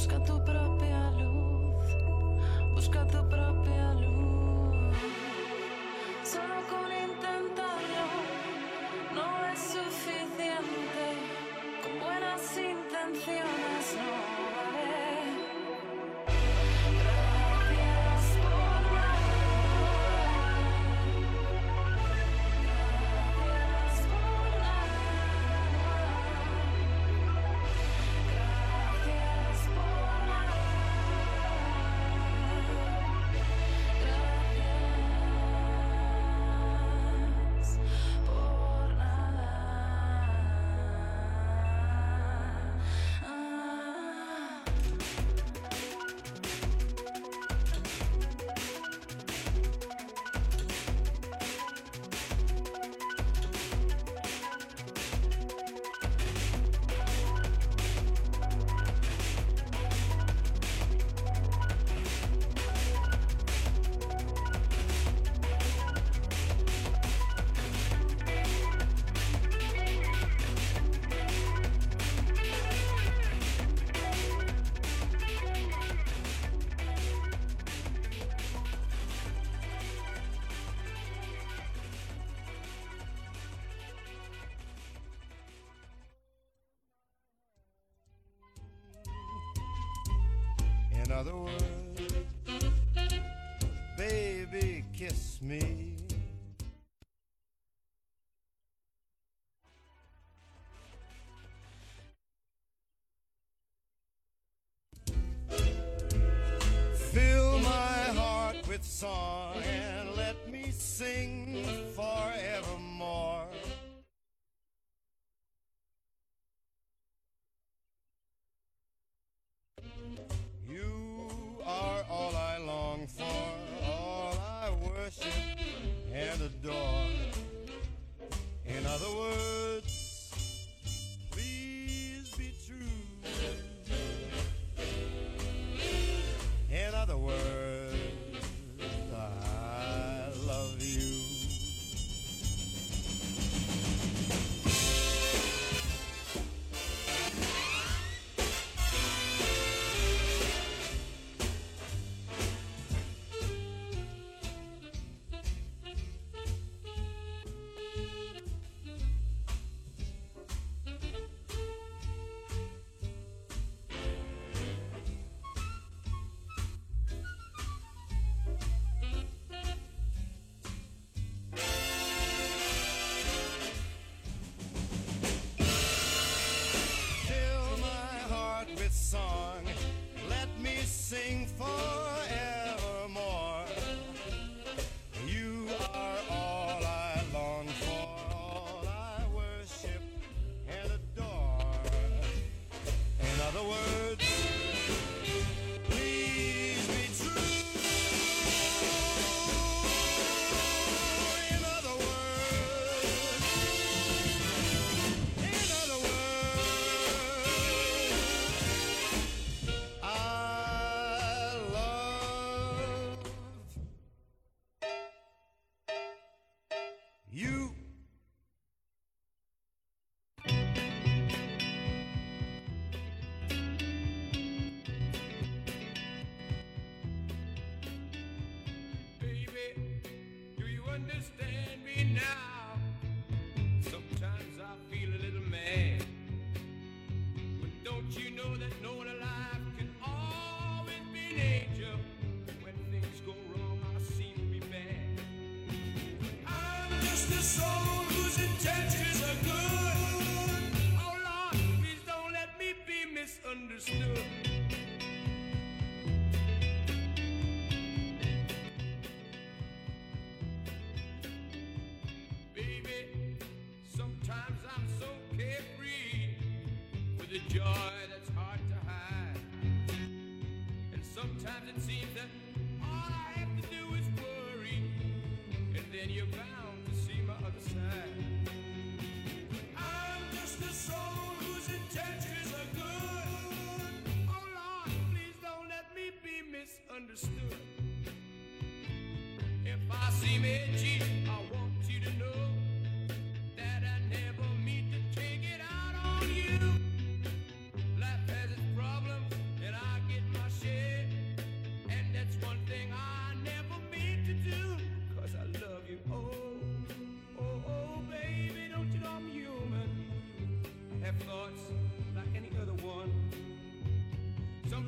Busca tu. Baby, kiss me.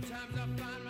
Sometimes I find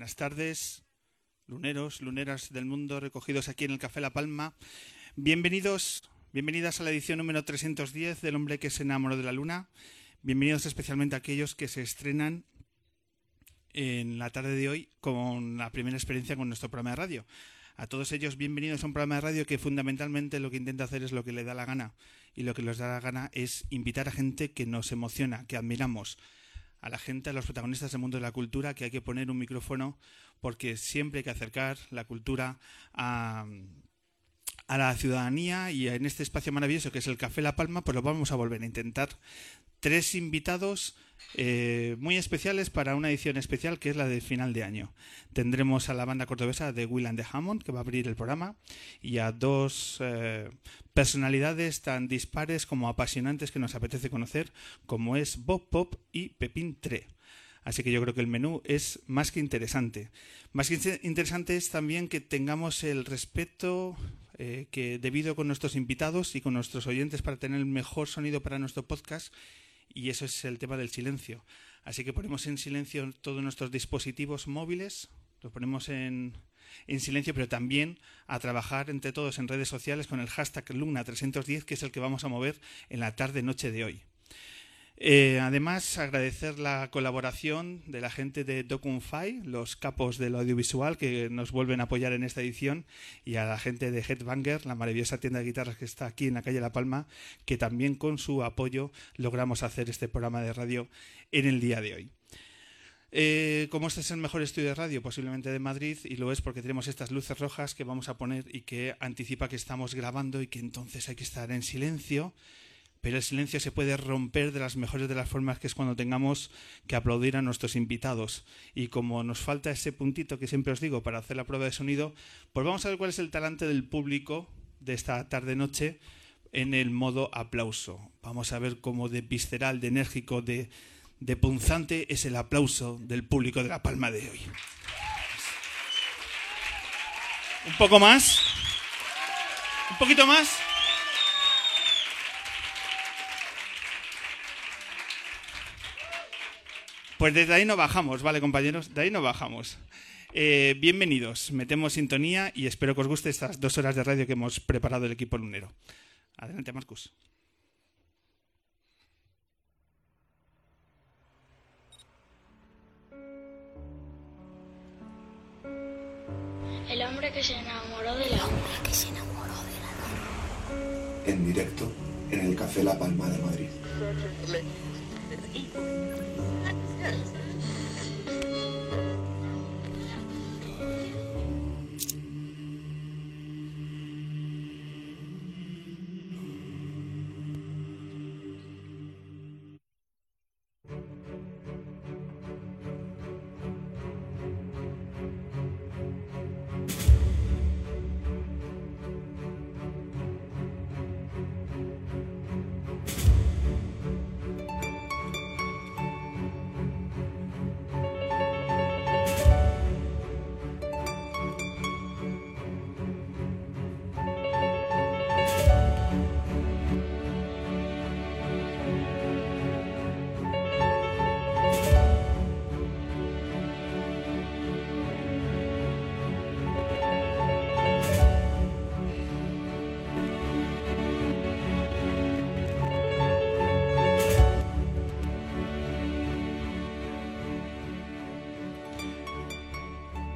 Buenas tardes, luneros, luneras del mundo recogidos aquí en el Café La Palma. Bienvenidos, bienvenidas a la edición número 310 del hombre que se enamoró de la luna. Bienvenidos especialmente a aquellos que se estrenan en la tarde de hoy con la primera experiencia con nuestro programa de radio. A todos ellos, bienvenidos a un programa de radio que fundamentalmente lo que intenta hacer es lo que le da la gana. Y lo que les da la gana es invitar a gente que nos emociona, que admiramos, a la gente, a los protagonistas del mundo de la cultura, que hay que poner un micrófono porque siempre hay que acercar la cultura a, a la ciudadanía y en este espacio maravilloso que es el Café La Palma, pues lo vamos a volver a intentar. Tres invitados eh, muy especiales para una edición especial que es la de final de año. Tendremos a la banda cordobesa de Will and the Hammond que va a abrir el programa y a dos eh, personalidades tan dispares como apasionantes que nos apetece conocer como es Bob Pop y Pepín Tre. Así que yo creo que el menú es más que interesante. Más que interesante es también que tengamos el respeto eh, que debido con nuestros invitados y con nuestros oyentes para tener el mejor sonido para nuestro podcast y eso es el tema del silencio. Así que ponemos en silencio todos nuestros dispositivos móviles, los ponemos en, en silencio, pero también a trabajar entre todos en redes sociales con el hashtag Luna310, que es el que vamos a mover en la tarde-noche de hoy. Eh, además, agradecer la colaboración de la gente de Documfy, los capos del audiovisual que nos vuelven a apoyar en esta edición, y a la gente de Headbanger, la maravillosa tienda de guitarras que está aquí en la calle La Palma, que también con su apoyo logramos hacer este programa de radio en el día de hoy. Eh, como este es el mejor estudio de radio posiblemente de Madrid y lo es porque tenemos estas luces rojas que vamos a poner y que anticipa que estamos grabando y que entonces hay que estar en silencio pero el silencio se puede romper de las mejores de las formas que es cuando tengamos que aplaudir a nuestros invitados. Y como nos falta ese puntito que siempre os digo para hacer la prueba de sonido, pues vamos a ver cuál es el talante del público de esta tarde-noche en el modo aplauso. Vamos a ver cómo de visceral, de enérgico, de, de punzante es el aplauso del público de La Palma de hoy. Un poco más. Un poquito más. Pues desde ahí no bajamos, ¿vale, compañeros? De ahí no bajamos. Eh, bienvenidos, metemos sintonía y espero que os guste estas dos horas de radio que hemos preparado el equipo lunero. Adelante, Marcus. El hombre que se enamoró de la hombre que se enamoró de la en directo en el Café La Palma de Madrid. Yes.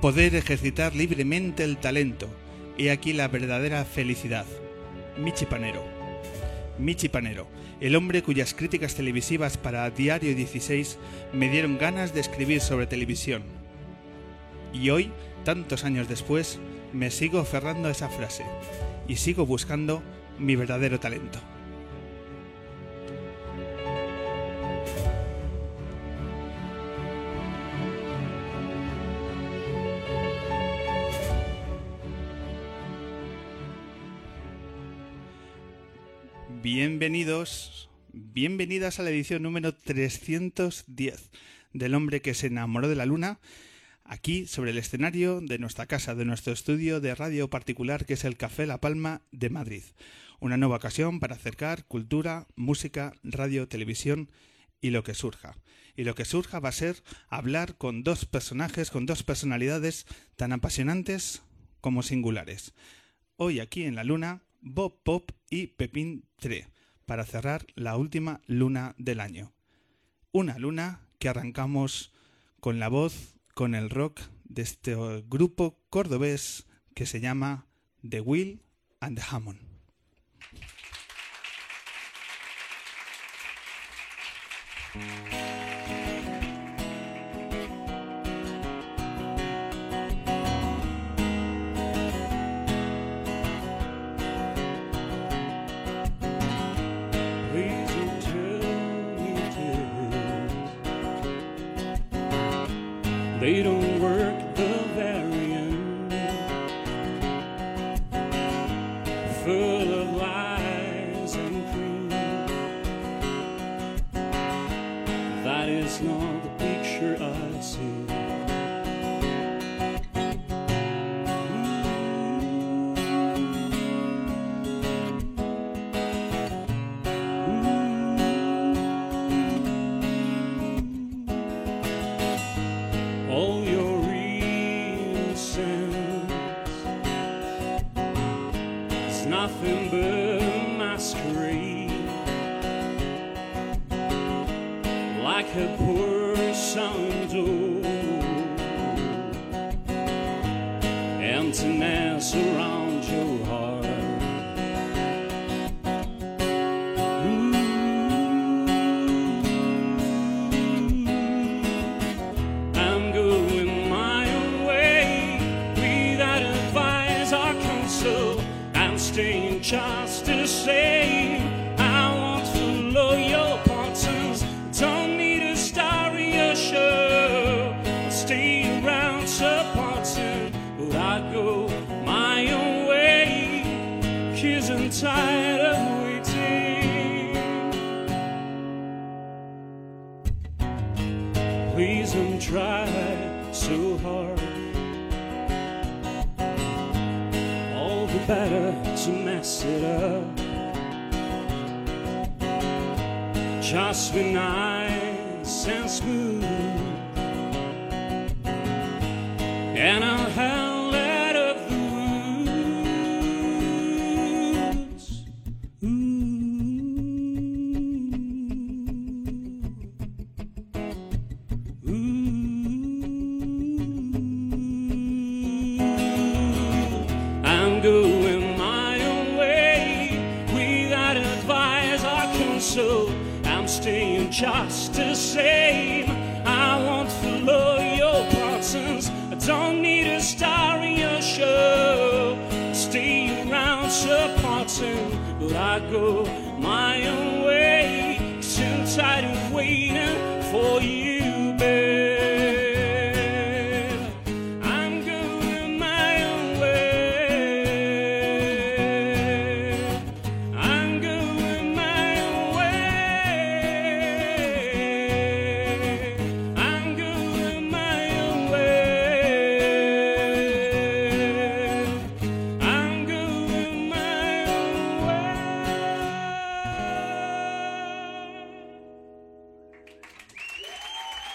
Poder ejercitar libremente el talento. He aquí la verdadera felicidad. Michi Panero. Michi Panero, el hombre cuyas críticas televisivas para Diario 16 me dieron ganas de escribir sobre televisión. Y hoy, tantos años después, me sigo aferrando a esa frase y sigo buscando mi verdadero talento. Bienvenidos, bienvenidas a la edición número 310 del hombre que se enamoró de la luna, aquí sobre el escenario de nuestra casa, de nuestro estudio de radio particular que es el Café La Palma de Madrid. Una nueva ocasión para acercar cultura, música, radio, televisión y lo que surja. y lo que surja va a ser hablar con dos personajes, con dos personalidades tan apasionantes como singulares. Hoy aquí en la Luna, Bob Pop y Pepín Tre, para cerrar la última luna del año. Una luna que arrancamos con la voz, con el rock de este grupo cordobés que se llama The Will and the Hammond.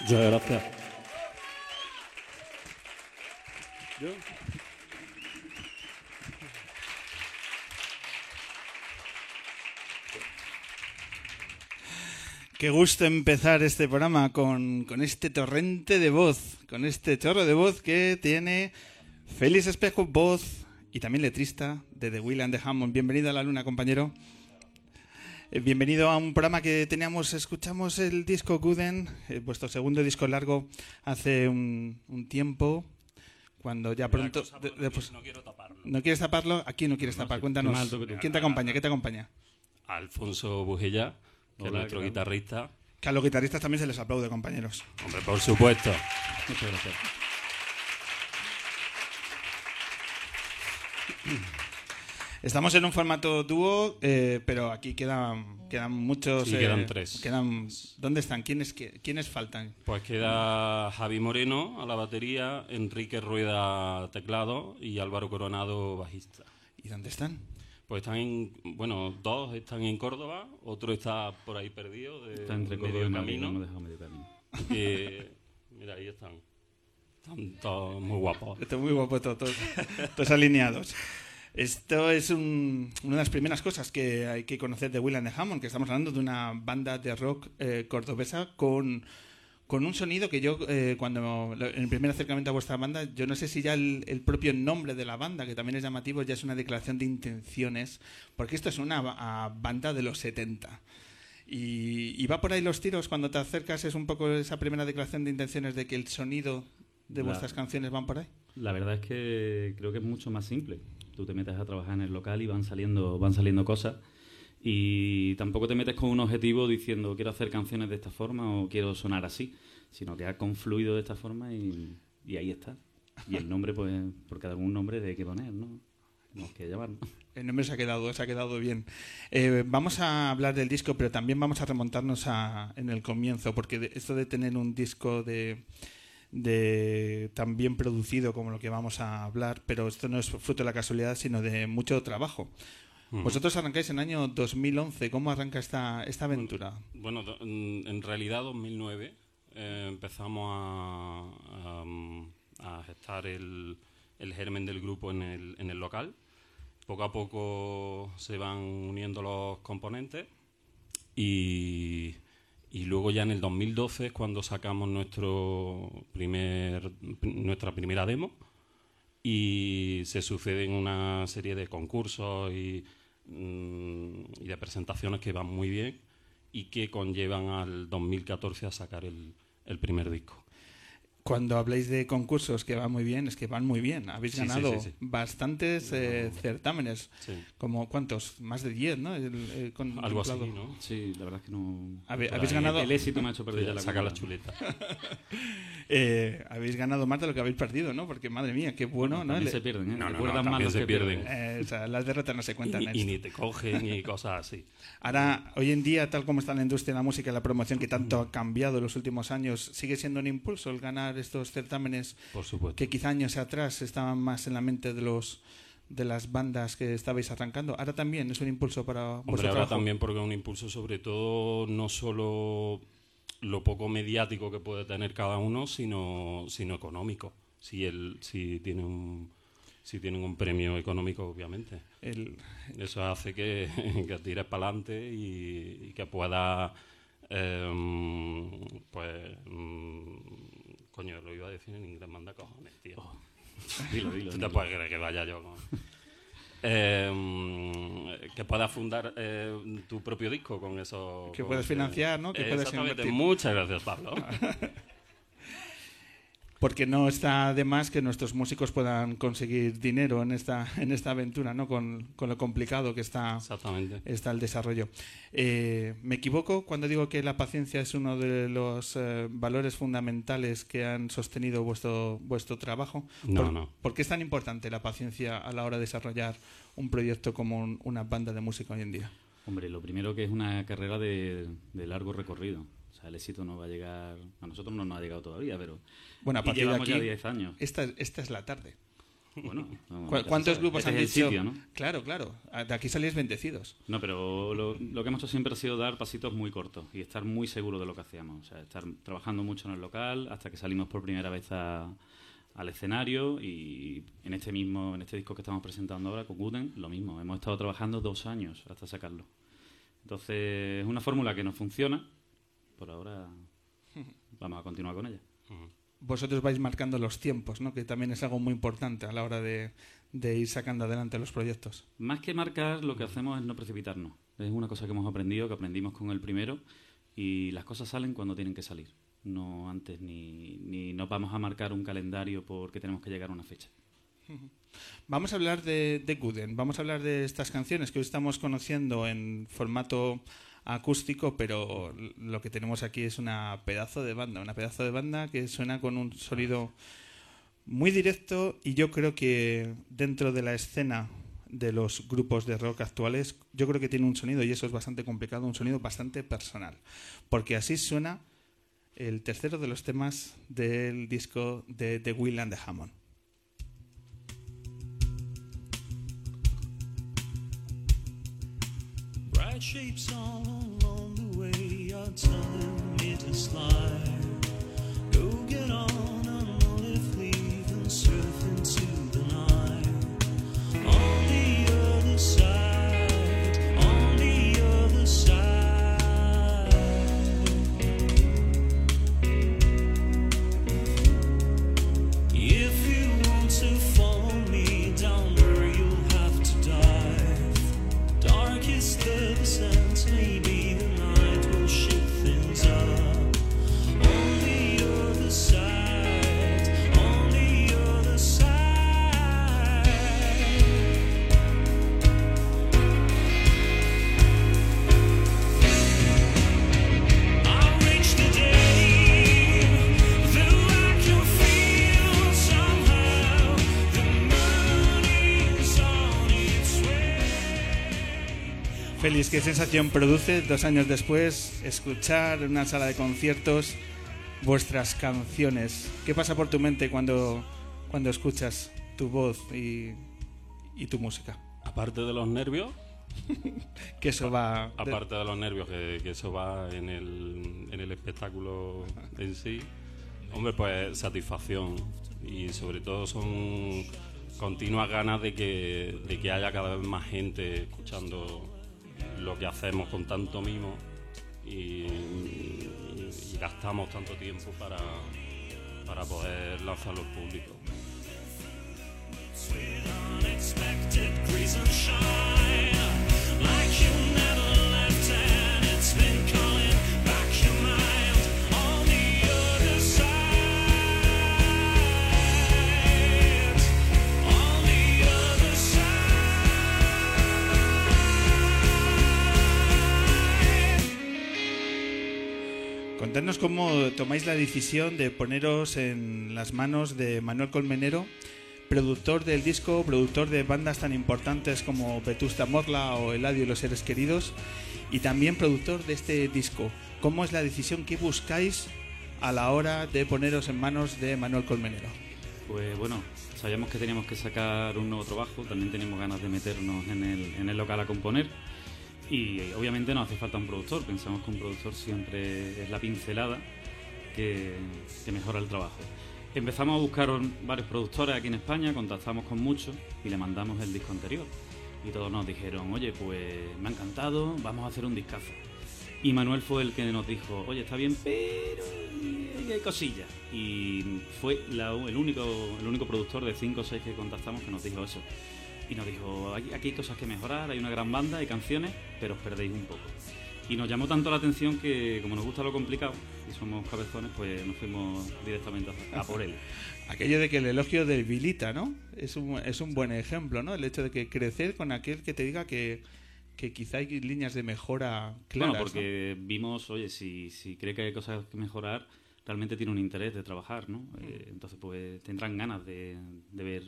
Muchas gracias. Qué gusto empezar este programa con, con este torrente de voz, con este chorro de voz que tiene Félix Espejo, voz y también letrista de The Will and the Hammond. Bienvenido a la luna, compañero. Eh, Bienvenido a un programa que teníamos, escuchamos el disco Gooden, eh, vuestro segundo disco largo, hace un, un tiempo, cuando ya pronto... de- después- no quiero taparlo. ¿No quieres taparlo? Aquí no quieres tapar, sé, cuéntanos. alto. ¿Quién te acompaña? ¿Qué te acompaña? Alfonso Bujella, que es Hola, nuestro guitarrista. Que a los guitarristas también se les aplaude, compañeros. Hombre, por supuesto. Muchas gracias. Estamos en un formato dúo, eh, pero aquí quedan, quedan muchos. Sí, eh, quedan tres. Quedan, ¿Dónde están? ¿Quiénes, qué- ¿Quiénes faltan? Pues queda Javi Moreno a la batería, Enrique Rueda teclado y Álvaro Coronado bajista. ¿Y dónde están? Pues están en, bueno, dos están en Córdoba, otro está por ahí perdido, de Está entre medio Córdoba y Madrid, camino. no me deja medio camino. Mira, ahí están. Están todos muy guapos. Estoy muy guapo, todos, todos, todos alineados. Esto es un- una de las primeras cosas que hay que conocer de Will and the Hammond, que estamos hablando de una banda de rock eh, cordobesa con, con un sonido que yo, eh, cuando en el primer acercamiento a vuestra banda, yo no sé si ya el, el propio nombre de la banda, que también es llamativo, ya es una declaración de intenciones, porque esto es una a banda de los 70. Y, y va por ahí los tiros cuando te acercas, es un poco esa primera declaración de intenciones de que el sonido de La- vuestras canciones van por ahí. La verdad es que creo que es mucho más simple. Tú te metes a trabajar en el local y van saliendo, van saliendo cosas. Y tampoco te metes con un objetivo diciendo quiero hacer canciones de esta forma o quiero sonar así, sino que ha confluido de esta forma y, y ahí está. Y el nombre, pues, porque algún nombre de que poner, ¿no? Tenemos que llamar, ¿no? El nombre se ha quedado, se ha quedado bien. Eh, vamos a hablar del disco, pero también vamos a remontarnos a, en el comienzo, porque esto de tener un disco de, de tan bien producido como lo que vamos a hablar, pero esto no es fruto de la casualidad, sino de mucho trabajo. Vosotros arrancáis en el año 2011. ¿Cómo arranca esta, esta aventura? Bueno, en realidad 2009 eh, empezamos a, a, a gestar el, el germen del grupo en el, en el local. Poco a poco se van uniendo los componentes y, y luego ya en el 2012 es cuando sacamos nuestro primer, nuestra primera demo y se suceden una serie de concursos y, mm, de presentaciones que van muy bien y que conllevan al 2014 a sacar el, el primer disco. Cuando habláis de concursos que van muy bien, es que van muy bien. Habéis Sí, ganado sí, sí. bastantes eh, certámenes. Sí. Como, ¿Cuántos? Más de 10, ¿no? El- el con- Algo así. ¿no? Sí, la verdad es que no... Habéis ganado, El éxito me ha hecho perder ya la Saca la chuleta. eh, habéis ganado más de lo que habéis perdido, ¿no? Porque madre mía, qué bueno, ¿no? También se pierden, ¿eh? No, no, no, también se que pierden. eh, o sea, las derrotas no se cuentan. y, y ni te cogen ni cosas así. Ahora, hoy en día, tal como está la industria de la música y la promoción que tanto ha cambiado en los últimos años, ¿sigue siendo un impulso el ganar estos certámenes Por supuesto. que quizá años atrás estaban más en la mente de los de las bandas que estabais arrancando? Ahora también es un impulso para Hombre, vuestro ahora trabajo. también porque es un impulso sobre todo no solo lo poco mediático que puede tener cada uno, sino, sino económico. Si, el, si, tiene un, si tienen un premio económico, obviamente. El- Eso hace que, que tires para adelante y, y que pueda, em, pues, mm, coño, lo iba a decir en inglés, manda cojones, tío. Dilo, dilo. ¿Tú te puedes creer que vaya yo con... Em, que puedas fundar eh, tu propio disco con eso. Que con- puedes financiar, ¿no? Que puedes. Muchas gracias, Pablo. Porque no está de más que nuestros músicos puedan conseguir dinero en esta, en esta aventura, ¿no? Con, con lo complicado que está, está el desarrollo. Eh, ¿Me equivoco cuando digo que la paciencia es uno de los eh, valores fundamentales que han sostenido vuestro, vuestro trabajo? No, ¿Por, no. ¿Por qué es tan importante la paciencia a la hora de desarrollar un proyecto como un- una banda de música hoy en día? Hombre, lo primero que es una carrera de, de largo recorrido. O sea, el éxito no va a llegar... A nosotros no nos ha llegado todavía, pero... Bueno, a y partir de llevamos aquí, ya 10 años. esta, esta es la tarde. Bueno, vamos, ¿Cu- nunca se ¿Cuántos grupos Este han dicho? sitio, ¿no? Claro, claro. De aquí salís bendecidos. No, pero lo, lo que hemos hecho siempre ha sido dar pasitos muy cortos y estar muy seguro de lo que hacíamos. O sea, estar trabajando mucho en el local hasta que salimos por primera vez a- al escenario y en este mismo, en este disco que estamos presentando ahora con Guden, lo mismo. Hemos estado trabajando dos años hasta sacarlo. Entonces, es una fórmula que nos funciona. Por ahora vamos a continuar con ella. Vosotros vais marcando los tiempos, ¿no? Que también es algo muy importante a la hora de, de ir sacando adelante los proyectos. Más que marcar, lo que hacemos es no precipitarnos. Es una cosa que hemos aprendido, que aprendimos con el primero, y las cosas salen cuando tienen que salir. No antes ni, ni nos vamos a marcar un calendario porque tenemos que llegar a una fecha. Vamos a hablar de, de Gooden, vamos a hablar de estas canciones que hoy estamos conociendo en formato acústico, pero lo que tenemos aquí es una pedazo de banda, una pedazo de banda que suena con un sonido muy directo y yo creo que dentro de la escena de los grupos de rock actuales, yo creo que tiene un sonido, y eso es bastante complicado, un sonido bastante personal, porque así suena el tercero de los temas del disco de The Will and the Hammond. Bright shapes all Telling me to slide. Go get on, and live, leave and surface. Félix, ¿qué sensación produce dos años después escuchar en una sala de conciertos vuestras canciones? ¿Qué pasa por tu mente cuando, cuando escuchas tu voz y, y tu música? Aparte de los nervios, Que eso va... aparte de los nervios, que, que eso va en el, en el espectáculo en sí, hombre, pues satisfacción y sobre todo son continuas ganas de que, de que haya cada vez más gente escuchando lo que hacemos con tanto mimo y, gastamos tanto tiempo para, para poder lanzarlo al público. Contadnos cómo tomáis la decisión de poneros en las manos de Manuel Colmenero, productor del disco, productor de bandas tan importantes como Vetusta Morla o Eladio y los Seres Queridos, y también productor de este disco. ¿Cómo es la decisión que buscáis a la hora de poneros en manos de Manuel Colmenero? Pues bueno, sabíamos que teníamos que sacar un nuevo trabajo, también teníamos ganas de meternos en el, en el local a componer y eh, obviamente nos hace falta un productor, pensamos que un productor siempre es la pincelada que, que mejora el trabajo. Empezamos a buscar varios productores aquí en España, contactamos con muchos y le mandamos el disco anterior. Y todos nos dijeron, oye, pues me ha encantado, vamos a hacer un discazo. Y Manuel fue el que nos dijo, oye, está bien, pero hay cosillas. Y fue la- el, único, el único productor de 5 o 6 que contactamos que nos dijo eso. Y nos dijo, "Aquí- hay cosas que mejorar, hay una gran banda, hay canciones, pero os perdéis un poco. Y nos llamó tanto la atención que, como nos gusta lo complicado y somos cabezones, pues nos fuimos directamente a, por él. Aquello de que el elogio debilita, ¿no? Es un, es un buen ejemplo, ¿no? El hecho de que crecer con aquel que te diga que, que quizá hay líneas de mejora claras. bueno, ¿no? porque vimos, oye, si, si cree que hay cosas que mejorar, realmente tiene un interés de trabajar, ¿no? Eh, entonces, pues tendrán ganas de, de ver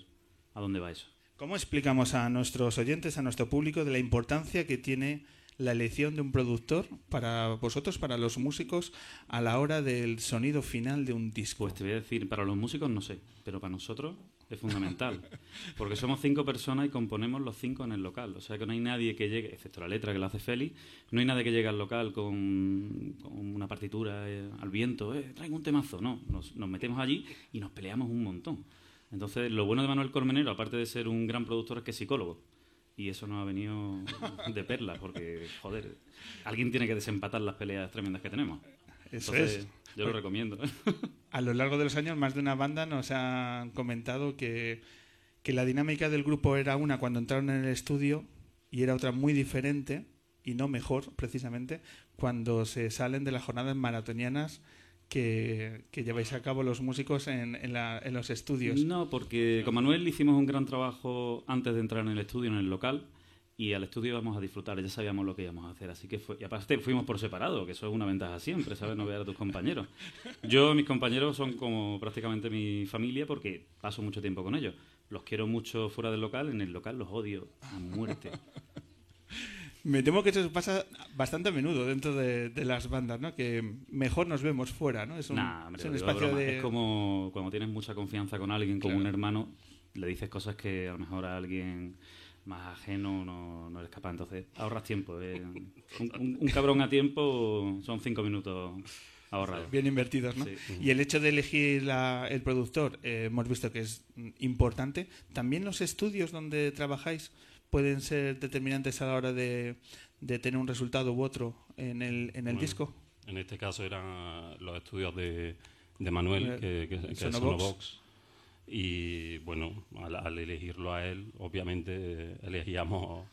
a dónde va eso. ¿Cómo explicamos a nuestros oyentes, a nuestro público, de la importancia que tiene la elección de un productor para vosotros, para los músicos, a la hora del sonido final de un disco? Pues te voy a decir, para los músicos no sé, pero para nosotros es fundamental. Porque somos cinco personas y componemos los cinco en el local. O sea que no hay nadie que llegue, excepto la letra que la hace Félix, no hay nadie que llegue al local con, con una partitura eh, al viento, eh, traigo un temazo. No, nos, nos metemos allí y nos peleamos un montón. Entonces, lo bueno de Manuel Cormenero, aparte de ser un gran productor, es que es psicólogo. Y eso nos ha venido de perla, porque, joder, alguien tiene que desempatar las peleas tremendas que tenemos. Eso Entonces, es. Yo lo recomiendo. A lo largo de los años, más de una banda nos ha comentado que, que la dinámica del grupo era una cuando entraron en el estudio y era otra muy diferente y no mejor, precisamente, cuando se salen de las jornadas maratonianas que, lleváis a cabo los músicos en, en los estudios. No, porque con Manuel hicimos un gran trabajo antes de entrar en el estudio, en el local, y al estudio íbamos a disfrutar, ya sabíamos lo que íbamos a hacer, así que fue, y aparte fuimos por separado, que eso es una ventaja siempre, ¿sabes? No ver a tus compañeros. Yo, mis compañeros son como prácticamente mi familia porque paso mucho tiempo con ellos. Los quiero mucho fuera del local, en el local los odio a muerte. Me temo que eso pasa bastante a menudo dentro de, de las bandas, ¿no? Que mejor nos vemos fuera, ¿no? Es un, Nah, hombre, es un espacio broma. de... Es como cuando tienes mucha confianza con alguien, como Claro. un hermano, le dices cosas que a lo mejor a alguien más ajeno no, no eres capaz. Entonces, ahorras tiempo. eh. Un, un- un cabrón a tiempo son cinco minutos ahorrados. bien invertidos, ¿no? Sí. Y el hecho de elegir la- el productor, eh, hemos visto que es importante. También los estudios donde trabajáis pueden ser determinantes a la hora de, de tener un resultado u otro en el, en el Bueno, disco. En este caso eran los estudios de, de Manuel, que, que, que es Sonobox. Sonobox. Y bueno, al, al elegirlo a él, obviamente eh, elegíamos,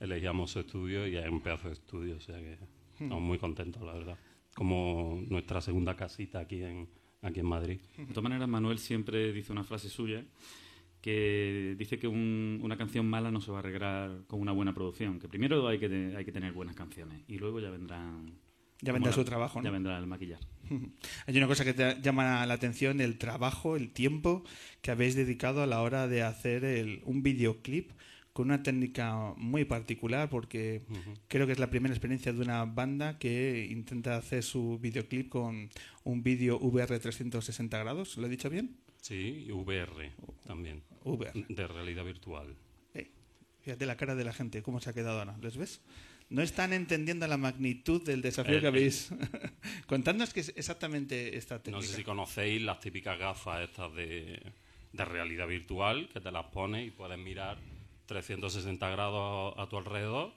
elegíamos su estudio y es un pedazo de estudio, o sea que estamos muy contentos, la verdad. Como nuestra segunda casita aquí en, aquí en Madrid. De todas maneras, Manuel siempre dice una frase suya que dice que un- una canción mala no se va a arreglar con una buena producción, que primero hay que, te- hay que tener buenas canciones y luego ya vendrán... Ya vendrá la- su trabajo, ¿no? Ya vendrá el maquillar. Hay una cosa que te llama la atención, el trabajo, el tiempo que habéis dedicado a la hora de hacer el- un videoclip con una técnica muy particular porque creo que es la primera experiencia de una banda que intenta hacer su videoclip con un vídeo VR 360 grados. ¿Lo he dicho bien? Sí, y VR también. VR. De realidad virtual. Eh, fíjate la cara de la gente, cómo se ha quedado ahora. ¿Les ves? No están entendiendo la magnitud del desafío Eh, que eh. habéis. Contadnos qué es exactamente esta técnica. No sé si conocéis las típicas gafas estas de, de realidad virtual, que te las pones y puedes mirar 360 grados a tu alrededor.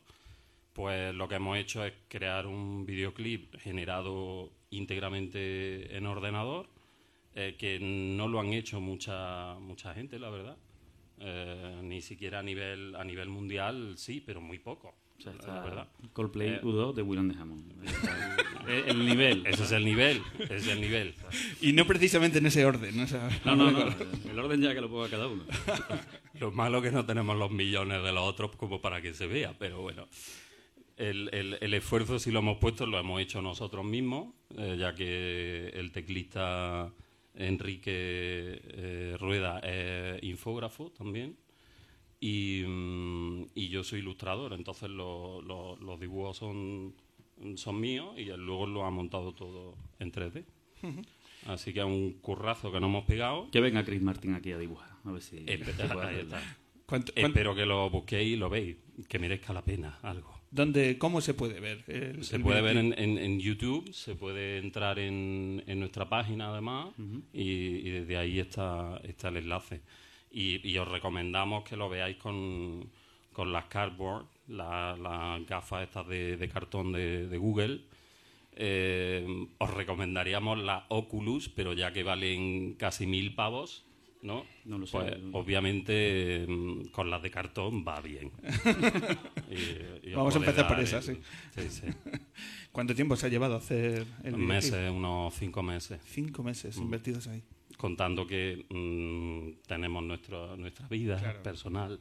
Pues lo que hemos hecho es crear un videoclip generado íntegramente en ordenador, eh, que no lo han hecho mucha, mucha gente, la verdad. Eh, ni siquiera a nivel, a nivel mundial, sí, pero muy poco. O sea, la verdad. Coldplay Eh, U2 de Willem de Hammond. el, el nivel. Ese es el nivel, ese es el nivel. Y no precisamente en ese orden. ¿no? O sea, No, no, no. El orden ya que lo ponga cada uno. Lo malo que no tenemos los millones de los otros como para que se vea, pero bueno. El, el- el esfuerzo si lo hemos puesto lo hemos hecho nosotros mismos, eh, ya que el teclista Enrique eh, Rueda es infógrafo también y, mm, y yo soy ilustrador, entonces lo- lo- los dibujos son, son míos y luego lo ha montado todo en 3D. Así que es un currazo que no hemos pegado. Que venga Chris Martin aquí a dibujar. A ver si Espe- se puede ahí hacer. está. ¿Cuánto- cuánto- Espero que lo busquéis y lo veis, que merezca la pena algo. ¿Dónde, ¿Cómo se puede ver? el- Se el puede ver en, en- en YouTube, se puede entrar en, en nuestra página además y, y desde ahí está, está el enlace. Y, y os recomendamos que lo veáis con, con las cardboard, la- las gafas estas de, de cartón de, de Google. Eh, os recomendaríamos la Oculus, pero ya que valen casi mil pavos, ¿no? No lo sé. Pues obviamente mm, con las de cartón va bien. Y- y os Vamos a empezar por esas, el- sí. sí, sí. ¿Cuánto tiempo se ha llevado a hacer el meses, unos cinco meses. Cinco meses invertidos ahí. Contando que mm, tenemos nuestro, nuestra vida Claro. personal,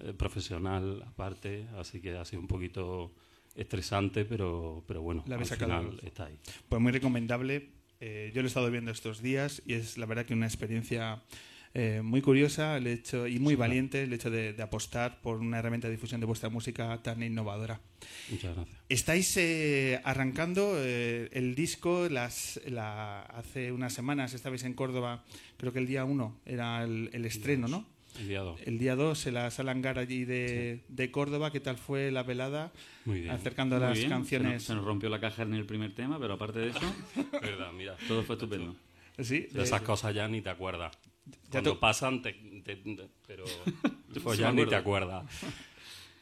eh, profesional aparte, así que ha sido un poquito estresante, pero, pero bueno, La al final está ahí. Pues muy recomendable. Eh, yo lo he estado viendo estos días y es la verdad que una experiencia eh, muy curiosa el hecho y muy valiente el hecho de, de apostar por una herramienta de difusión de vuestra música tan innovadora. Muchas gracias. Estáis eh, arrancando eh, el disco las, la- hace unas semanas, estabais en Córdoba, creo que el día 1 era el, el estreno, ¿no? El día dos. El día 2 en la sala hangar allí de, de Córdoba, ¿qué tal fue la velada? Muy bien. Acercando Muy las bien, canciones. Se nos, se nos rompió la caja en el primer tema, pero aparte de eso, Verdad, mira. todo fue estupendo. Sí, De eh, esas cosas ya ni te acuerdas. Ya Cuando te- pasan, te, te- pero pues ya ni te acuerdas.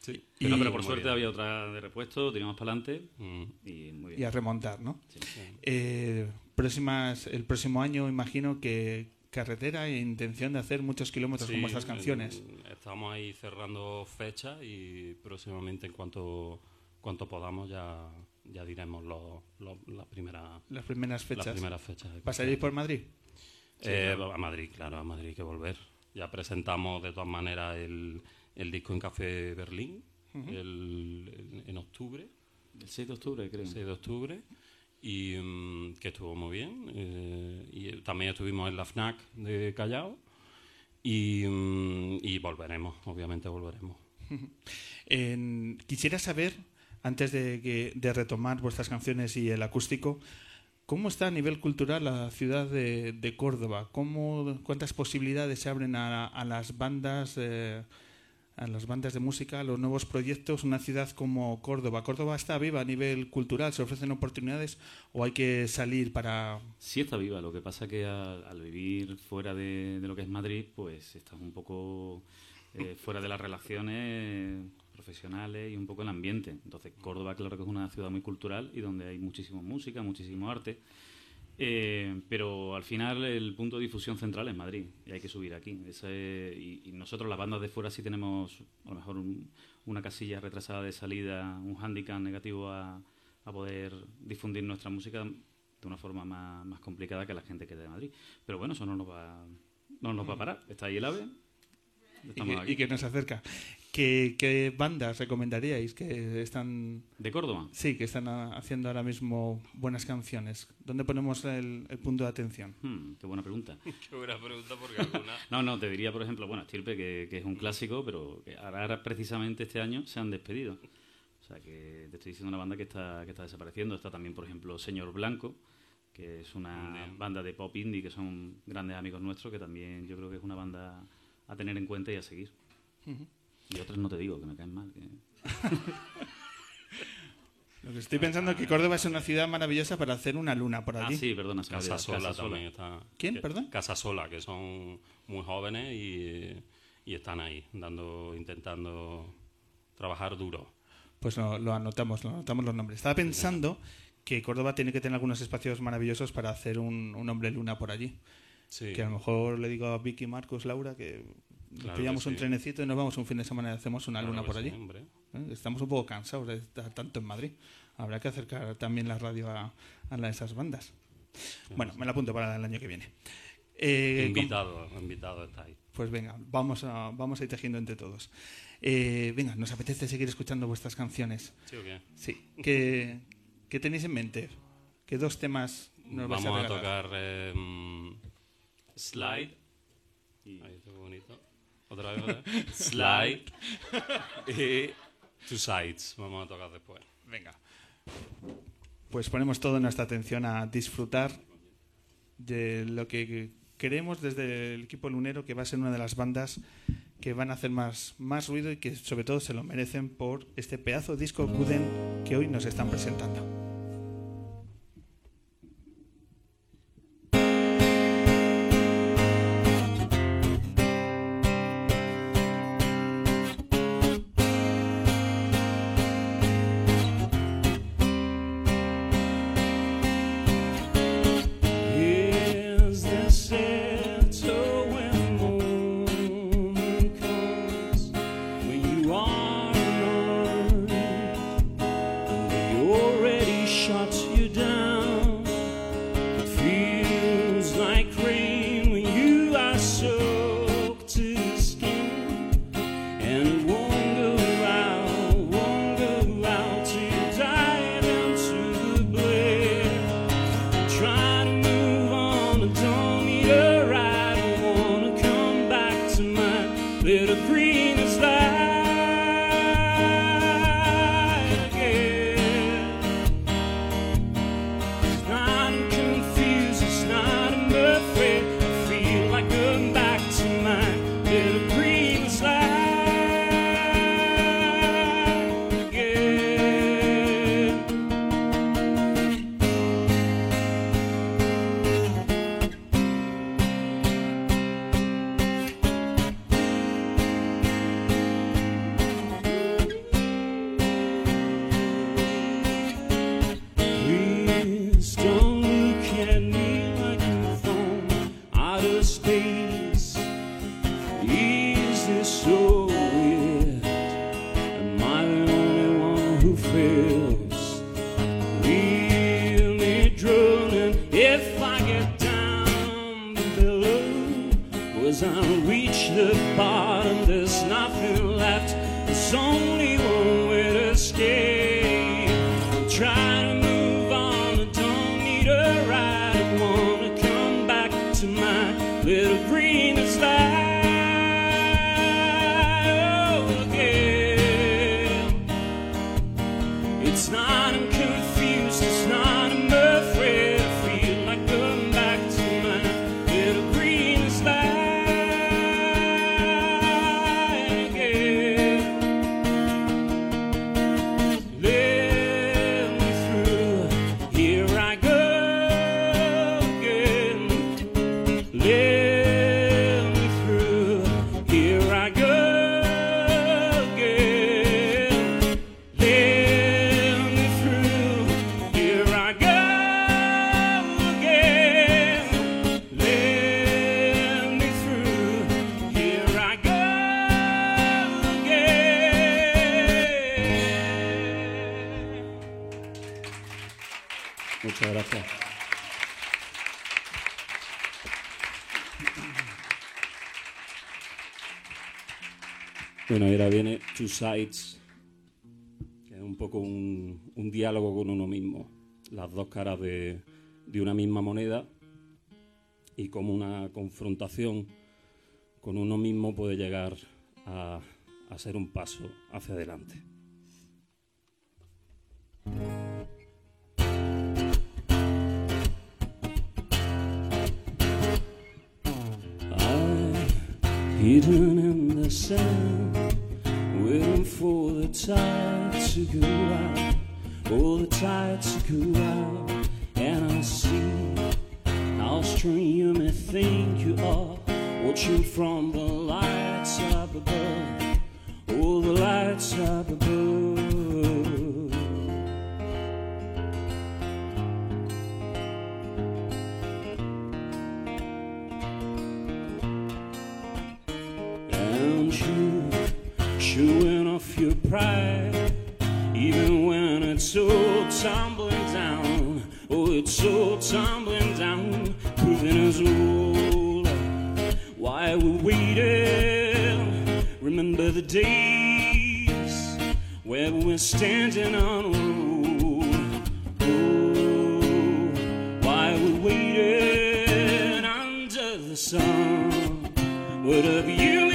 Sí, Y, no, pero por suerte bien. había otra de repuesto, teníamos para adelante Mm. y muy y bien. a remontar, ¿no? Sí. Eh, próximas, el próximo año imagino que carretera e intención de hacer muchos kilómetros con vuestras canciones. en- estamos ahí cerrando fechas y próximamente en cuanto, cuanto podamos ya, ya diremos lo- lo- las primeras Las primeras las fechas. primeras fechas. ¿Pasaréis por concierto. Madrid? Eh, A Madrid, claro, a Madrid hay que volver. Ya presentamos de todas maneras el, el disco en Café Berlín el- el- en octubre. El 6 de octubre, creo. 6 de octubre y mm, que estuvo muy bien eh, y eh, también estuvimos en la FNAC de Callao y, mm, y volveremos obviamente volveremos En- quisiera saber, antes de, que- de retomar vuestras canciones y el acústico, ¿cómo está a nivel cultural la ciudad de, de Córdoba? ¿Cómo, ¿Cuántas posibilidades se abren a, a las bandas? eh, a las bandas de música, a los nuevos proyectos, una ciudad como Córdoba. ¿Córdoba está viva a nivel cultural? ¿Se ofrecen oportunidades o hay que salir para...? Sí está viva, lo que pasa que al, vivir fuera de, de lo que es Madrid, pues estás un poco eh, fuera de las relaciones profesionales y un poco el ambiente. Entonces Córdoba claro que es una ciudad muy cultural y donde hay muchísima música, muchísimo arte. Eh, pero al final el punto de difusión central es Madrid y hay que subir aquí. Ese- y, y nosotros las bandas de fuera sí tenemos a lo mejor un- una casilla retrasada de salida, un hándicap negativo a, a poder difundir nuestra música de una forma más, más complicada que la gente que es de Madrid. Pero bueno, eso no nos va, no nos va a parar. Está ahí el AVE. que, y que nos acerca. ¿Qué, qué bandas recomendaríais que están ¿De Córdoba? Sí, que están haciendo ahora mismo buenas canciones. ¿Dónde ponemos el, el punto de atención? Hmm, qué buena pregunta. Qué buena pregunta porque alguna... No, no, te diría, por ejemplo, bueno, Estirpe, que, que es un clásico, pero que ahora, ahora precisamente este año se han despedido. O sea, que te estoy diciendo una banda que está, que está desapareciendo. Está también, por ejemplo, Señor Blanco, que es una Bien. banda de pop indie, que son grandes amigos nuestros, que también yo creo que es una banda a tener en cuenta y a seguir. Y otras no te digo, que me caen mal. que- Lo que estoy pensando es que Córdoba es una ciudad maravillosa para hacer una luna por Ah, allí. sí, perdona. se me Casa Sola Casasola. también está. ¿Quién, que- perdón? Casa Sola, que son muy jóvenes y, y están ahí, dando, intentando trabajar duro. Pues lo, lo anotamos, lo anotamos los nombres. Estaba pensando que Córdoba tiene que tener algunos espacios maravillosos para hacer un, un hombre luna por allí. Sí. Que a lo mejor le digo a Vicky, Marcos, Laura que Claro pillamos que un sí. trenecito y nos vamos un fin de semana y hacemos una Claro luna que por sí, allí. hombre. ¿Eh? Estamos un poco cansados de estar tanto en Madrid. Habrá que acercar también la radio a, a la de esas bandas. Bueno, me la apunto para el año que viene. Eh, Invitado, invitado está ahí. Pues venga, vamos a, vamos a ir tejiendo entre todos. Eh, venga, nos apetece seguir escuchando vuestras canciones. ¿Sí o qué? Sí. ¿Qué, qué tenéis en mente? ¿Qué dos temas nos vais Vamos a, regalar? tocar eh, mm, Slide. Ahí está bonito. Otra vez, otra vez. Slide. y Two Sides. Vamos a tocar después. Venga. Pues ponemos toda nuestra atención a disfrutar de lo que queremos desde el equipo lunero, que va a ser una de las bandas que van a hacer más, más ruido y que sobre todo se lo merecen por este pedazo de disco Guden que hoy nos están presentando. Two que es un poco un, diálogo con uno mismo, las dos caras de, de una misma moneda y como una confrontación con uno mismo puede llegar a, a ser un paso hacia adelante. Waiting for the tide to go out, oh the tide to go out, and I see how strange you may think you are, watching from the lights up above, oh the lights up above. Your pride, even when it's all tumbling down. Oh, it's all tumbling down, proving us all why we're waiting. Remember the days where we're standing on a road. Oh, why we're waiting under the sun. Whatever you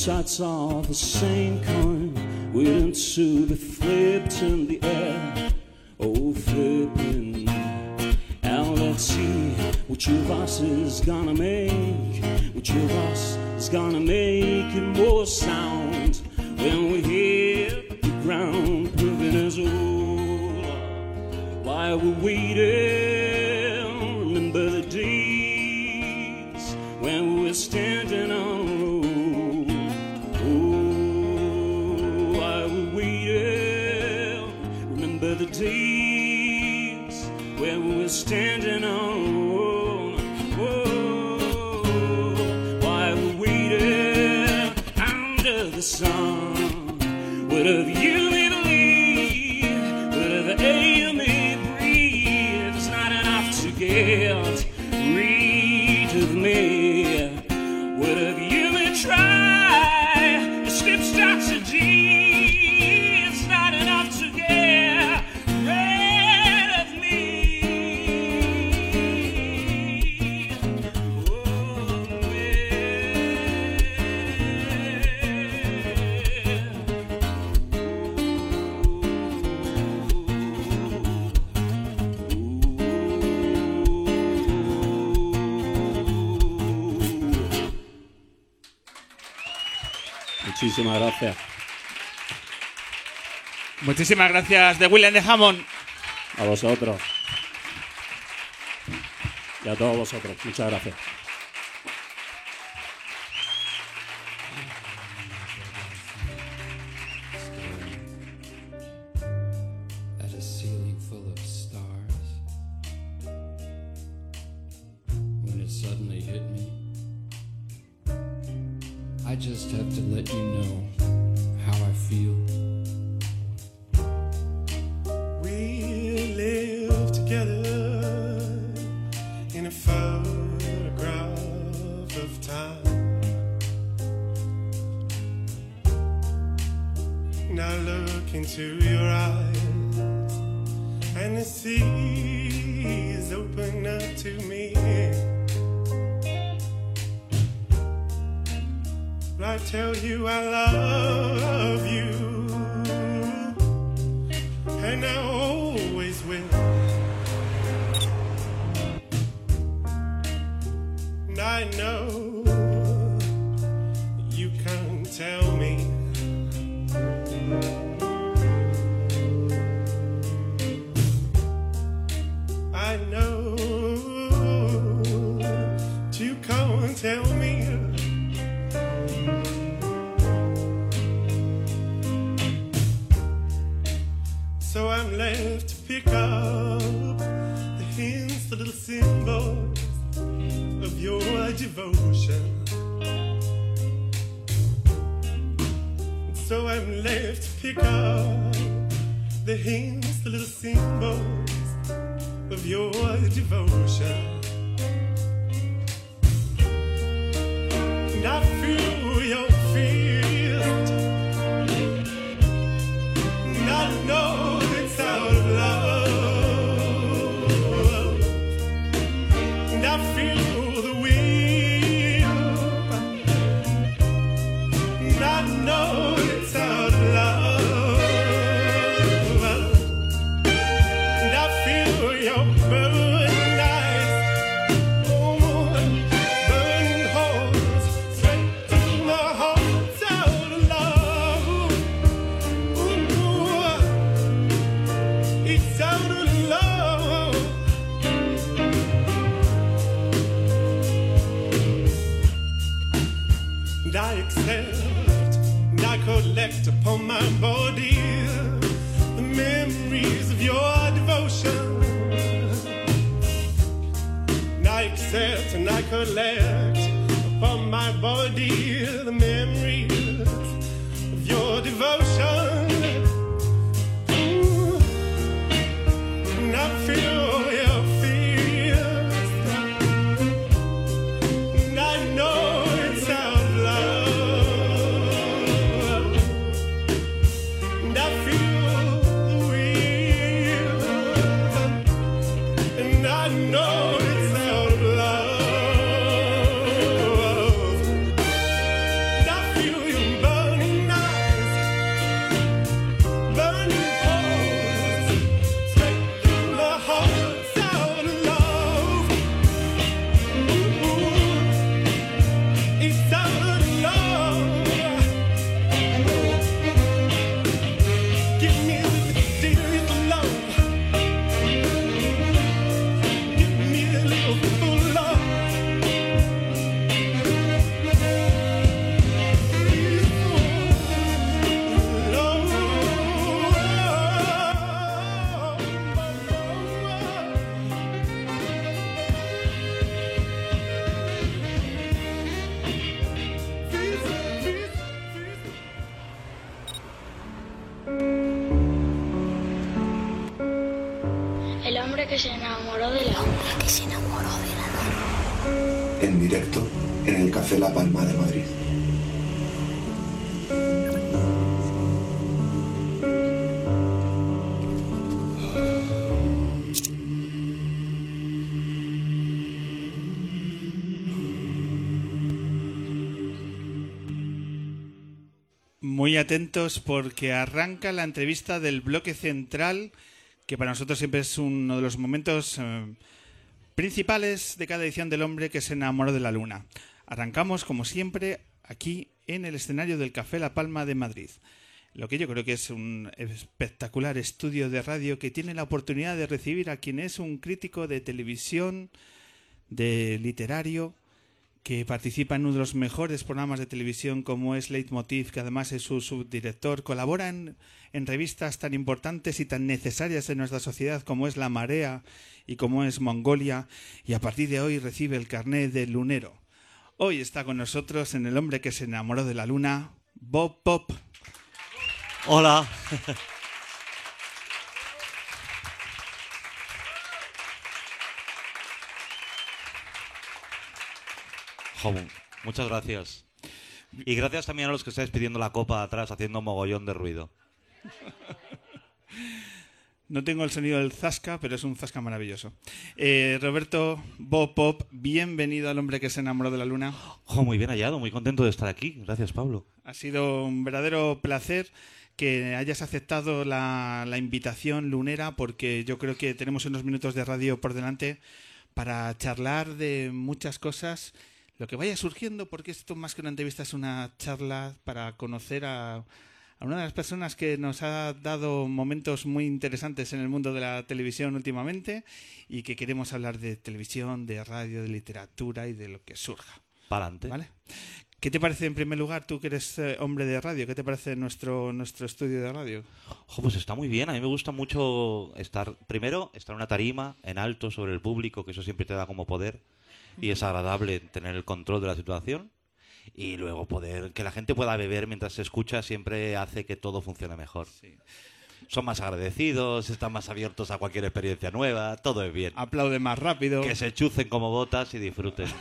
sides of the same coin, waiting to be flipped in the air. Oh, flipping. And let's see which of us is gonna make, which of us is gonna make it more sound when we hit the ground, proving us all while we're waiting. Whatever you Muchísimas gracias. Muchísimas gracias de William de Hammond. A vosotros. Y a todos vosotros. Muchas gracias. I just have to let you know how I feel. Atentos porque arranca la entrevista del bloque central, que para nosotros siempre es uno de los momentos eh, principales de cada edición del hombre que se enamoró de la luna. Arrancamos, como siempre, aquí en el escenario del Café La Palma de Madrid. Lo que yo creo que es un espectacular estudio de radio que tiene la oportunidad de recibir a quien es un crítico de televisión, de literario, que participa en uno de los mejores programas de televisión como es Leitmotiv, que además es su subdirector, colabora en, en revistas tan importantes y tan necesarias en nuestra sociedad como es La Marea y como es Mongolia, y a partir de hoy recibe el carnet de lunero. Hoy está con nosotros en El hombre que se enamoró de la luna, Bob Pop. Hola. Muchas gracias. Y gracias también a los que estáis pidiendo la copa atrás haciendo mogollón de ruido. No tengo el sonido del zasca, pero es un zasca maravilloso. Eh, Roberto Bob Pop, bienvenido al hombre que se enamoró de la luna. Jo, muy bien hallado, muy contento de estar aquí. Gracias, Pablo. Ha sido un verdadero placer que hayas aceptado la, la invitación lunera porque yo creo que tenemos unos minutos de radio por delante para charlar de muchas cosas, lo que vaya surgiendo, porque esto más que una entrevista es una charla para conocer a, a una de las personas que nos ha dado momentos muy interesantes en el mundo de la televisión últimamente y que queremos hablar de televisión, de radio, de literatura y de lo que surja. Para adelante. ¿Vale? ¿Qué te parece en primer lugar, tú que eres eh, hombre de radio, qué te parece nuestro, nuestro estudio de radio? Jo, pues está muy bien. A mí me gusta mucho estar, primero, estar en una tarima, en alto, sobre el público, que eso siempre te da como poder. Y es agradable tener el control de la situación y luego poder que la gente pueda beber mientras se escucha siempre hace que todo funcione mejor. Son más agradecidos, están más abiertos a cualquier experiencia nueva, todo es bien. Aplaude más rápido. Que se chucen como botas y disfruten.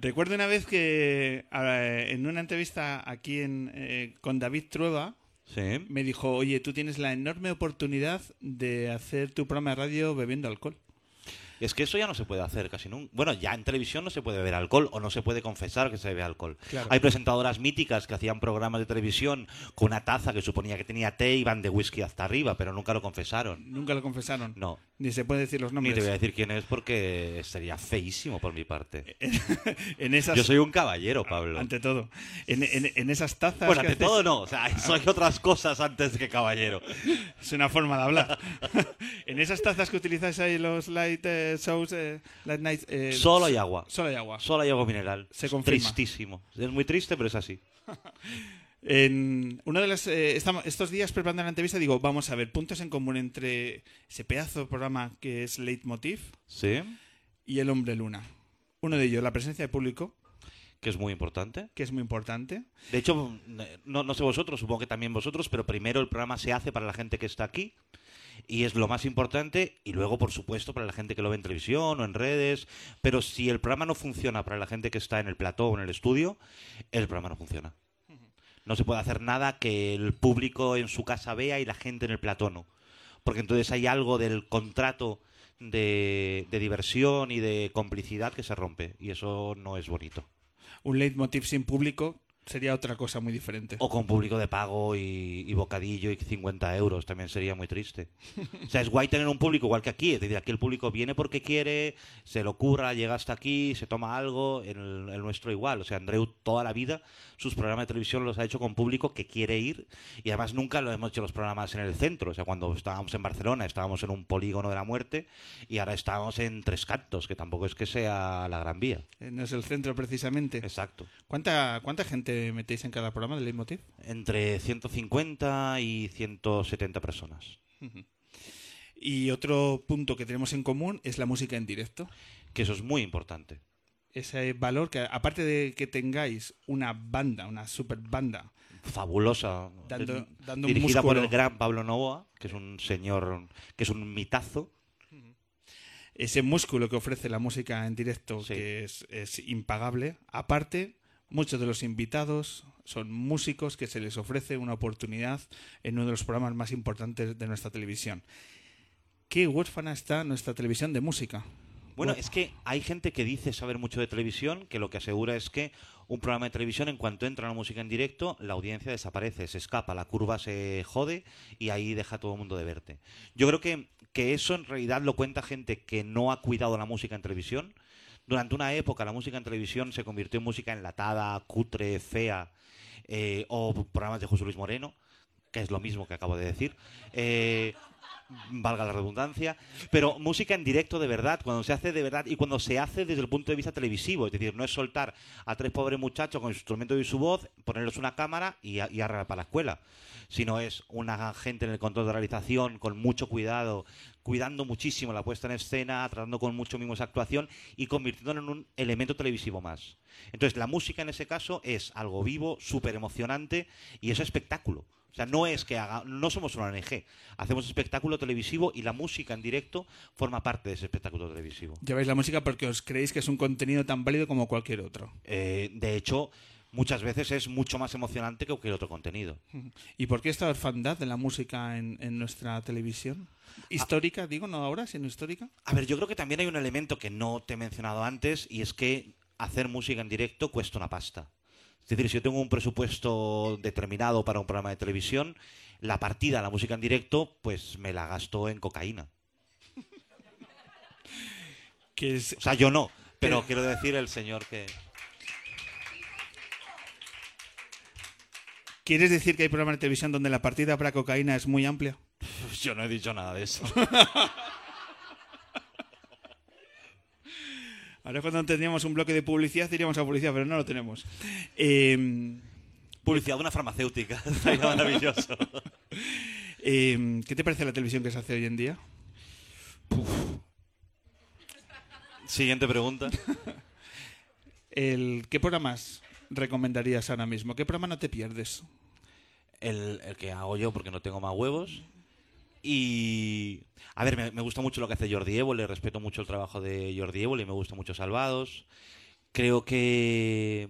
Recuerdo una vez que en una entrevista aquí en, eh, con David Trueba Sí. me dijo, oye, tú tienes la enorme oportunidad de hacer tu programa de radio bebiendo alcohol. Es que eso ya no se puede hacer casi nunca. Bueno, ya en televisión no se puede beber alcohol o no se puede confesar que se bebe alcohol. Claro. Hay presentadoras míticas que hacían programas de televisión con una taza que suponía que tenía té y van de whisky hasta arriba, pero nunca lo confesaron. Nunca lo confesaron. No. Ni se puede decir los Ni nombres. te voy a decir quién es porque sería feísimo por mi parte. en esas, Yo soy un caballero, Pablo. Ante todo. En, en- en esas tazas. Bueno, que ante haces- todo no. O sea, soy otras cosas antes que caballero. Es una forma de hablar. en esas tazas que utilizáis ahí los light eh, shows, eh, light night. eh, Solo hay agua. Solo hay agua. Solo hay agua mineral. Se confirma. Tristísimo. Es muy triste, pero es así. En uno de los, eh, estamos- estos días preparando la entrevista digo, vamos a ver, puntos en común entre ese pedazo de programa que es Leitmotiv Sí. y El Hombre Luna. Uno de ellos, la presencia de público, Que es muy importante. que es muy importante. De hecho, no, no sé vosotros, supongo que también vosotros, pero primero el programa se hace para la gente que está aquí y es lo más importante y luego, por supuesto, para la gente que lo ve en televisión o en redes. Pero si el programa no funciona para la gente que está en el plató o en el estudio, el programa no funciona. No se puede hacer nada que el público en su casa vea y la gente en el plató no. Porque entonces hay algo del contrato de, de diversión y de complicidad que se rompe y eso no es bonito. Un Leitmotiv sin público sería otra cosa muy diferente. O con público de pago y, y bocadillo y 50 euros, también sería muy triste. O sea, es guay tener un público igual que aquí, es decir, aquí el público viene porque quiere, se lo curra, llega hasta aquí, se toma algo, el, el nuestro igual. O sea, Andreu toda la vida sus programas de televisión los ha hecho con público que quiere ir y además nunca lo hemos hecho los programas en el centro. O sea, cuando estábamos en Barcelona estábamos en un polígono de la muerte y ahora estamos en Tres Cantos, que tampoco es que sea la Gran Vía. Eh, No es el centro precisamente. Exacto. ¿Cuánta, ¿Cuánta gente metéis en cada programa de Leitmotiv? Entre 150 y 170 personas. Y otro punto que tenemos en común es la música en directo. Que eso es muy importante. Ese valor que, aparte de que tengáis una banda, una super banda, Fabulosa. Dando- eh, un dirigida por el gran Pablo Novoa, que es un señor, que es un mitazo. ese músculo que ofrece la música en directo, Sí. que es, es impagable. Aparte, muchos de los invitados son músicos que se les ofrece una oportunidad en uno de los programas más importantes de nuestra televisión. Qué huérfana está nuestra televisión de música. Bueno, es que hay gente que dice saber mucho de televisión, que lo que asegura es que un programa de televisión, en cuanto entra la música en directo, la audiencia desaparece, se escapa, la curva se jode y ahí deja a todo el mundo de verte. Yo creo que, que eso en realidad lo cuenta gente que no ha cuidado la música en televisión. Durante una época la música en televisión se convirtió en música enlatada, cutre, fea, eh, o programas de José Luis Moreno, que es lo mismo que acabo de decir. Eh, valga la redundancia, pero música en directo de verdad, cuando se hace de verdad y cuando se hace desde el punto de vista televisivo, es decir, no es soltar a tres pobres muchachos con su instrumento y su voz, ponerles una cámara y, y arreglar para la escuela, sino es una gente en el control de realización con mucho cuidado, cuidando muchísimo la puesta en escena, tratando con mucho mimo esa actuación y convirtiéndolo en un elemento televisivo más. Entonces, la música en ese caso es algo vivo, súper emocionante y es espectáculo. O sea, no es que haga, no somos una ONG, hacemos espectáculo televisivo y la música en directo forma parte de ese espectáculo televisivo. Lleváis la música porque os creéis que es un contenido tan válido como cualquier otro. Eh, de hecho, muchas veces es mucho más emocionante que cualquier otro contenido. ¿Y por qué esta orfandad de la música en, en nuestra televisión? Histórica, digo, no ahora, sino histórica. A ver, yo creo que también hay un elemento que no te he mencionado antes y es que hacer música en directo cuesta una pasta. Es decir, si yo tengo un presupuesto determinado para un programa de televisión, la partida, la música en directo, pues me la gasto en cocaína. Que es, O sea, yo no, pero quiero decir el señor que... ¿Quieres decir que hay programas de televisión donde la partida para cocaína es muy amplia? Yo no he dicho nada de eso. Ahora cuando tendríamos un bloque de publicidad diríamos a publicidad, pero no lo tenemos. Eh, Publicidad de una farmacéutica. Maravilloso. eh, ¿Qué te parece la televisión que se hace hoy en día? Siguiente pregunta. El, ¿Qué programas recomendarías ahora mismo? ¿Qué programa no te pierdes? El, el que hago yo porque no tengo más huevos. Y. A ver, me, me gusta mucho lo que hace Jordi Évole, respeto mucho el trabajo de Jordi Évole, me gusta mucho Salvados. Creo que.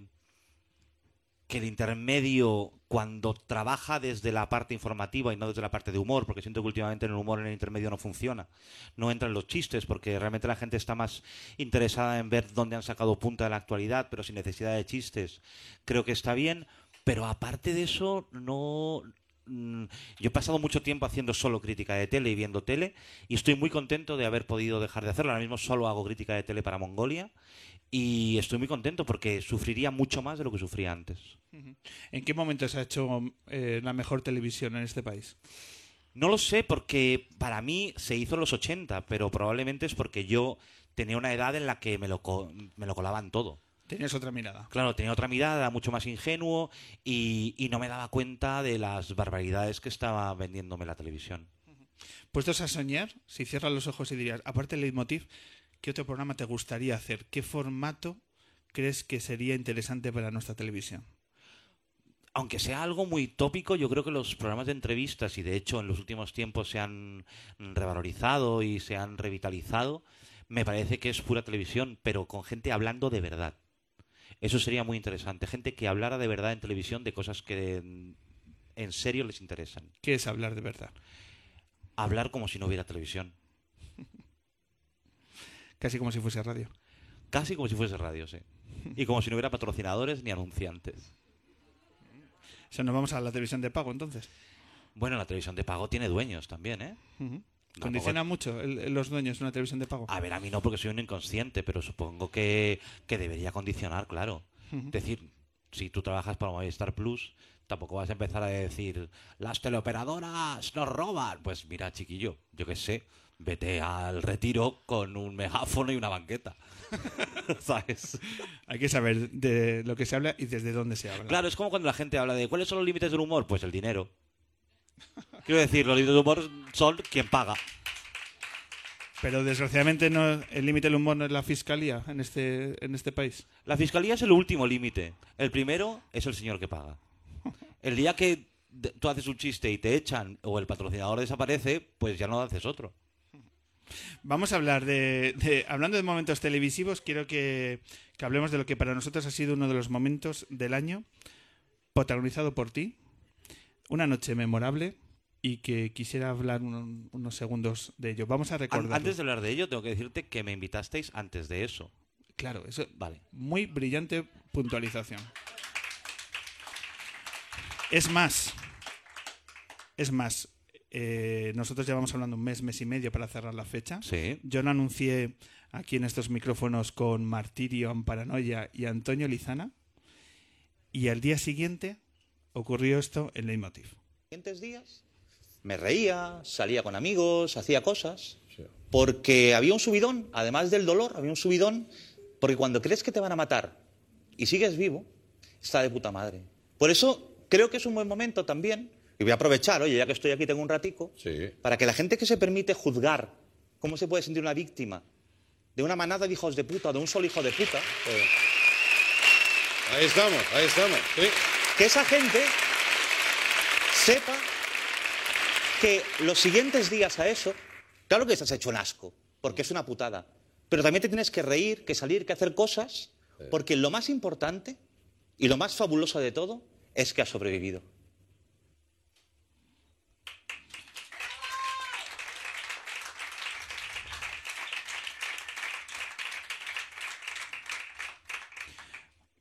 Que el intermedio, cuando trabaja desde la parte informativa y no desde la parte de humor, porque siento que últimamente en el humor en el intermedio no funciona. No entran los chistes, porque realmente la gente está más interesada en ver dónde han sacado punta de la actualidad, pero sin necesidad de chistes. Creo que está bien. Pero aparte de eso, no. mm, Yo he pasado mucho tiempo haciendo solo crítica de tele y viendo tele, y estoy muy contento de haber podido dejar de hacerlo. Ahora mismo solo hago crítica de tele para Mongolia, y estoy muy contento porque sufriría mucho más de lo que sufría antes. ¿En qué momento se ha hecho eh, la mejor televisión en este país? No lo sé porque para mí se hizo en los 80, pero probablemente es porque yo tenía una edad en la que me lo, co- me lo colaban todo. Tenías otra mirada. Claro, tenía otra mirada, era mucho más ingenuo y, y no me daba cuenta de las barbaridades que estaba vendiéndome la televisión. Puestos a soñar, si cierras los ojos y dirías, aparte del leitmotiv, ¿qué otro programa te gustaría hacer? ¿Qué formato crees que sería interesante para nuestra televisión? Aunque sea algo muy tópico, yo creo que los programas de entrevistas, y de hecho en los últimos tiempos se han revalorizado y se han revitalizado, me parece que es pura televisión, pero con gente hablando de verdad. Eso sería muy interesante. Gente que hablara de verdad en televisión de cosas que en serio les interesan. ¿Qué es hablar de verdad? Hablar como si no hubiera televisión. Casi como si fuese radio. Casi como si fuese radio, sí. Y como si no hubiera patrocinadores ni anunciantes. O sea, nos vamos a la televisión de pago entonces. Bueno, la televisión de pago tiene dueños también, ¿eh? ¿Condiciona mucho el- los dueños una televisión de pago? A ver, a mí no porque soy un inconsciente, pero supongo que, que debería condicionar, claro. Es decir, si tú trabajas para Movistar Plus, tampoco vas a empezar a decir, las teleoperadoras nos roban. Pues mira, chiquillo, yo qué sé, vete al retiro con un megáfono y una banqueta. ¿Sabes? Hay que saber de lo que se habla y desde dónde se habla. Claro, es como cuando la gente habla de cuáles son los límites del humor, pues el dinero. Quiero decir, los límites del humor son quien paga. Pero desgraciadamente no, el límite del humor no es la fiscalía en este, en este país. La fiscalía es el último límite. El primero es el señor que paga. El día que de- tú haces un chiste y te echan o el patrocinador desaparece, pues ya no haces otro. Vamos a hablar de, de- Hablando de momentos televisivos, quiero que, que hablemos de lo que para nosotros ha sido uno de los momentos del año, protagonizado por ti. Una noche memorable y que quisiera hablar un- unos segundos de ello. Vamos a recordar. Antes de hablar de ello, tengo que decirte que me invitasteis antes de eso. Claro, eso. Vale. Muy brillante puntualización. Es más, es más, eh, nosotros llevamos hablando un mes, mes y medio para cerrar la fecha. Sí. Yo lo anuncié aquí en estos micrófonos con Martirio, Amparanoia y Antonio Lizana. Y al día siguiente ocurrió esto en Leitmotiv. siguientes días me reía, salía con amigos, hacía cosas, porque había un subidón, además del dolor, había un subidón, porque cuando crees que te van a matar y sigues vivo, está de puta madre. Por eso creo que es un buen momento también, y voy a aprovechar, oye, ya que estoy aquí tengo un ratico, para que la gente que se permite juzgar cómo se puede sentir una víctima de una manada de hijos de puta, de un solo hijo de puta, Ahí estamos, ahí estamos. sí. que esa gente sepa que los siguientes días a eso, claro que estás hecho un asco, porque es una putada, pero también te tienes que reír, que salir, que hacer cosas, porque lo más importante y lo más fabuloso de todo es que has sobrevivido.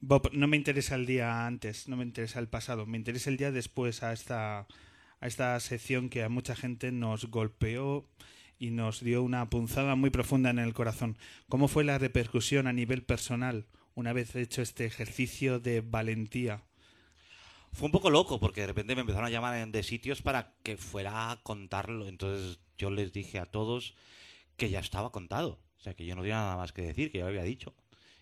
Bob, no me interesa el día antes, no me interesa el pasado, me interesa el día después a esta, a esta sección que a mucha gente nos golpeó y nos dio una punzada muy profunda en el corazón. ¿Cómo fue la repercusión a nivel personal una vez hecho este ejercicio de valentía? Fue un poco loco porque de repente me empezaron a llamar de sitios para que fuera a contarlo. Entonces yo les dije a todos que ya estaba contado. O sea, que yo no tenía nada más que decir, que ya lo había dicho.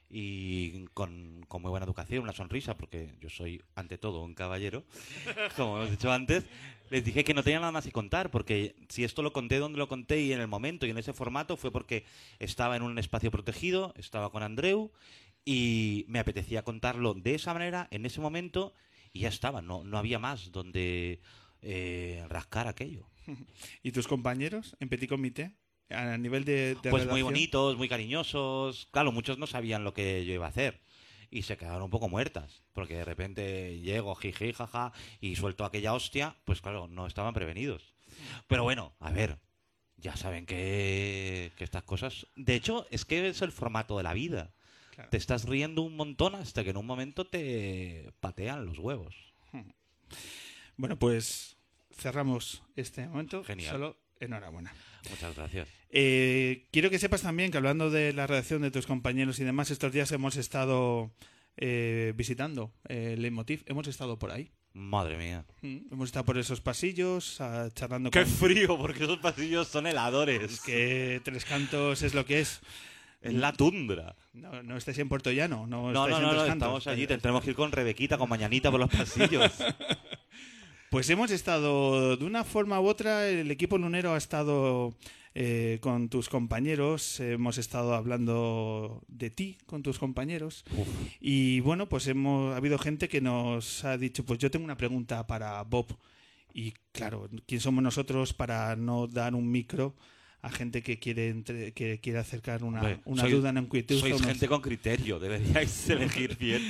Y con, muy buena educación, una sonrisa, porque yo soy ante todo un caballero, como hemos dicho antes, les dije que no tenía nada más que contar, porque si esto lo conté donde lo conté y en el momento y en ese formato fue porque estaba en un espacio protegido, estaba con Andreu y me apetecía contarlo de esa manera, en ese momento, y ya estaba, no, no había más donde eh, rascar aquello. ¿Y tus compañeros en Petit Comité? A nivel de, de Pues muy bonitos, muy cariñosos. Claro, muchos no sabían lo que yo iba a hacer. Y se quedaron un poco muertas. Porque de repente llego, jiji, jaja, y suelto aquella hostia. Pues claro, no estaban prevenidos. Pero bueno, a ver. Ya saben que, que estas cosas. De hecho, es que es el formato de la vida. Te estás riendo un montón hasta que en un momento te patean los huevos. Bueno, pues cerramos este momento. Genial. Solo enhorabuena. Muchas gracias. Eh, quiero que sepas también que hablando de la redacción de tus compañeros y demás, estos días hemos estado eh, visitando eh, el Leitmotiv. Hemos estado por ahí. Madre mía. Mm, Hemos estado por esos pasillos, ah, charlando ¡Qué con... frío! Porque esos pasillos son heladores. Es que Tres Cantos es lo que es. Es la tundra. No, no estáis en Puerto Llano. No, No, estáis no, en no, Tres no, Cantos. estamos allí. Tendremos que ir con Rebequita, con Mañanita por los pasillos. Pues hemos estado, de una forma u otra, el equipo lunero ha estado eh, con tus compañeros, hemos estado hablando de ti con tus compañeros. Y bueno, pues hemos ha habido gente que nos ha dicho, pues yo tengo una pregunta para Bob. Y claro, ¿quién somos nosotros para no dar un micro a gente que quiere entre- que quiere acercar una, una sois- duda, una inquietud? Sois unos- gente con criterio, deberíais elegir bien.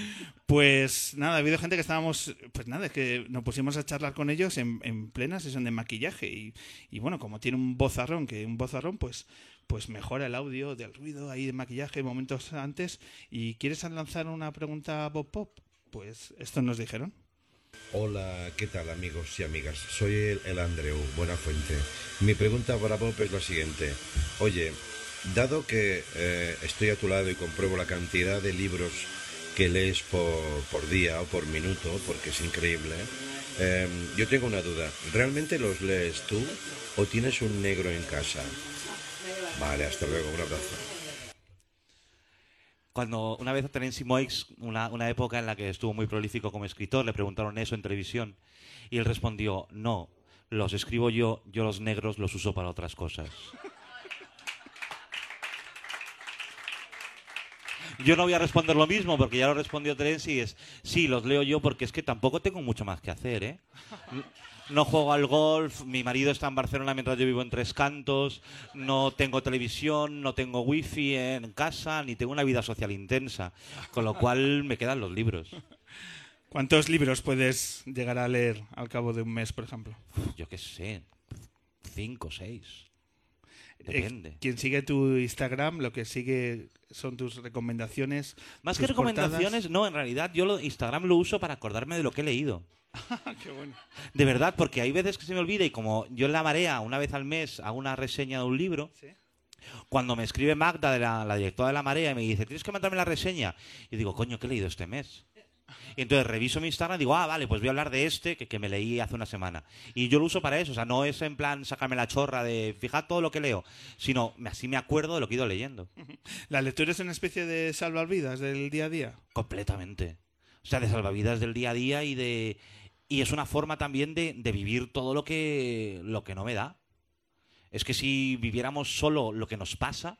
pues nada, ha habido gente que estábamos, pues nada, es que nos pusimos a charlar con ellos en, en plena sesión de maquillaje y, y bueno, como tiene un vozarrón, que un vozarrón pues, pues mejora el audio del ruido ahí de maquillaje momentos antes y ¿quieres lanzar una pregunta a Bob Pop? Pues esto nos dijeron. Hola, ¿qué tal amigos y amigas? Soy el, el Andreu, Buenafuente. Mi pregunta para Bob es la siguiente. Oye, dado que eh, estoy a tu lado y compruebo la cantidad de libros que lees por, por día o por minuto, porque es increíble, eh, yo tengo una duda. ¿Realmente los lees tú o tienes un negro en casa? Vale, hasta luego, un abrazo. Cuando una vez a Terence Moix, una, una época en la que estuvo muy prolífico como escritor, le preguntaron eso en televisión y él respondió, no, los escribo yo, yo los negros los uso para otras cosas. Yo no voy a responder lo mismo porque ya lo respondió Terence y es, sí, los leo yo porque es que tampoco tengo mucho más que hacer, ¿eh? No juego al golf, mi marido está en Barcelona mientras yo vivo en Tres Cantos, no tengo televisión, no tengo wifi en casa, ni tengo una vida social intensa, con lo cual me quedan los libros. ¿Cuántos libros puedes llegar a leer al cabo de un mes, por ejemplo? Yo qué sé, cinco, seis. Eh, Depende. quien sigue tu Instagram, lo que sigue son tus recomendaciones. Más que portadas. recomendaciones, no, en realidad yo lo, Instagram lo uso para acordarme de lo que he leído. Qué bueno. De verdad, porque hay veces que se me olvida y como yo en la marea una vez al mes hago una reseña de un libro, cuando me escribe Magda, de la, la directora de la marea, y me dice, tienes que mandarme la reseña, y digo, coño, ¿qué he leído este mes? Y entonces reviso mi Instagram y digo, ah, vale, pues voy a hablar de este que, que me leí hace una semana. Y yo lo uso para eso, o sea, no es en plan sacarme la chorra de fijar todo lo que leo, sino así me acuerdo de lo que he ido leyendo. ¿La lectura es una especie de salvavidas del día a día? Completamente. O sea, de salvavidas del día a día y de. Y es una forma también de, de vivir todo lo que, lo que no me da. Es que si viviéramos solo lo que nos pasa,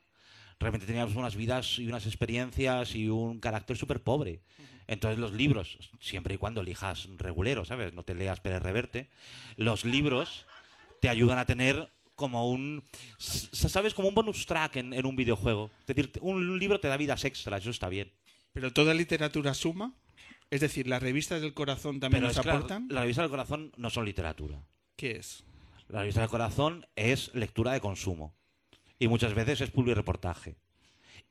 realmente teníamos unas vidas y unas experiencias y un carácter súper pobre. Entonces los libros, siempre y cuando elijas regulero, ¿sabes? No te leas Pérez Reverte. Los libros te ayudan a tener como un, ¿sabes? Como un bonus track en, en un videojuego. Es decir, un libro te da vidas extras, eso está bien. ¿Pero toda literatura suma? Es decir, ¿las revistas del corazón también Pero nos la- aportan? las revistas del corazón no son literatura. ¿Qué es? La revista del corazón es lectura de consumo. Y muchas veces es publireportaje.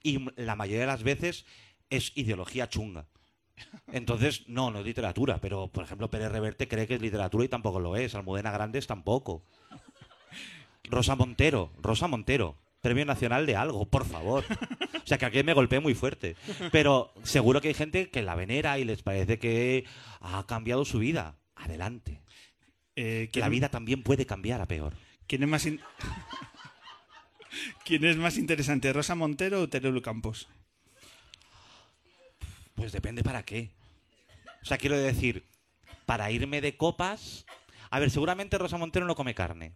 Y m- la mayoría de las veces es ideología chunga. Entonces, no, no es literatura. Pero, por ejemplo, Pérez Reverte cree que es literatura y tampoco lo es. Almudena Grandes tampoco. Rosa Montero, Rosa Montero. Premio Nacional de algo, por favor. O sea, que aquí me golpeé muy fuerte. Pero seguro que hay gente que la venera y les parece que ha cambiado su vida. Adelante. Eh, Que la vida también puede cambiar a peor. ¿Quién es más, in- ¿Quién es más interesante, Rosa Montero o Teruel Campos? Pues depende para qué. O sea, quiero decir, para irme de copas. A ver, seguramente Rosa Montero no come carne.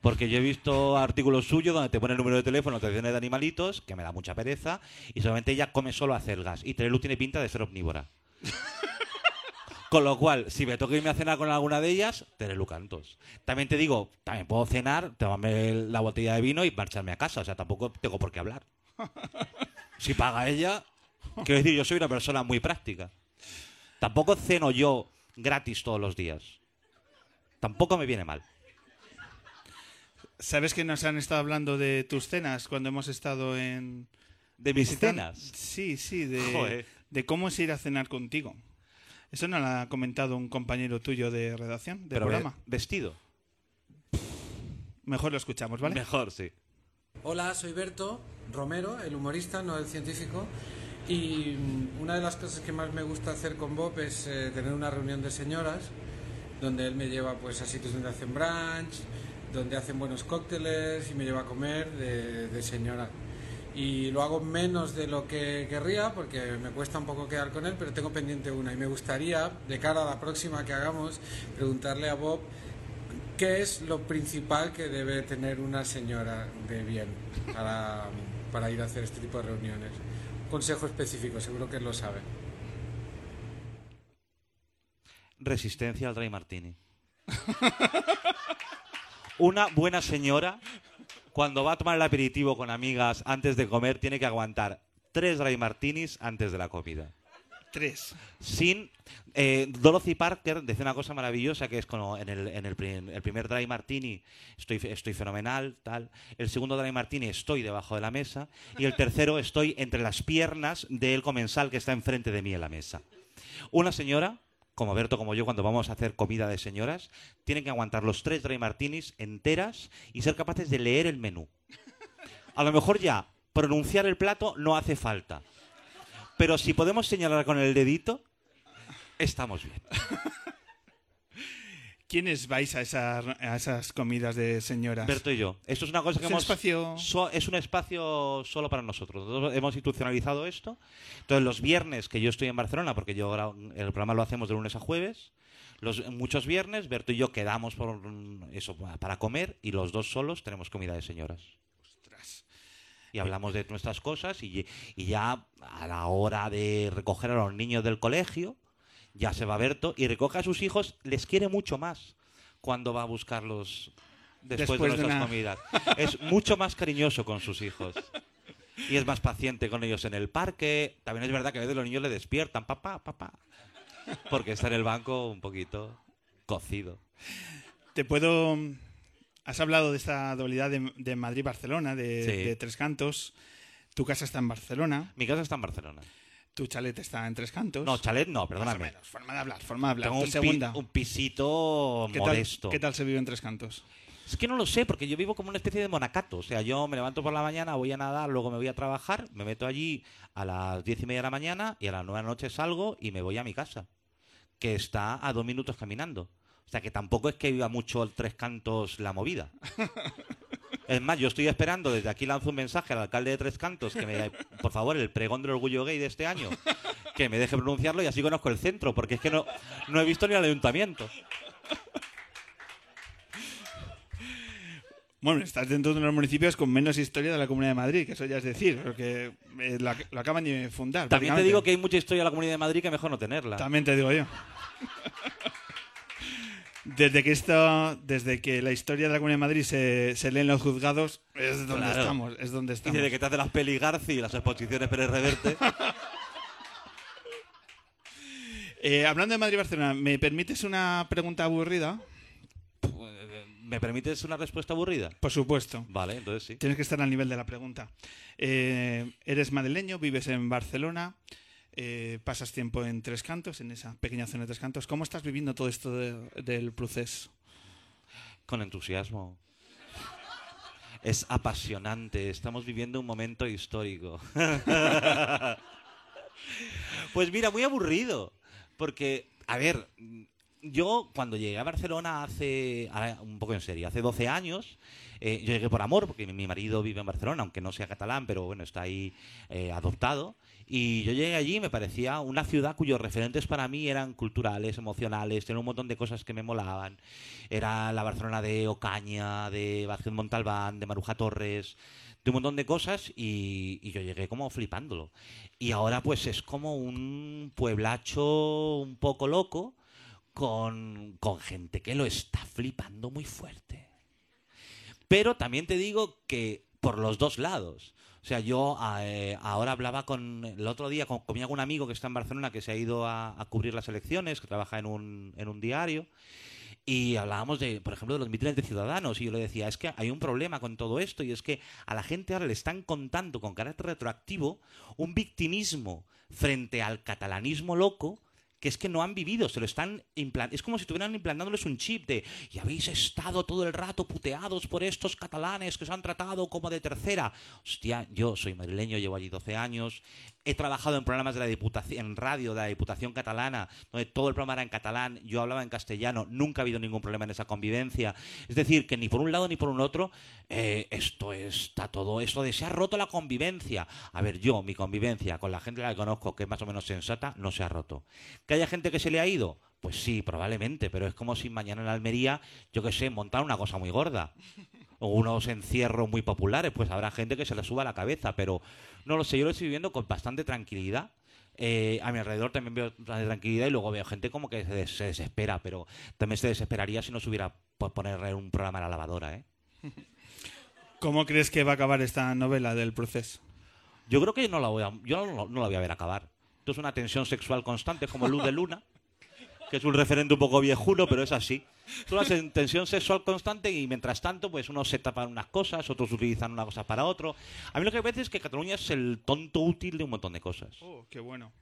Porque yo he visto artículos suyos donde te pone el número de teléfono, te de animalitos, que me da mucha pereza, y solamente ella come solo acelgas. Y Terelu tiene pinta de ser omnívora. Con lo cual, si me toca irme a cenar con alguna de ellas, Terelu cantos. También te digo, también puedo cenar, tomarme la botella de vino y marcharme a casa. O sea, tampoco tengo por qué hablar. Si paga ella, quiero decir, yo soy una persona muy práctica. Tampoco ceno yo gratis todos los días. Tampoco me viene mal. ¿Sabes que nos han estado hablando de tus cenas cuando hemos estado en... ¿De mis visitan- cenas? Sí, sí, de, Joder. de cómo es ir a cenar contigo. Eso no lo ha comentado un compañero tuyo de redacción, de Pero ve- programa. vestido. Mejor lo escuchamos, ¿vale? Mejor, sí. Hola, soy Berto Romero, el humorista, no el científico. Y mm, una de las cosas que más me gusta hacer con Bob es eh, tener una reunión de señoras, donde él me lleva pues, a sitios donde hacen brunch, donde hacen buenos cócteles y me lleva a comer de, de señora. Y lo hago menos de lo que querría porque me cuesta un poco quedar con él, pero tengo pendiente una. Y me gustaría, de cara a la próxima que hagamos, preguntarle a Bob ¿Qué es lo principal que debe tener una señora de bien para, para ir a hacer este tipo de reuniones? Consejo específico, seguro que lo sabe. Resistencia al dry martini. Una buena señora, cuando va a tomar el aperitivo con amigas antes de comer, tiene que aguantar tres dry martinis antes de la comida. Tres. Sin. Eh, Dorothy Parker dice una cosa maravillosa que es como en el, en el, pri- el primer dry martini estoy, estoy fenomenal, tal. El segundo dry martini estoy debajo de la mesa. Y el tercero estoy entre las piernas del comensal que está enfrente de mí en la mesa. Una señora, como Berto, como yo, cuando vamos a hacer comida de señoras, tienen que aguantar los tres dry martinis enteras y ser capaces de leer el menú. A lo mejor ya pronunciar el plato no hace falta. Pero si podemos señalar con el dedito, estamos bien. ¿Quiénes vais a, esa- a esas comidas de señoras? Berto y yo. Esto es una cosa que Es un hemos. espacio- so- es un espacio solo para nosotros. Nosotros hemos institucionalizado esto. Entonces, los viernes que yo estoy en Barcelona, porque yo el programa lo hacemos de lunes a jueves, los, muchos viernes, Berto y yo quedamos por mm, eso para comer y los dos solos tenemos comida de señoras. Y hablamos de nuestras cosas y, y ya a la hora de recoger a los niños del colegio, ya se va Berto y recoge a sus hijos, les quiere mucho más cuando va a buscarlos después, Después de de nuestras una- comidas. Es mucho más cariñoso con sus hijos. Y es más paciente con ellos en el parque. También es verdad que a veces los niños le despiertan, papá, papá. Porque está en el banco un poquito cocido. Te puedo. Has hablado de esta dualidad de, de Madrid-Barcelona, de, Sí. de Tres Cantos. Tu casa está en Barcelona. Mi casa está en Barcelona. Tu chalet está en Tres Cantos. No, chalet no, Más o perdóname. menos. Forma de hablar, forma de hablar. Tengo un, pi- segunda. un pisito ¿Qué tal, modesto. ¿Qué tal se vive en Tres Cantos? Es que no lo sé, porque yo vivo como una especie de monacato. O sea, yo me levanto por la mañana, voy a nadar, luego me voy a trabajar, me meto allí a las diez y media de la mañana y a las nueve de la noche salgo y me voy a mi casa, que está a dos minutos caminando. O sea, que tampoco es que viva mucho el Tres Cantos la movida. Es más, yo estoy esperando, desde aquí lanzo un mensaje al alcalde de Tres Cantos, que me, por favor, el pregón del orgullo gay de este año, que me deje pronunciarlo y así conozco el centro, porque es que no, no he visto ni al ayuntamiento. Bueno, estás dentro de uno de los municipios con menos historia de la Comunidad de Madrid, que eso ya es decir, porque eh, lo, ac- lo acaban de fundar. También te digo que hay mucha historia de la Comunidad de Madrid que mejor no tenerla. También te digo yo. Desde que esto, desde que la historia de la Comunidad de Madrid se, se lee en los juzgados, es donde Claro. estamos, es donde Y estamos. desde que te hace las peli Garci y las exposiciones Pérez Reverte. Eh, hablando de Madrid y Barcelona, ¿me permites una pregunta aburrida? ¿Me permites una respuesta aburrida? Por supuesto. Vale, entonces sí. Tienes que estar al nivel de la pregunta. Eh, eres madrileño, vives en Barcelona, eh, pasas tiempo en Tres Cantos, en esa pequeña zona de Tres Cantos. ¿Cómo estás viviendo todo esto de- del proceso? Con entusiasmo. Es apasionante. Estamos viviendo un momento histórico. pues mira, muy aburrido. Porque, a ver, yo cuando llegué a Barcelona hace, un poco en serio, hace 12 años, eh, yo llegué por amor, porque mi, marido vive en Barcelona, aunque no sea catalán, pero bueno, está ahí eh, adoptado. Y yo llegué allí y me parecía una ciudad cuyos referentes para mí eran culturales, emocionales, tenía un montón de cosas que me molaban. Era la Barcelona de Ocaña, de Vázquez Montalbán, de Maruja Torres, de un montón de cosas y yo llegué como flipándolo. Y ahora pues es como un pueblacho un poco loco con, gente que lo está flipando muy fuerte. Pero también te digo que por los dos lados. O sea, yo eh, ahora hablaba con el otro día con, comía con un amigo que está en Barcelona que se ha ido a, a cubrir las elecciones, que trabaja en un, en un diario. Y hablábamos de, por ejemplo, de los mítines de ciudadanos. Y yo le decía, es que hay un problema con todo esto. Y es que a la gente ahora le están contando con carácter retroactivo un victimismo frente al catalanismo loco que es que no han vivido, se lo están implantando. Es como si estuvieran implantándoles un chip de y habéis estado todo el rato puteados por estos catalanes que os han tratado como de tercera. Hostia, yo soy madrileño, llevo allí 12 años, he trabajado en programas de la Diputación, en radio de la Diputación Catalana, donde todo el programa era en catalán, yo hablaba en castellano, nunca ha habido ningún problema en esa convivencia. Es decir, que ni por un lado ni por un otro, eh, esto está todo, esto de se ha roto la convivencia. A ver, yo, mi convivencia con la gente que conozco, que es más o menos sensata, no se ha roto. ¿Que haya gente que se le ha ido? Pues sí, probablemente, pero es como si mañana en Almería, yo qué sé, montar una cosa muy gorda. O unos encierros muy populares, pues habrá gente que se le suba a la cabeza, pero no lo sé, yo lo estoy viviendo con bastante tranquilidad. Eh, a mi alrededor también veo bastante tranquilidad y luego veo gente como que se, des- se desespera, pero también se desesperaría si no se hubiera por poner un programa a la lavadora, ¿eh? ¿Cómo crees que va a acabar esta novela del proceso? Yo creo que no la voy a, yo no, no la voy a ver acabar. Esto es una tensión sexual constante, como Luz de Luna, que es un referente un poco viejuno, pero es así. Es una tensión sexual constante y mientras tanto, pues unos se tapan unas cosas, otros utilizan una cosa para otro. A mí lo que me parece es que Cataluña es el tonto útil de un montón de cosas. Oh, qué bueno.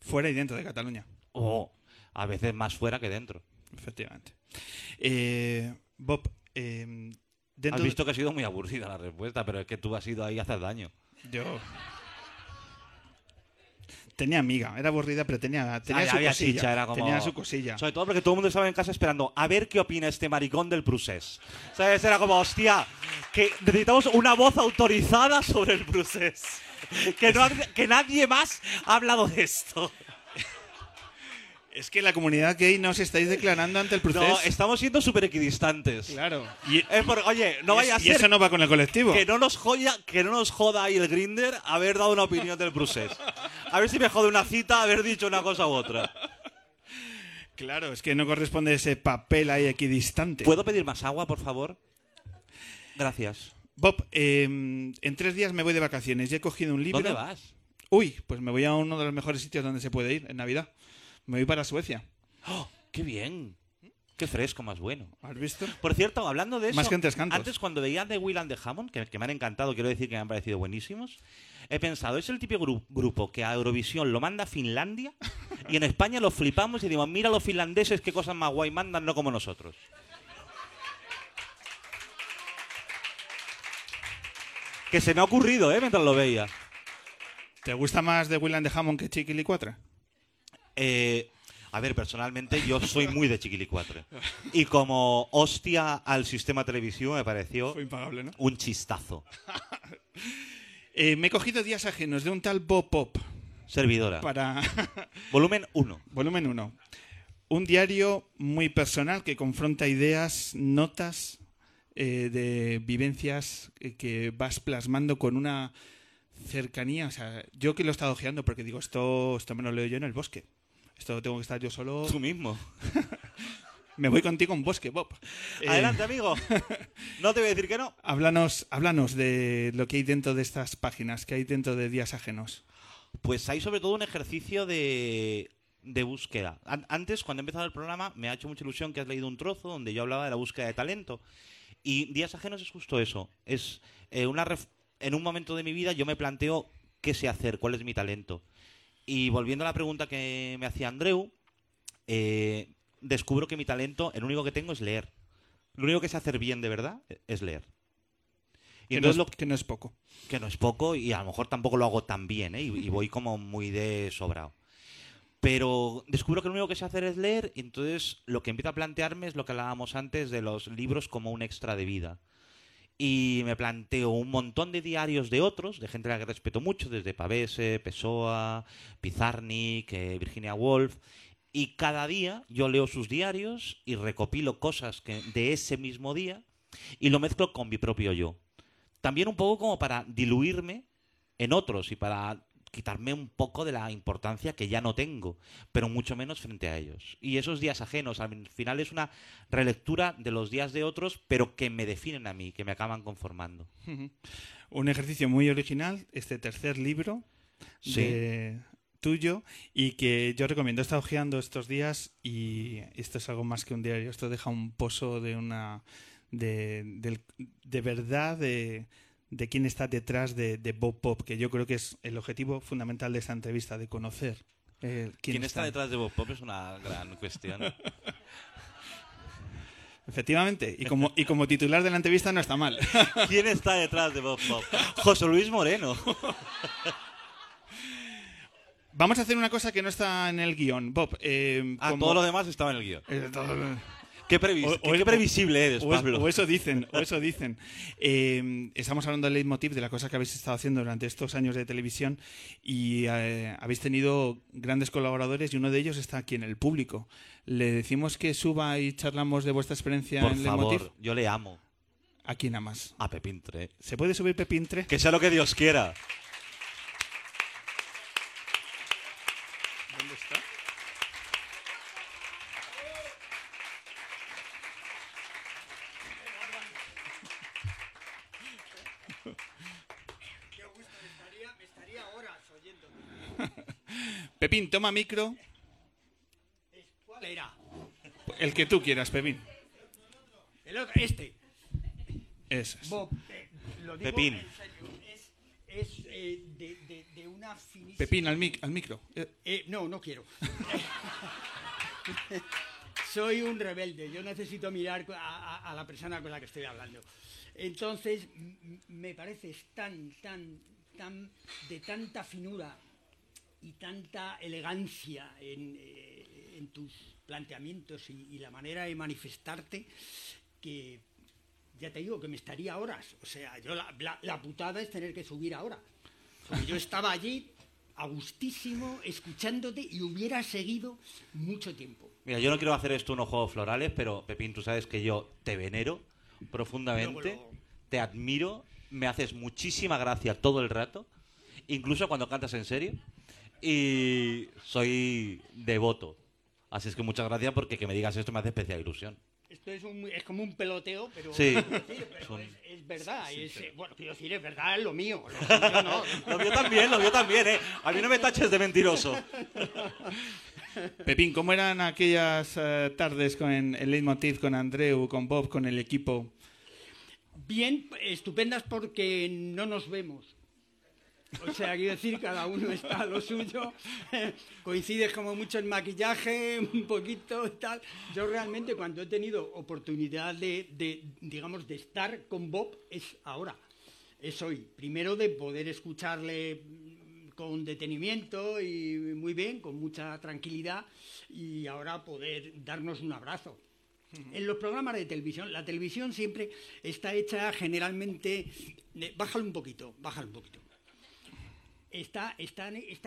Fuera y dentro de Cataluña. O a veces más fuera que dentro. Efectivamente. Eh, Bob, eh, dentro Has visto que ha sido muy aburrida la respuesta, pero es que tú has ido ahí a hacer daño. Yo. Tenía amiga, era aburrida, pero tenía, tenía Ah, su había cosilla. chicha, era como- Tenía su cosilla. Sobre todo porque todo el mundo estaba en casa esperando a ver qué opina este maricón del Prusés. ¿Sabes? Era como, hostia, que necesitamos una voz autorizada sobre el Prusés. Que, no, ha- que nadie más ha hablado de esto. Es que la comunidad gay no os estáis declarando ante el proceso. No, estamos siendo súper equidistantes. Claro. Es por- oye, no vaya a y eso no va con el colectivo. que no nos joya, que no nos joda ahí el grinder haber dado una opinión del Prusés. A ver si me jode una cita haber dicho una cosa u otra. Claro, es que no corresponde ese papel ahí equidistante. ¿Puedo pedir más agua, por favor? Gracias. Bob, eh, en tres días me voy de vacaciones y he cogido un libro. ¿Dónde vas? Uy, pues me voy a uno de los mejores sitios donde se puede ir en Navidad. Me voy para Suecia. ¡Oh, ¡Qué bien! ¡Qué fresco, más bueno! ¿Has visto? Por cierto, hablando de eso, Más que Cantos. antes cuando veía de Will and the Hammond, que, que me han encantado, quiero decir que me han parecido buenísimos, he pensado, es el típico gru- grupo que a Eurovisión lo manda Finlandia y en España lo flipamos y decimos, mira los finlandeses qué cosas más guay mandan, no como nosotros. Que se me ha ocurrido, ¿eh? Mientras lo veía. ¿Te gusta más de William de Hammond que Chiquilicuatra? Eh, a ver, personalmente yo soy muy de Chiquilicuatre. Y como hostia al sistema televisivo me pareció Fue impagable, ¿no? un chistazo. Eh, me he cogido días ajenos de un tal Bob Pop Servidora. para Volumen 1. volumen 1. Un diario muy personal que confronta ideas, notas eh, de vivencias que vas plasmando con una cercanía. O sea, yo que lo he estado ojeando porque digo, esto, esto me lo leo yo en el bosque. Esto tengo que estar yo solo. Tú mismo. Me voy contigo en bosque, Bob. Eh, Adelante, amigo. No te voy a decir que no. Háblanos, háblanos de lo que hay dentro de estas páginas, que hay dentro de días ajenos. Pues hay sobre todo un ejercicio de, de búsqueda. An- antes, cuando he empezado el programa, me ha hecho mucha ilusión que has leído un trozo donde yo hablaba de la búsqueda de talento. Y Días Ajenos es justo eso. Es eh, una ref- en un momento de mi vida yo me planteo qué sé hacer, cuál es mi talento. Y volviendo a la pregunta que me hacía Andreu, eh, descubro que mi talento, el único que tengo es leer. Lo único que sé hacer bien de verdad es leer. Y Que no, entonces es, lo que no es poco. que no es poco y a lo mejor tampoco lo hago tan bien, ¿eh? y, y voy como muy de sobrado. Pero descubro que lo único que sé hacer es leer y entonces lo que empiezo a plantearme es lo que hablábamos antes de los libros como un extra de vida. Y me planteo un montón de diarios de otros, de gente a la que respeto mucho, desde Pavese, Pessoa, Pizarnik, Virginia Woolf. Y cada día yo leo sus diarios y recopilo cosas de ese mismo día y lo mezclo con mi propio yo. También un poco como para diluirme en otros y para quitarme un poco de la importancia que ya no tengo, pero mucho menos frente a ellos. Y esos días ajenos, al final es una relectura de los días de otros, pero que me definen a mí, que me acaban conformando. Un ejercicio muy original, este tercer libro Sí. de- tuyo y que yo recomiendo. He estado hojeando estos días y esto es algo más que un diario. Esto deja un pozo de una de verdad de, de quién está detrás de, de Bob Pop, que yo creo que es el objetivo fundamental de esta entrevista, de conocer eh, quién, ¿Quién está detrás de Bob Pop? Es una gran cuestión. Efectivamente, y como, y como titular de la entrevista no está mal. ¿Quién está detrás de Bob Pop? José Luis Moreno. Vamos a hacer una cosa que no está en el guion. Bob, eh, Ah, como- todo lo demás estaba en el guion. Eh, todo- Qué, previs- O- qué- qué previsible eres, Pablo. O eso dicen, o eso dicen. Eh, estamos hablando del leitmotiv de la cosa que habéis estado haciendo durante estos años de televisión y eh, habéis tenido grandes colaboradores y uno de ellos está aquí en el público. Le decimos que suba y charlamos de vuestra experiencia Por en leitmotiv. favor, yo le amo. ¿A quién amas? A Pepín 3. ¿Se puede subir Pepín 3? Que sea lo que Dios quiera. ¿Dónde está? Micro. ¿Cuál era? El que tú quieras, Pepín. El otro, este. Es. Bob, eh, lo digo Pepín. en serio, es, es, eh, de, de- de una finísima... Pepín, al, mic- al micro. Eh, Eh, no, no quiero. Soy un rebelde, yo necesito mirar a, a- a la persona con la que estoy hablando. Entonces, m- me pareces tan, tan, tan, de tanta finura y tanta elegancia en, eh, en tus planteamientos y, y la manera de manifestarte que ya te digo que me estaría horas. O sea, yo la, la- la putada es tener que subir ahora. Porque yo estaba allí a gustísimo escuchándote y hubiera seguido mucho tiempo. Mira, yo no quiero hacer esto unos juegos florales, pero Pepín, tú sabes que yo te venero profundamente, Luego, luego. te admiro, me haces muchísima gracia todo el rato, incluso cuando cantas en serio, y soy devoto. Así es que muchas gracias porque que me digas esto me hace especial ilusión. Esto es, un- es como un peloteo, pero, Sí. quiero decir, pero Es un- es, es verdad. es, eh, bueno, quiero decir, es verdad, es lo mío. Lo no. Lo mío también, lo mío también, ¿eh? A mí no me taches de mentiroso. Pepín, ¿cómo eran aquellas eh, tardes con el leitmotiv, con Andreu, con Bob, con el equipo? Bien, estupendas porque no nos vemos. O sea, quiero decir, cada uno está a lo suyo. Coincides como mucho en maquillaje, un poquito tal. Yo realmente cuando he tenido oportunidad de, de, digamos, de estar con Bob es ahora. Es hoy. Primero de poder escucharle con detenimiento y muy bien, con mucha tranquilidad, y ahora poder darnos un abrazo. En los programas de televisión, la televisión siempre está hecha generalmente. de- bájalo un poquito, bájalo un poquito. Está,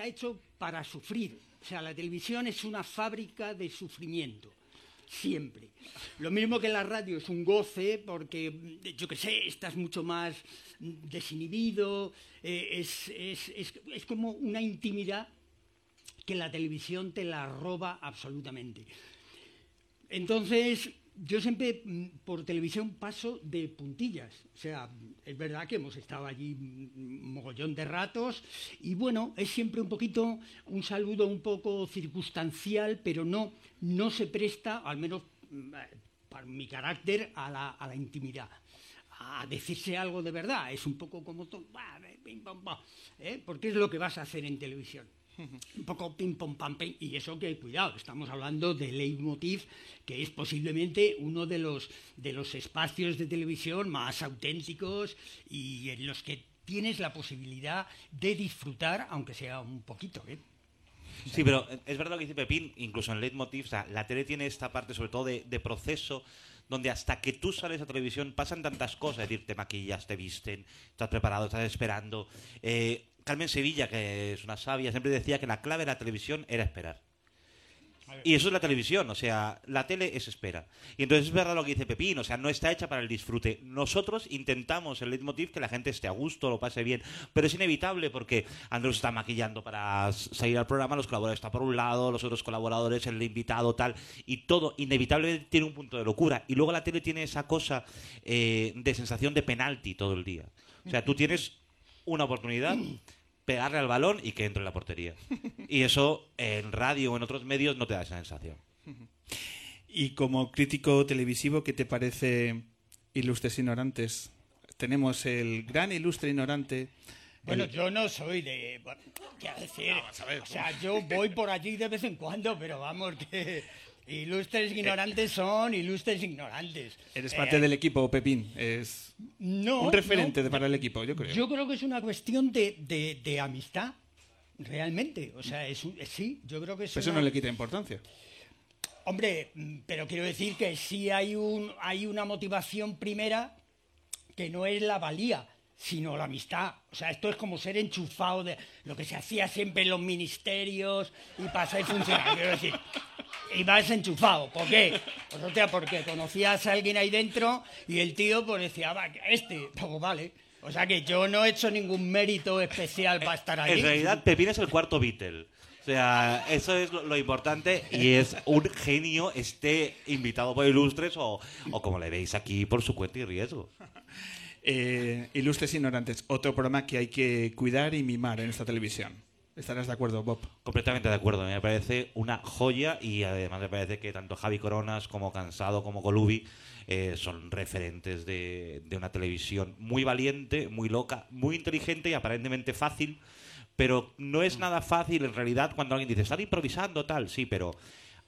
hecho para sufrir. O sea, la televisión es una fábrica de sufrimiento. Siempre. Lo mismo que la radio es un goce porque, yo qué sé, estás mucho más desinhibido, eh, es como una intimidad que la televisión te la roba absolutamente. Entonces, yo siempre mm, por televisión paso de puntillas. O sea, es verdad que hemos estado allí mm, mogollón de ratos y bueno, es siempre un poquito un saludo un poco circunstancial, pero no, no se presta, al menos mm, eh, para mi carácter, a la, a la intimidad. A decirse algo de verdad. Es un poco como todo, ¿eh? porque es lo que vas a hacer en televisión un poco pim pom pam pim y eso que cuidado estamos hablando de leitmotiv que es posiblemente uno de los de los espacios de televisión más auténticos y en los que tienes la posibilidad de disfrutar aunque sea un poquito ¿eh? Sí, pero es verdad lo que dice Pepín, incluso en Leitmotiv, o sea, la tele tiene esta parte sobre todo de, proceso donde hasta que tú sales a televisión pasan tantas cosas, es decir, te maquillas, te visten, estás preparado, estás esperando. Eh, Carmen Sevilla, que es una sabia, siempre decía que la clave de la televisión era esperar. Y eso es la televisión, o sea, la tele es espera. Y entonces es verdad lo que dice Pepín, o sea, no está hecha para el disfrute. Nosotros intentamos el leitmotiv que la gente esté a gusto, lo pase bien, pero es inevitable porque Andrés está maquillando para salir al programa, los colaboradores están por un lado, los otros colaboradores, el invitado, tal, y todo inevitablemente tiene un punto de locura. Y luego la tele tiene esa cosa eh, de sensación de penalti todo el día. O sea, tú tienes una oportunidad pegarle al balón y que entre en la portería. Y eso en radio o en otros medios no te da esa sensación. Y como crítico televisivo, ¿qué te parece Ilustres Ignorantes? Tenemos el gran ilustre ignorante. Bueno, el- yo no soy de... bueno, Quiero decir, o sea, yo voy por allí de vez en cuando, pero vamos, que ilustres ignorantes son ilustres ignorantes. Eres Eh, parte del equipo, Pepín. Es No, un referente no. para el equipo, yo creo. Yo creo que es una cuestión de, de- de amistad, realmente. O sea, es eh, sí, yo creo que es Pues eso no le quita importancia. Hombre, mm, pero quiero decir que sí hay, un, hay una motivación primera que no es la valía, sino la amistad. O sea, esto es como ser enchufado de lo que se hacía siempre en los ministerios y pasa y funciona. Quiero decir, y vas enchufado. ¿Por qué? Pues o sea, porque conocías a alguien ahí dentro y el tío pues decía, va, este, pues vale. O sea que yo no he hecho ningún mérito especial para estar ahí. En realidad, Pepín es el cuarto Beatle. O sea, eso es lo, lo importante y es un genio esté invitado por Ilustres o, o como le veis aquí por su cuenta y riesgo. Eh, Ilustres Ignorantes, otro programa que hay que cuidar y mimar en esta televisión. ¿Estarás de acuerdo, Bob? Completamente de acuerdo, me parece una joya y además me parece que tanto Javi Coronas como Cansado como Colubi eh, son referentes de, de una televisión muy valiente, muy loca, muy inteligente y aparentemente fácil, pero no es nada fácil en realidad cuando alguien dice, estar improvisando tal, sí, pero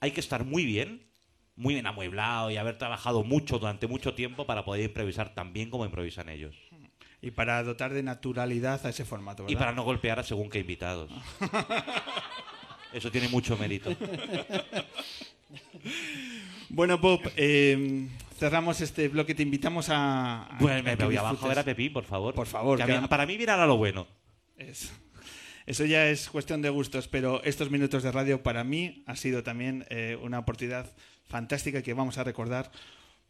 hay que estar muy bien, muy bien amueblado y haber trabajado mucho durante mucho tiempo para poder improvisar tan bien como improvisan ellos. Y para dotar de naturalidad a ese formato, ¿verdad? Y para no golpear a según qué invitados. Eso tiene mucho mérito. Bueno, Bob, eh, cerramos este bloque. Te invitamos a. a- Bueno, a me voy abajo a ver a. Pepín, por favor. Por favor, Que a para mí viene ahora lo bueno. Es- Eso ya es cuestión de gustos, pero estos minutos de radio para mí ha sido también eh, una oportunidad fantástica que vamos a recordar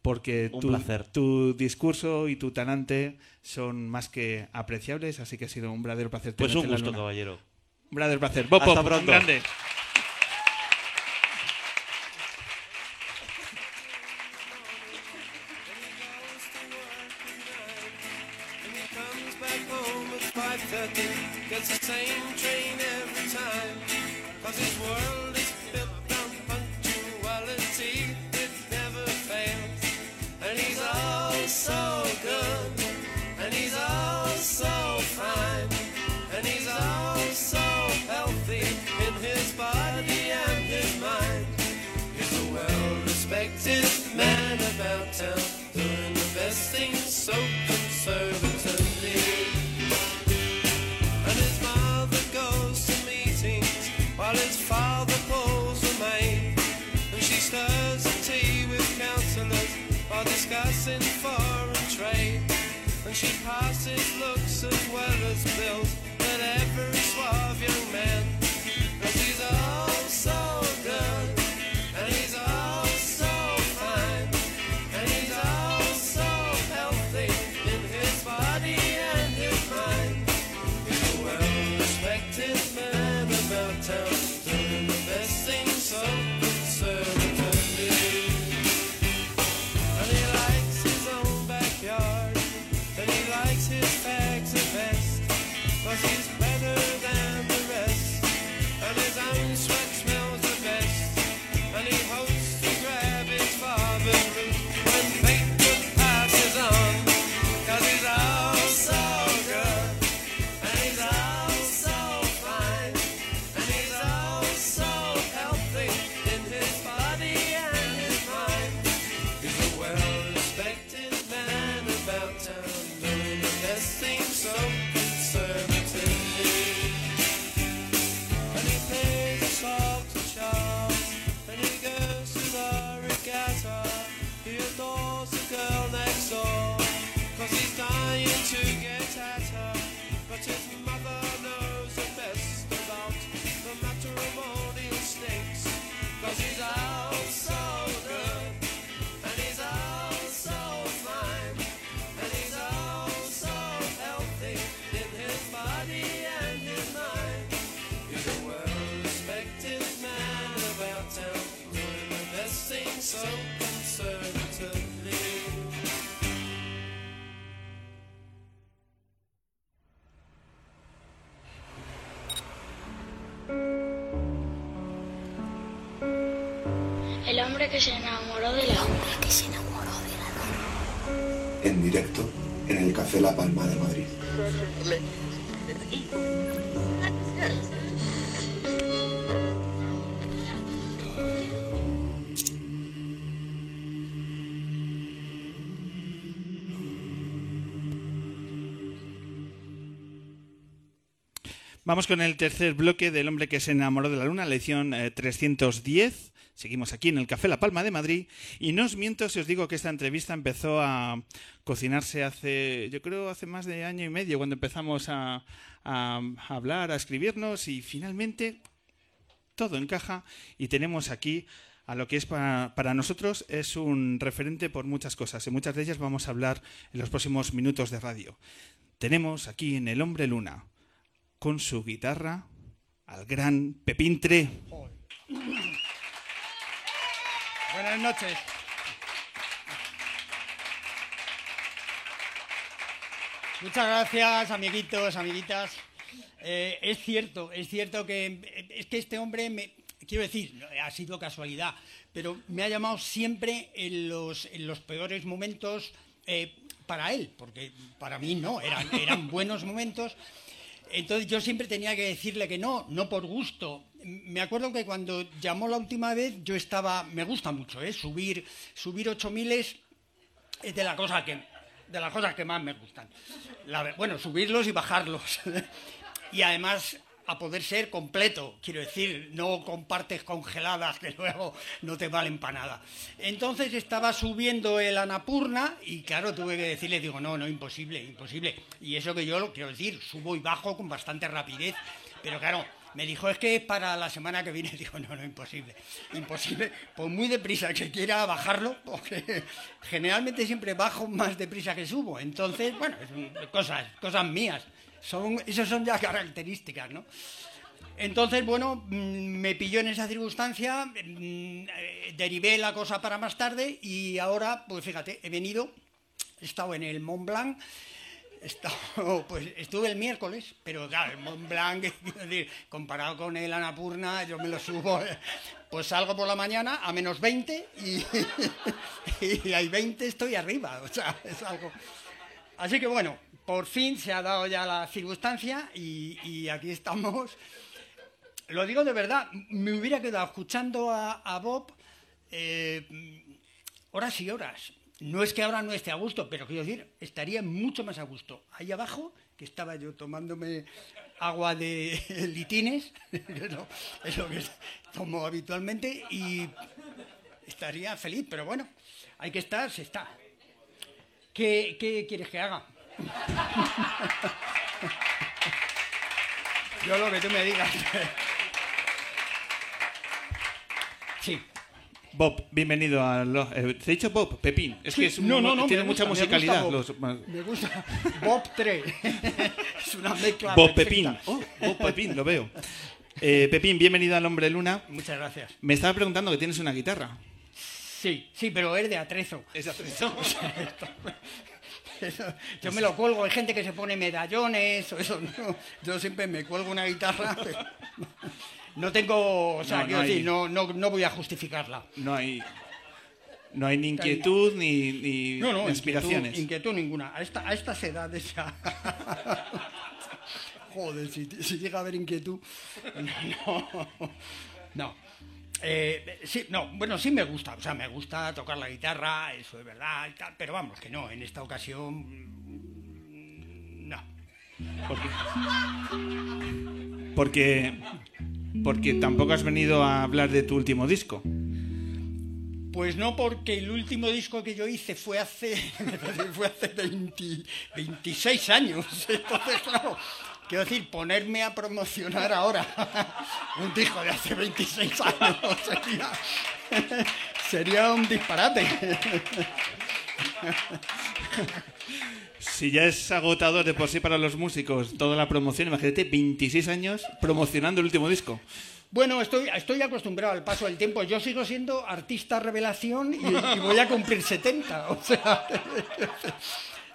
porque Un tu, placer. tu discurso y tu talante son más que apreciables, así que ha sido un verdadero placer. Pues tenerte un en la gusto, luna. caballero. Un verdadero placer. Bob, Hasta Bob, un pronto. grande. Vamos con el tercer bloque del hombre que se enamoró de la luna, la edición eh, 310. Seguimos aquí en el Café La Palma de Madrid. Y no os miento si os digo que esta entrevista empezó a cocinarse hace, yo creo, hace más de año y medio, cuando empezamos a, a hablar, a escribirnos y finalmente todo encaja y tenemos aquí a lo que es para, para, nosotros es un referente por muchas cosas y muchas de ellas vamos a hablar en los próximos minutos de radio. Tenemos aquí en El Hombre Luna con su guitarra al gran Pepín Tre. Buenas noches. Muchas gracias, amiguitos, amiguitas. Eh, es cierto, es cierto que es que este hombre, me, quiero decir, ha sido casualidad, pero me ha llamado siempre en los, en los peores momentos eh, para él, porque para mí no, eran, eran buenos momentos. Entonces yo siempre tenía que decirle que no, no por gusto. Me acuerdo que cuando llamó la última vez yo estaba, me gusta mucho, ¿eh? subir, subir 8000 es de la cosa que, de las cosas que más me gustan. Bueno, subirlos y bajarlos. y además a poder ser completo, quiero decir, no con partes congeladas que luego no te valen para nada. Entonces estaba subiendo el Anapurna y claro, tuve que decirle, digo, no, no, imposible, imposible. Y eso que yo lo quiero decir, subo y bajo con bastante rapidez, pero claro, me dijo, es que es para la semana que viene. Digo, no, no, imposible. Imposible. Pues muy deprisa que quiera bajarlo, porque generalmente siempre bajo más deprisa que subo. Entonces, bueno, cosas, cosas mías. Son, esas son ya características, ¿no? Entonces, bueno, me pilló en esa circunstancia, derivé la cosa para más tarde y ahora, pues fíjate, he venido, he estado en el Mont Blanc, estado, pues estuve el miércoles, pero claro, el Mont Blanc, comparado con el Anapurna, yo me lo subo, pues salgo por la mañana a menos 20 y, y hay 20 estoy arriba, o sea, es algo... Así que bueno, por fin se ha dado ya la circunstancia y, aquí estamos. Lo digo de verdad, me hubiera quedado escuchando a, Bob eh, horas y horas. No es que ahora no esté a gusto, pero quiero decir, estaría mucho más a gusto. Ahí abajo, que estaba yo tomándome agua de litines, es lo que tomo habitualmente, y estaría feliz, pero bueno, hay que estar, se está. ¿Qué, qué quieres que haga? Yo lo que tú me digas. Sí. Bob, bienvenido a los... Eh, ¿Te he dicho Bob? Pepín. Es que es no, no, no, tiene mucha gusta, musicalidad. Me gusta, Bob. Los... Me gusta. Bob 3. es una mezcla Bob perfecta. Pepín. Oh, Bob Pepín, lo veo. Eh, Pepín, bienvenido al Hombre Luna. Muchas gracias. Me estaba preguntando que tienes una guitarra. Sí, sí, pero es de atrezo. Es de atrezo. Eso, yo me lo cuelgo, hay gente que se pone medallones o eso, no, yo siempre me cuelgo una guitarra. pero No tengo, o sea, No, quiero no decir, no, no, no voy a justificarla. No hay, no hay ni inquietud ni, ni No, no, inspiraciones. Inquietud, inquietud ninguna. A, esta, a estas edades ya. Joder, si, si llega a haber inquietud. No. No. Eh, sí, no, bueno, sí me gusta, o sea, me gusta tocar la guitarra, eso es verdad, y tal, pero vamos, que no, en esta ocasión. mm, No. Porque, porque tampoco has venido a hablar de tu último disco. Pues no, porque el último disco que yo hice fue hace, fue hace 20 26 años. Entonces, claro, quiero decir, ponerme a promocionar ahora un disco de hace 26 años sería, sería un disparate. Si ya es agotador de por sí para los músicos toda la promoción, imagínate 26 años promocionando el último disco. Bueno, estoy, estoy acostumbrado al paso del tiempo. Yo sigo siendo artista revelación y, y voy a cumplir 70. O sea,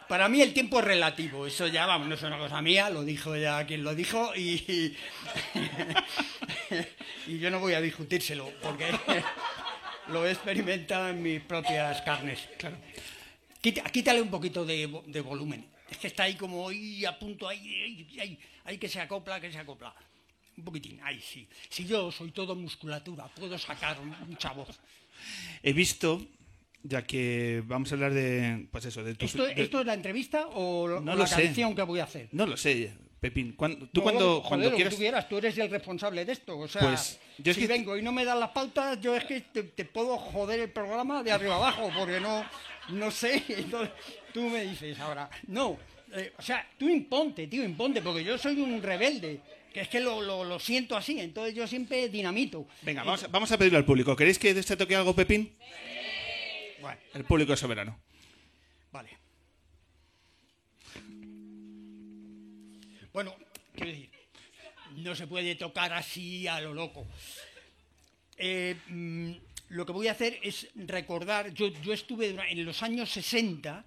para mí el tiempo es relativo. Eso ya, vamos, no es una cosa mía, lo dijo ya quien lo dijo y, yo no voy a discutírselo porque lo he experimentado en mis propias carnes. Claro. Quítale un poquito de, vo- de volumen. Es que está ahí como ahí a punto, ahí, ahí, ahí que se acopla, que se acopla. Un poquitín, ahí sí. Si yo soy todo musculatura, puedo sacar mucha voz. He visto, ya que vamos a hablar de, pues eso, de tu... ¿Esto, de- esto es la entrevista o, No o la sé. canción que voy a hacer? No lo sé, Pepín. Cuando- tú No, cuando, joder, cuando quieras... tú quieras, tú eres el responsable de esto. O sea, Pues, yo es si que- vengo y no me das las pautas, yo es que te, te puedo joder el programa de arriba abajo, porque no, no sé. Entonces, tú me dices ahora, no. eh, o sea, tú imponte, tío, imponte, porque yo soy un rebelde, que es que lo, lo- lo siento así, entonces yo siempre dinamito. Venga, vamos, a- vamos a pedirlo al público. ¿Queréis que de este toque algo, Pepín? Bueno, El público es soberano. vale. Bueno, quiero decir, no se puede tocar así a lo loco. Eh, mm, lo que voy a hacer es recordar, yo, yo estuve en los años 60,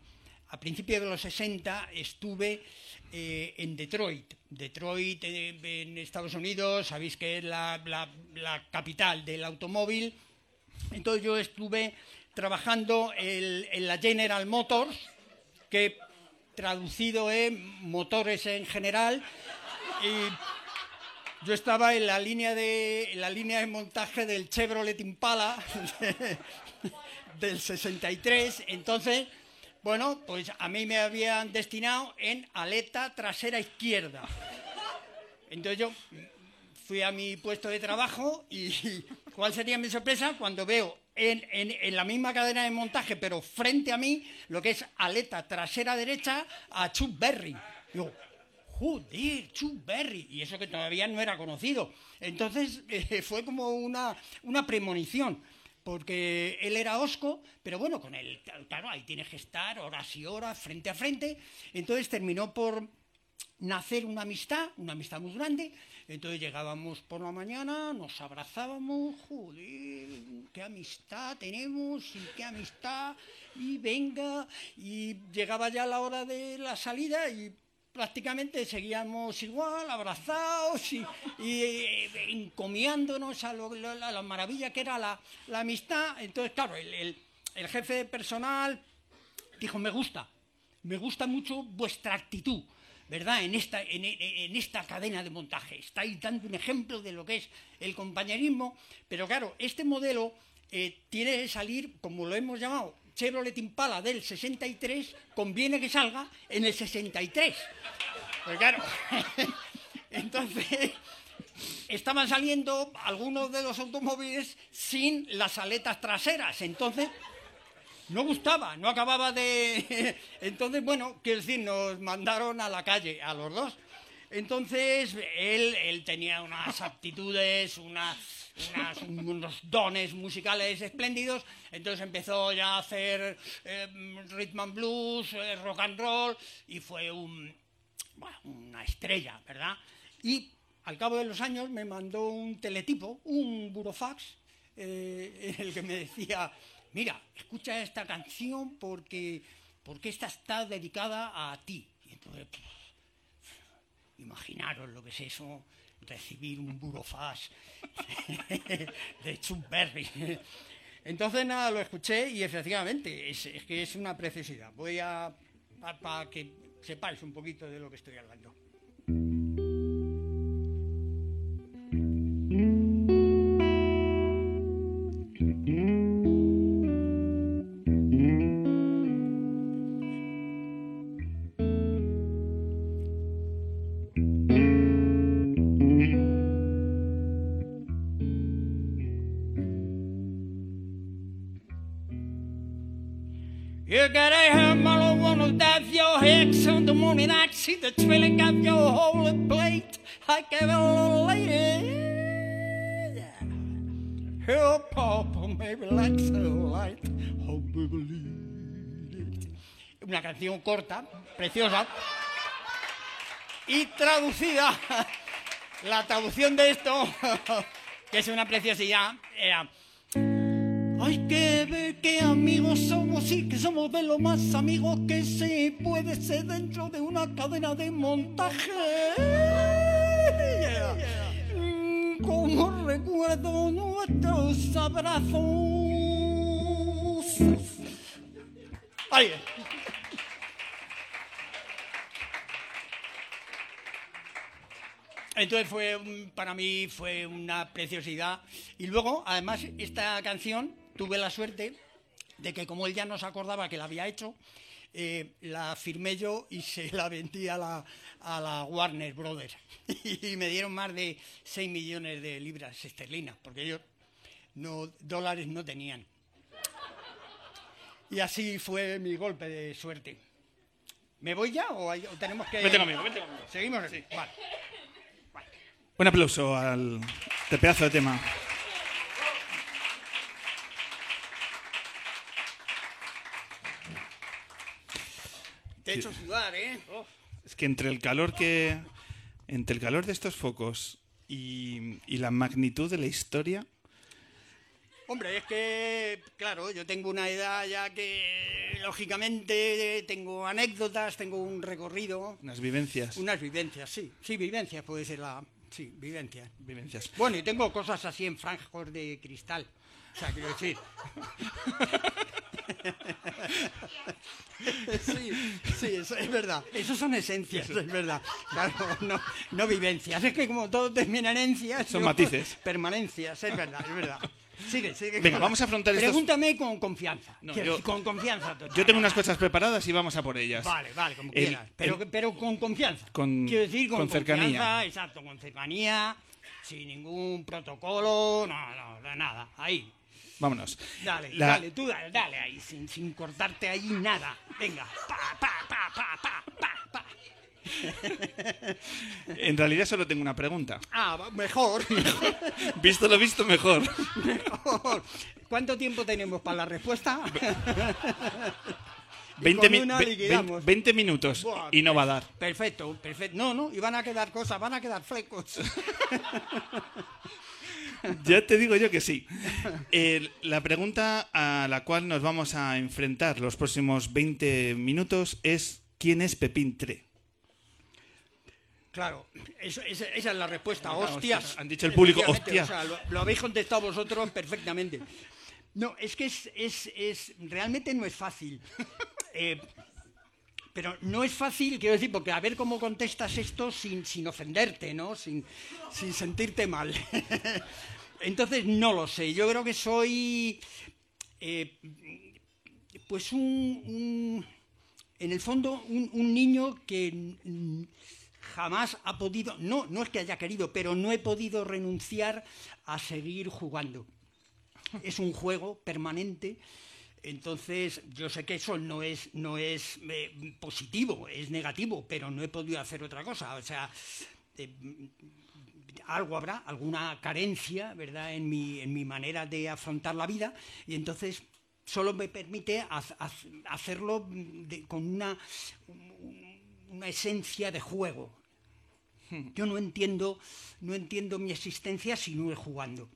a principios de los 60, estuve eh, en Detroit. Detroit eh, en Estados Unidos, sabéis que es la, la- la capital del automóvil. Entonces yo estuve trabajando en la General Motors, que traducido es motores en general. Y yo estaba en la línea de, la línea de montaje del Chevrolet Impala del 63. Entonces, bueno, pues a mí me habían destinado en aleta trasera izquierda. Entonces yo fui a mi puesto de trabajo y ¿cuál sería mi sorpresa cuando veo en, en- en la misma cadena de montaje, pero frente a mí, lo que es aleta trasera derecha a Chuck Berry? Digo, joder, Chuck Berry, y eso que todavía no era conocido. Entonces eh, fue como una, una premonición, porque él era osco, pero bueno, con él, claro, ahí tienes que estar horas y horas frente a frente. Entonces terminó por nacer una amistad, una amistad muy grande. Entonces llegábamos por la mañana, nos abrazábamos, joder, qué amistad tenemos y qué amistad, y venga, y llegaba ya la hora de la salida y prácticamente seguíamos igual, abrazados y, eh, encomiándonos a, lo- a la maravilla que era la, la amistad. Entonces, claro, el, el- el jefe de personal dijo, me gusta, me gusta mucho vuestra actitud, ¿verdad? En esta, en, en- esta cadena de montaje. Estáis dando un ejemplo de lo que es el compañerismo, pero claro, este modelo eh, tiene que salir, como lo hemos llamado, Chevrolet Impala del 63, conviene que salga en el 63. Pues claro, entonces estaban saliendo algunos de los automóviles sin las aletas traseras, entonces no gustaba, no acababa de... Entonces, bueno, quiero decir, nos mandaron a la calle, a los dos. Entonces, él, él tenía unas aptitudes, unas, unos dones musicales espléndidos, entonces empezó ya a hacer eh, rhythm and blues, eh, rock and roll, y fue un, bueno, una estrella, ¿verdad? Y al cabo de los años me mandó un teletipo, un burofax, eh, en el que me decía, mira, escucha esta canción porque, porque esta está dedicada a ti. Y entonces, imaginaros lo que es eso, recibir un burofax de Chuck Berry. Entonces, nada, lo escuché y efectivamente, es, es que es una preciosidad. Voy a, para que sepáis un poquito de lo que estoy hablando. The of your plate. I. Una canción corta, preciosa. Y traducida, la traducción de esto, que es una preciosidad, era... Hay que ver qué amigos somos y que somos de lo más amigos que se puede ser dentro de una cadena de montaje. Mm, Como recuerdo nuestros abrazos. Ahí. Entonces fue para mí fue una preciosidad y luego además esta canción tuve la suerte de que como él ya no se acordaba que la había hecho eh, la firmé yo y se la vendí a la, a la Warner Brothers. Y me dieron más de 6 millones de libras esterlinas porque ellos no dólares no tenían. Y así fue mi golpe de suerte. ¿me voy ya o, hay- o tenemos que Vete conmigo, vete conmigo. seguimos así. Vale. Un aplauso al este pedazo de tema. Te he hecho sudar, ¿eh? Es que entre el calor que. Entre el calor de estos focos y, y la magnitud de la historia. Hombre, es que, claro, yo tengo una edad ya que, lógicamente, tengo anécdotas, tengo un recorrido. Unas vivencias. Unas vivencias, sí. Sí, vivencias puede ser la... Sí, vivencias. Vivencias. Bueno, y tengo cosas así en franjos de cristal. O sea, quiero decir... Sí, sí, eso es verdad. Eso son esencias, es verdad. Claro, no, no vivencias. Es que como todo termina en encias... Son yo- matices. Permanencias, es verdad, es verdad. Sigue, sigue. Venga, vamos a afrontar estos- Pregúntame con confianza. No, yo- con confianza. total. Yo tengo unas cosas preparadas y vamos a por ellas. Vale, vale, como El- quieras. Pero, el- pero con confianza. Con- Quiero decir, con, con cercanía. confianza, exacto, con cercanía, sin ningún protocolo, no, no, nada. Ahí. Vámonos. Dale, La- dale, tú dale, dale ahí, sin, sin cortarte ahí nada. Venga, pa, pa, pa, pa, pa, pa, pa. En realidad solo tengo una pregunta. Ah, mejor, mejor, Visto lo visto, mejor. mejor. ¿Cuánto tiempo tenemos para la respuesta? Y 20, con mi- una ve- liquidamos. 20 minutos Buah, y no va a dar. Perfecto, perfecto. No, no, y van a quedar cosas, van a quedar flecos. Ya te digo yo que sí. La pregunta a la cual nos vamos a enfrentar los próximos 20 minutos es ¿quién es Pepín Tre? Claro, eso- esa, esa es la respuesta. Ah, Hostias. hostias. Han dicho el público, Efectivamente, hostia. o sea, lo, lo habéis contestado vosotros perfectamente. No, es que es, es, es- realmente no es fácil. Eh, pero no es fácil, quiero decir, porque a ver cómo contestas esto sin, sin ofenderte, ¿no? Sin, sin sentirte mal. Entonces, no lo sé. Yo creo que soy. eh, pues un, un- en el fondo, un, un niño que jamás ha podido, no, no es que haya querido, pero no he podido renunciar a seguir jugando. Es un juego permanente, entonces yo sé que eso no es, no es eh, positivo, es negativo, pero no he podido hacer otra cosa. O sea, eh, algo habrá, alguna carencia, ¿verdad?, en mi, en mi manera de afrontar la vida, y entonces solo me permite haz- haz- hacerlo de- con una, una esencia de juego. Yo no entiendo, no entiendo mi existencia si no es jugando.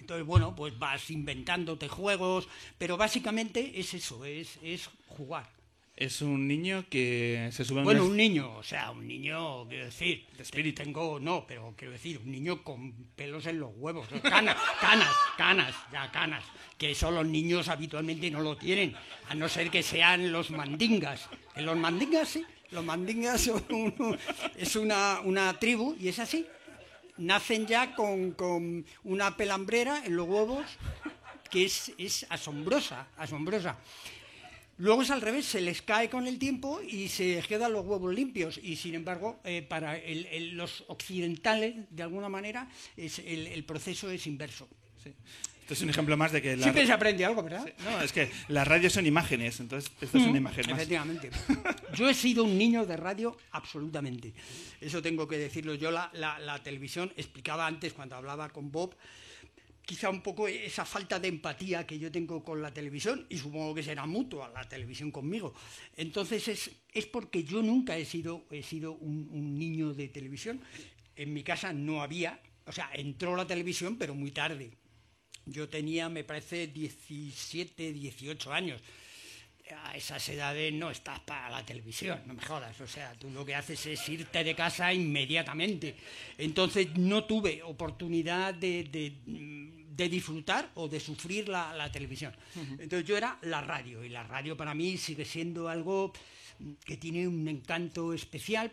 Entonces, bueno, pues vas inventándote juegos, pero básicamente es eso, es, es jugar. Es un niño que se sube a Bueno, un niño, o sea, un niño, quiero decir, de espíritu. Tengo, no, pero quiero decir, un niño con pelos en los huevos, canas, canas, canas, ya canas, que eso los niños habitualmente no lo tienen, a no ser que sean los mandingas. Los mandingas, sí, los mandingas son un- es una, una tribu y es así. Nacen ya con, con una pelambrera en los huevos que es, es asombrosa, asombrosa. Luego es al revés, se les cae con el tiempo y se quedan los huevos limpios. Y sin embargo, eh, para el- los occidentales, de alguna manera, es, el, el proceso es inverso. Esto es un ejemplo más de que la... Siempre se aprende algo, ¿verdad? No, es que las radios son imágenes, entonces esto es una imagen más. Efectivamente. Yo he sido un niño de radio absolutamente. Eso tengo que decirlo. Yo la, la- la televisión, explicaba antes cuando hablaba con Bob, quizá un poco esa falta de empatía que yo tengo con la televisión, y supongo que será mutua la televisión conmigo. Entonces es, es porque yo nunca he sido, he sido un, un niño de televisión. En mi casa no había, o sea, entró la televisión, pero muy tarde. Yo tenía, me parece, 17, 18 años. A esas edades no estás para la televisión, no me jodas. O sea, tú lo que haces es irte de casa inmediatamente. Entonces no tuve oportunidad de, de, de disfrutar o de sufrir la, la televisión. Entonces yo era la radio y la radio para mí sigue siendo algo que tiene un encanto especial,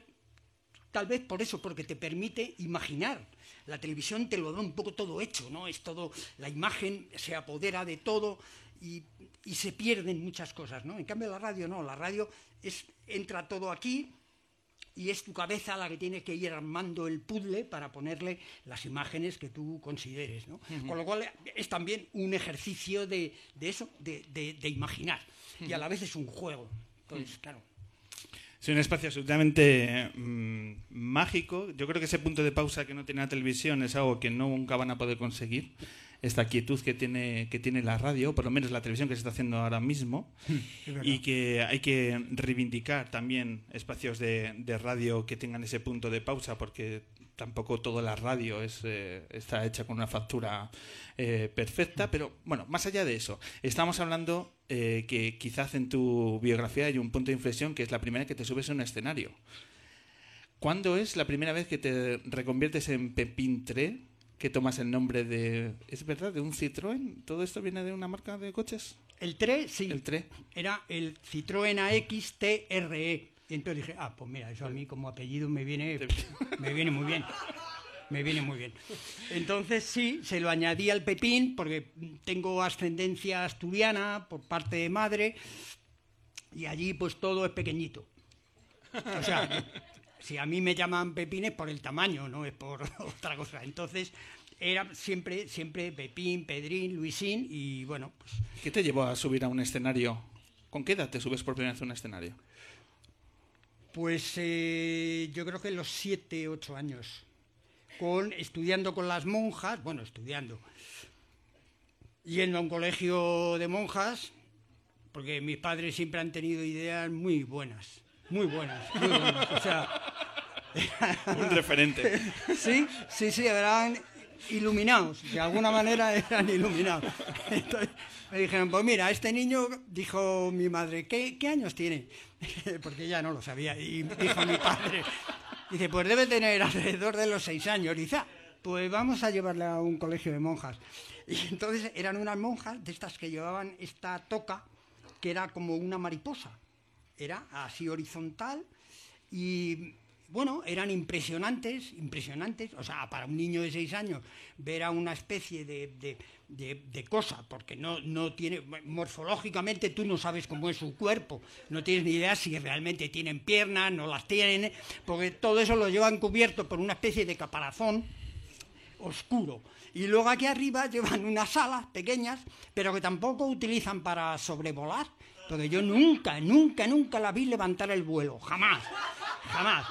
tal vez por eso, porque te permite imaginar. La televisión te lo da un poco todo hecho, ¿no? Es todo, la imagen se apodera de todo y, y se pierden muchas cosas, ¿no? En cambio la radio no, la radio es, entra todo aquí y es tu cabeza la que tiene que ir armando el puzzle para ponerle las imágenes que tú consideres, ¿no? Con lo cual es también un ejercicio de, de eso, de, de- de imaginar. Y a la vez es un juego. Entonces, claro. Es un espacio absolutamente mm, mágico. Yo creo que ese punto de pausa que no tiene la televisión es algo que nunca van a poder conseguir. Esta quietud que tiene, que tiene la radio, por lo menos la televisión que se está haciendo ahora mismo, y que hay que reivindicar también espacios de, de radio que tengan ese punto de pausa, porque tampoco toda la radio es, eh, está hecha con una factura eh, perfecta, pero bueno, más allá de eso, estamos hablando eh, que quizás en tu biografía hay un punto de inflexión que es la primera que te subes a un escenario. ¿Cuándo es la primera vez que te reconviertes en Pepín Tre, que tomas el nombre de... ¿Es verdad? ¿De un Citroën? ¿Todo esto viene de una marca de coches? El TRE, sí. El TRE. Era el Citroën AX TRE. Y entonces dije, ah, pues mira, eso a mí como apellido me viene, me viene muy bien. Me viene muy bien. Entonces sí, se lo añadí al Pepín porque tengo ascendencia asturiana por parte de madre y allí pues todo es pequeñito. O sea, si a mí me llaman Pepín es por el tamaño, no es por otra cosa. Entonces era siempre, siempre Pepín, Pedrín, Luisín y bueno, pues ¿Qué te llevó a subir a un escenario? ¿Con qué edad te subes por primera vez a un escenario? Pues eh, yo creo que los siete, ocho años, con, estudiando con las monjas, bueno, estudiando, yendo a un colegio de monjas, porque mis padres siempre han tenido ideas muy buenas, muy buenas, muy buenas. O sea, Un referente. Sí, sí, sí, eran iluminados, de alguna manera eran iluminados. Me dijeron, pues mira, este niño, dijo mi madre, ¿qué, qué años tiene? Porque ella no lo sabía, y dijo mi padre, dice, pues debe tener alrededor de los seis años. "Ah, pues vamos a llevarle a un colegio de monjas. Y entonces eran unas monjas de estas que llevaban esta toca, que era como una mariposa. Era así horizontal y bueno, eran impresionantes, impresionantes. O sea, para un niño de seis años ver a una especie de, de- de- cosa, porque no, no tiene, morfológicamente tú no sabes cómo es su cuerpo, no tienes ni idea si realmente tienen piernas, no las tienen, porque todo eso lo llevan cubierto por una especie de caparazón oscuro. Y luego aquí arriba llevan unas alas pequeñas, pero que tampoco utilizan para sobrevolar, porque yo nunca, nunca, nunca la vi levantar el vuelo, jamás, jamás.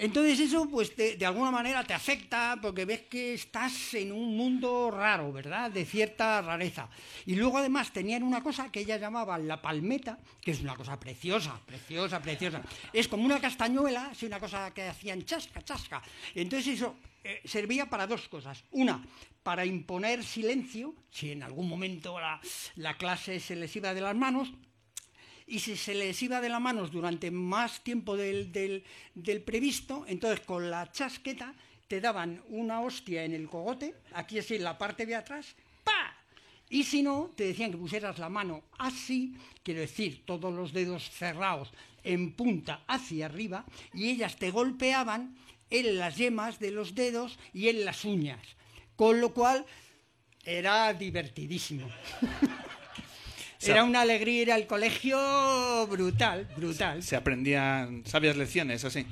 Entonces eso, pues de, alguna manera te afecta porque ves que estás en un mundo raro, ¿verdad? De cierta rareza. Y luego además tenían una cosa que ella llamaba la palmeta, que es una cosa preciosa, preciosa, preciosa. Es como una castañuela, así una cosa que hacían chasca, chasca. Entonces eso eh, servía para dos cosas. Una, para imponer silencio, si en algún momento la, la clase se les iba de las manos, y si se les iba de las manos durante más tiempo del, del- previsto, entonces con la chasqueta te daban una hostia en el cogote, aquí así en la parte de atrás, ¡pa! Y si no, te decían que pusieras la mano así, quiero decir, todos los dedos cerrados en punta hacia arriba, y ellas te golpeaban en las yemas de los dedos y en las uñas. Con lo cual era divertidísimo. sea- Era una alegría ir al colegio brutal, brutal. Se aprendían sabias lecciones, así.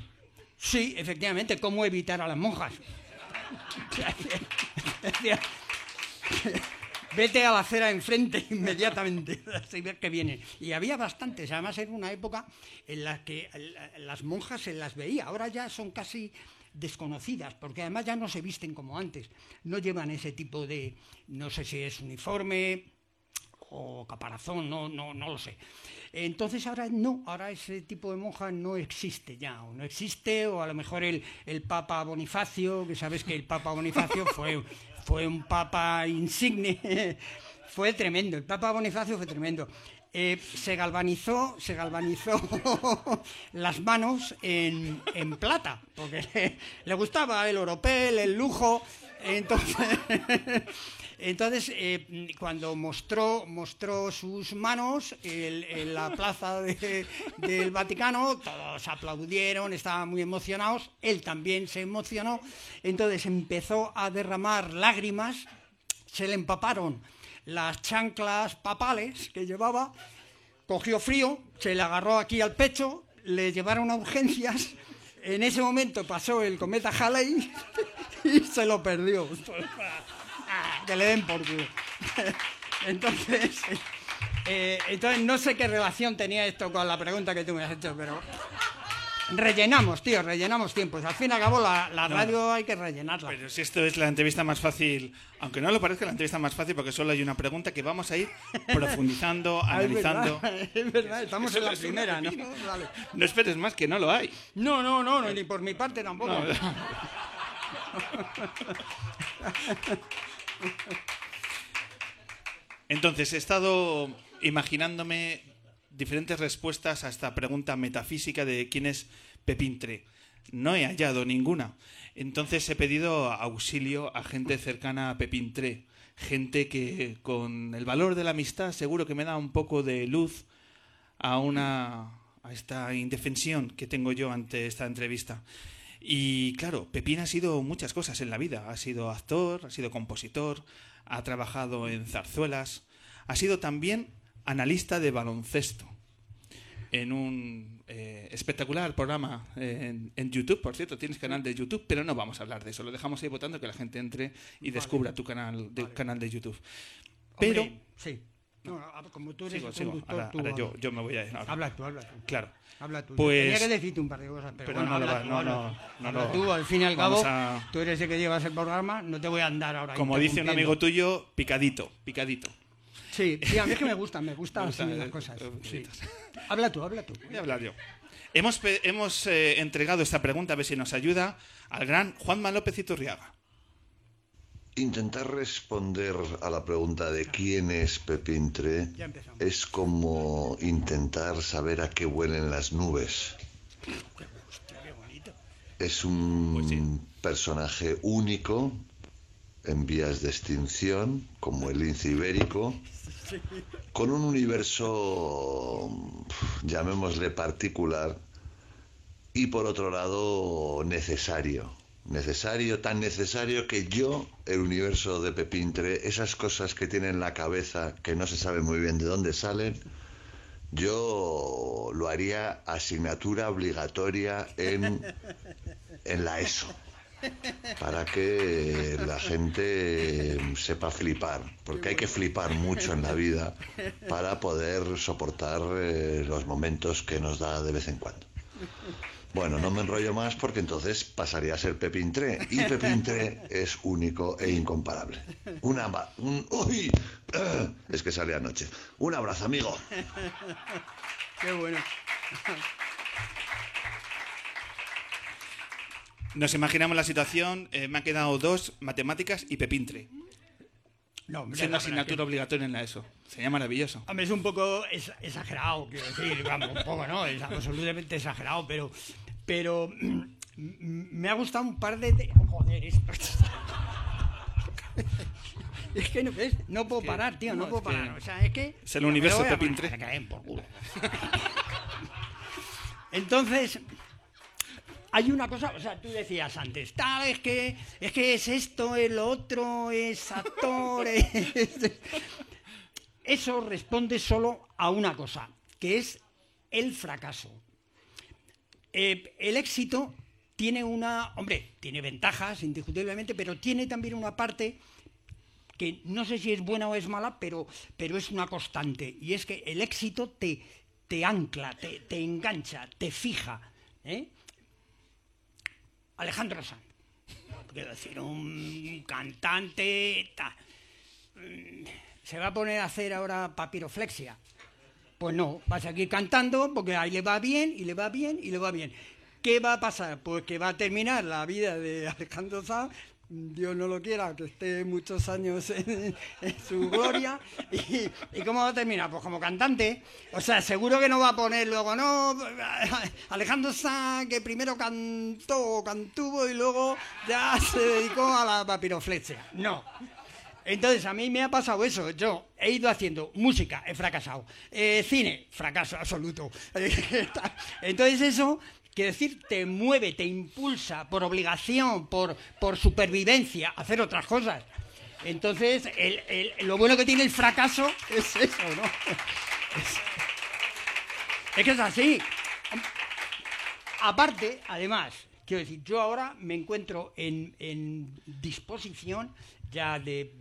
Sí, efectivamente, cómo evitar a las monjas. Vete a la acera enfrente inmediatamente, así ver que vienen. Y había bastantes, además era una época en la que la- las monjas se las veía, ahora ya son casi desconocidas, porque además ya no se visten como antes, no llevan ese tipo de, no sé si es uniforme, o caparazón, no, no, no lo sé. Entonces ahora no, ahora ese tipo de monja no existe ya, o no existe, o a lo mejor el, el Papa Bonifacio, que sabes que el Papa Bonifacio fue, fue un Papa insigne, fue tremendo, el Papa Bonifacio fue tremendo. Eh, se galvanizó, se galvanizó las manos en, en plata, porque le, le gustaba el oropel, el lujo, Entonces, entonces eh, cuando mostró, mostró sus manos en la plaza de- del Vaticano, todos aplaudieron, estaban muy emocionados, él también se emocionó, entonces empezó a derramar lágrimas, se le empaparon las chanclas papales que llevaba, cogió frío, se le agarró aquí al pecho, le llevaron a urgencias, en ese momento pasó el cometa Halley y se lo perdió. Que le den por culo. Entonces, eh, entonces, no sé qué relación tenía esto con la pregunta que tú me has hecho, pero rellenamos, tío, rellenamos tiempos. Al fin y al cabo, la, la No. radio hay que rellenarla. Pero si esto es la entrevista más fácil, aunque no lo parezca la entrevista más fácil, porque solo hay una pregunta que vamos a ir profundizando, es verdad, analizando. Es verdad, estamos en la primera, ¿no? Vale. No esperes más, que no lo hay. No, no, no, no, ni por mi parte tampoco. No. Entonces, he estado imaginándome diferentes respuestas a esta pregunta metafísica de quién es Pepintre. No he hallado ninguna. Entonces he pedido auxilio a gente cercana a Pepintre. Gente que con el valor de la amistad seguro que me da un poco de luz a una a esta indefensión que tengo yo ante esta entrevista. Y claro, Pepín ha sido muchas cosas en la vida. Ha sido actor, ha sido compositor, ha trabajado en zarzuelas, ha sido también analista de baloncesto en un eh, espectacular programa en, en YouTube, por cierto, tienes canal de YouTube, pero no vamos a hablar de eso, lo dejamos ahí votando que la gente entre y descubra tu canal de, canal de YouTube. Pero Hombre, sí. No, a- como tú eres Sigo, el sigo. Ahora- tú ahora yo, me voy a ahora. Habla tú, habla tú. Claro. Habla tú. Pues, Tenía que decirte un par de cosas, pero, pero bueno, no lo habla tú, no, no, no Habla tú, al fin y al cabo, a- tú eres el que llevas el programa, no te voy a andar ahora Como dice un amigo tuyo, picadito, picadito. Sí, sí, a mí es que me gusta, me gustan gusta, las cosas. eh, sí. Habla tú, habla tú. Voy a hablar yo. Hemos, hemos eh, entregado esta pregunta, a ver si nos ayuda, al gran Juanma López Iturriaga. Intentar responder a la pregunta de quién es Pepintre es como intentar saber a qué huelen las nubes. Es un personaje único en vías de extinción, como el lince ibérico, con un universo, llamémosle particular, y por otro lado necesario. Necesario, tan necesario que yo, el universo de Pepintre, esas cosas que tiene en la cabeza que no se sabe muy bien de dónde salen, yo lo haría asignatura obligatoria en, en la ESO, para que la gente sepa flipar, porque hay que flipar mucho en la vida para poder soportar eh, los momentos que nos da de vez en cuando. Bueno, no me enrollo más porque entonces pasaría a ser Pepintre. Y Pepintre es único e incomparable. Un amba, un, uy, es que sale anoche. Un abrazo, amigo. Qué bueno. Nos imaginamos la situación, eh, me han quedado dos, matemáticas y Pepintre. No, hombre, es una asignatura que- obligatoria en la ESO. Sería maravilloso. Hombre, es un poco exagerado, quiero decir, vamos, un poco, ¿no? Es absolutamente exagerado, pero, pero me ha gustado un par de... de- Joder, esto... Es que no, puedo parar, tío, no, no, puedo parar. O sea, es que... es el universo Pepín poner, 3. se caen por culo. Entonces, hay una cosa, o sea, tú decías antes, tal, es que es, que es esto, el otro, es actor, es- Eso responde solo a una cosa, que es el fracaso. Eh, el éxito tiene una, hombre, tiene ventajas, indiscutiblemente, pero tiene también una parte que no sé si es buena o es mala, pero, pero es una constante. Y es que el éxito te, te ancla, te, te engancha, te fija. ¿eh? Alejandro Sanz, quiero decir, un cantante... ta- mm, ¿Se va a poner a hacer ahora papiroflexia? Pues no, va a seguir cantando porque ahí le va bien y le va bien y le va bien. ¿Qué va a pasar? Pues que va a terminar la vida de Alejandro Sanz Dios no lo quiera, que esté muchos años en, su gloria. Y, ¿Y cómo va a terminar? Pues como cantante. O sea, seguro que no va a poner luego, no, Alejandro Sanz, que primero cantó, cantuvo y luego ya se dedicó a la papiroflexia. No. Entonces, a mí me ha pasado eso. Yo he ido haciendo música, he fracasado. Eh, cine, fracaso absoluto. Entonces, eso, quiere decir, te mueve, te impulsa por obligación, por, por supervivencia, a hacer otras cosas. Entonces, el- el- lo bueno que tiene el fracaso es eso, ¿no? Es, es que es así. Aparte, además, quiero decir, yo ahora me encuentro en, en disposición ya de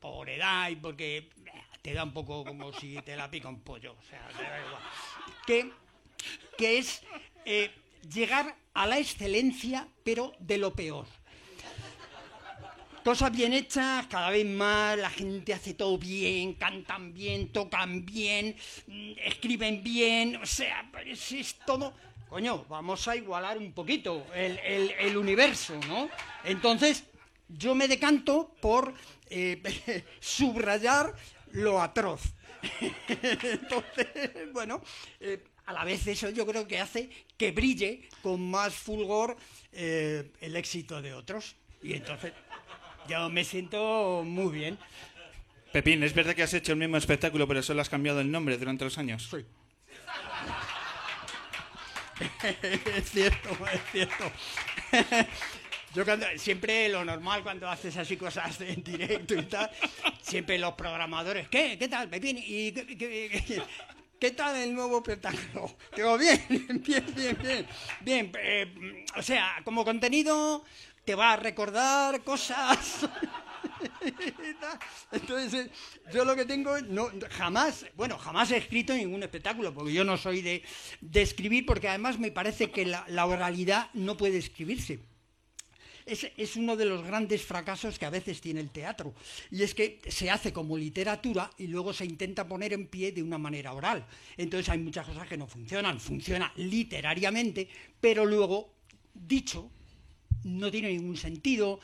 por, edad y porque eh, te da un poco como si te la pica un pollo, o sea, te da igual. Que, que es eh, llegar a la excelencia, pero de lo peor. Cosas bien hechas, cada vez más, la gente hace todo bien, cantan bien, tocan bien, mm, escriben bien, o sea, es, es todo... Coño, vamos a igualar un poquito el, el- el universo, ¿no? Entonces, yo me decanto por eh, subrayar lo atroz. Entonces, bueno, eh, a la vez eso yo creo que hace que brille con más fulgor eh, el éxito de otros. Y entonces yo me siento muy bien. Pepín, ¿es verdad que has hecho el mismo espectáculo pero solo has cambiado el nombre durante los años? Sí. es cierto, es cierto. Yo cuando, siempre lo normal cuando haces así cosas en directo y tal, siempre los programadores, ¿qué? ¿Qué tal, Pepín? ¿Y qué, tal el nuevo espectáculo? Digo, bien, bien, bien, bien. Bien, eh, o sea, como contenido te va a recordar cosas. Entonces, yo lo que tengo, no, jamás, bueno, jamás he escrito ningún espectáculo, porque yo no soy de, escribir, porque además me parece que la oralidad no puede escribirse. Es, uno de los grandes fracasos que a veces tiene el teatro. Y es que se hace como literatura y luego se intenta poner en pie de una manera oral. Entonces hay muchas cosas que no funcionan. Funciona literariamente, pero luego, dicho, no tiene ningún sentido,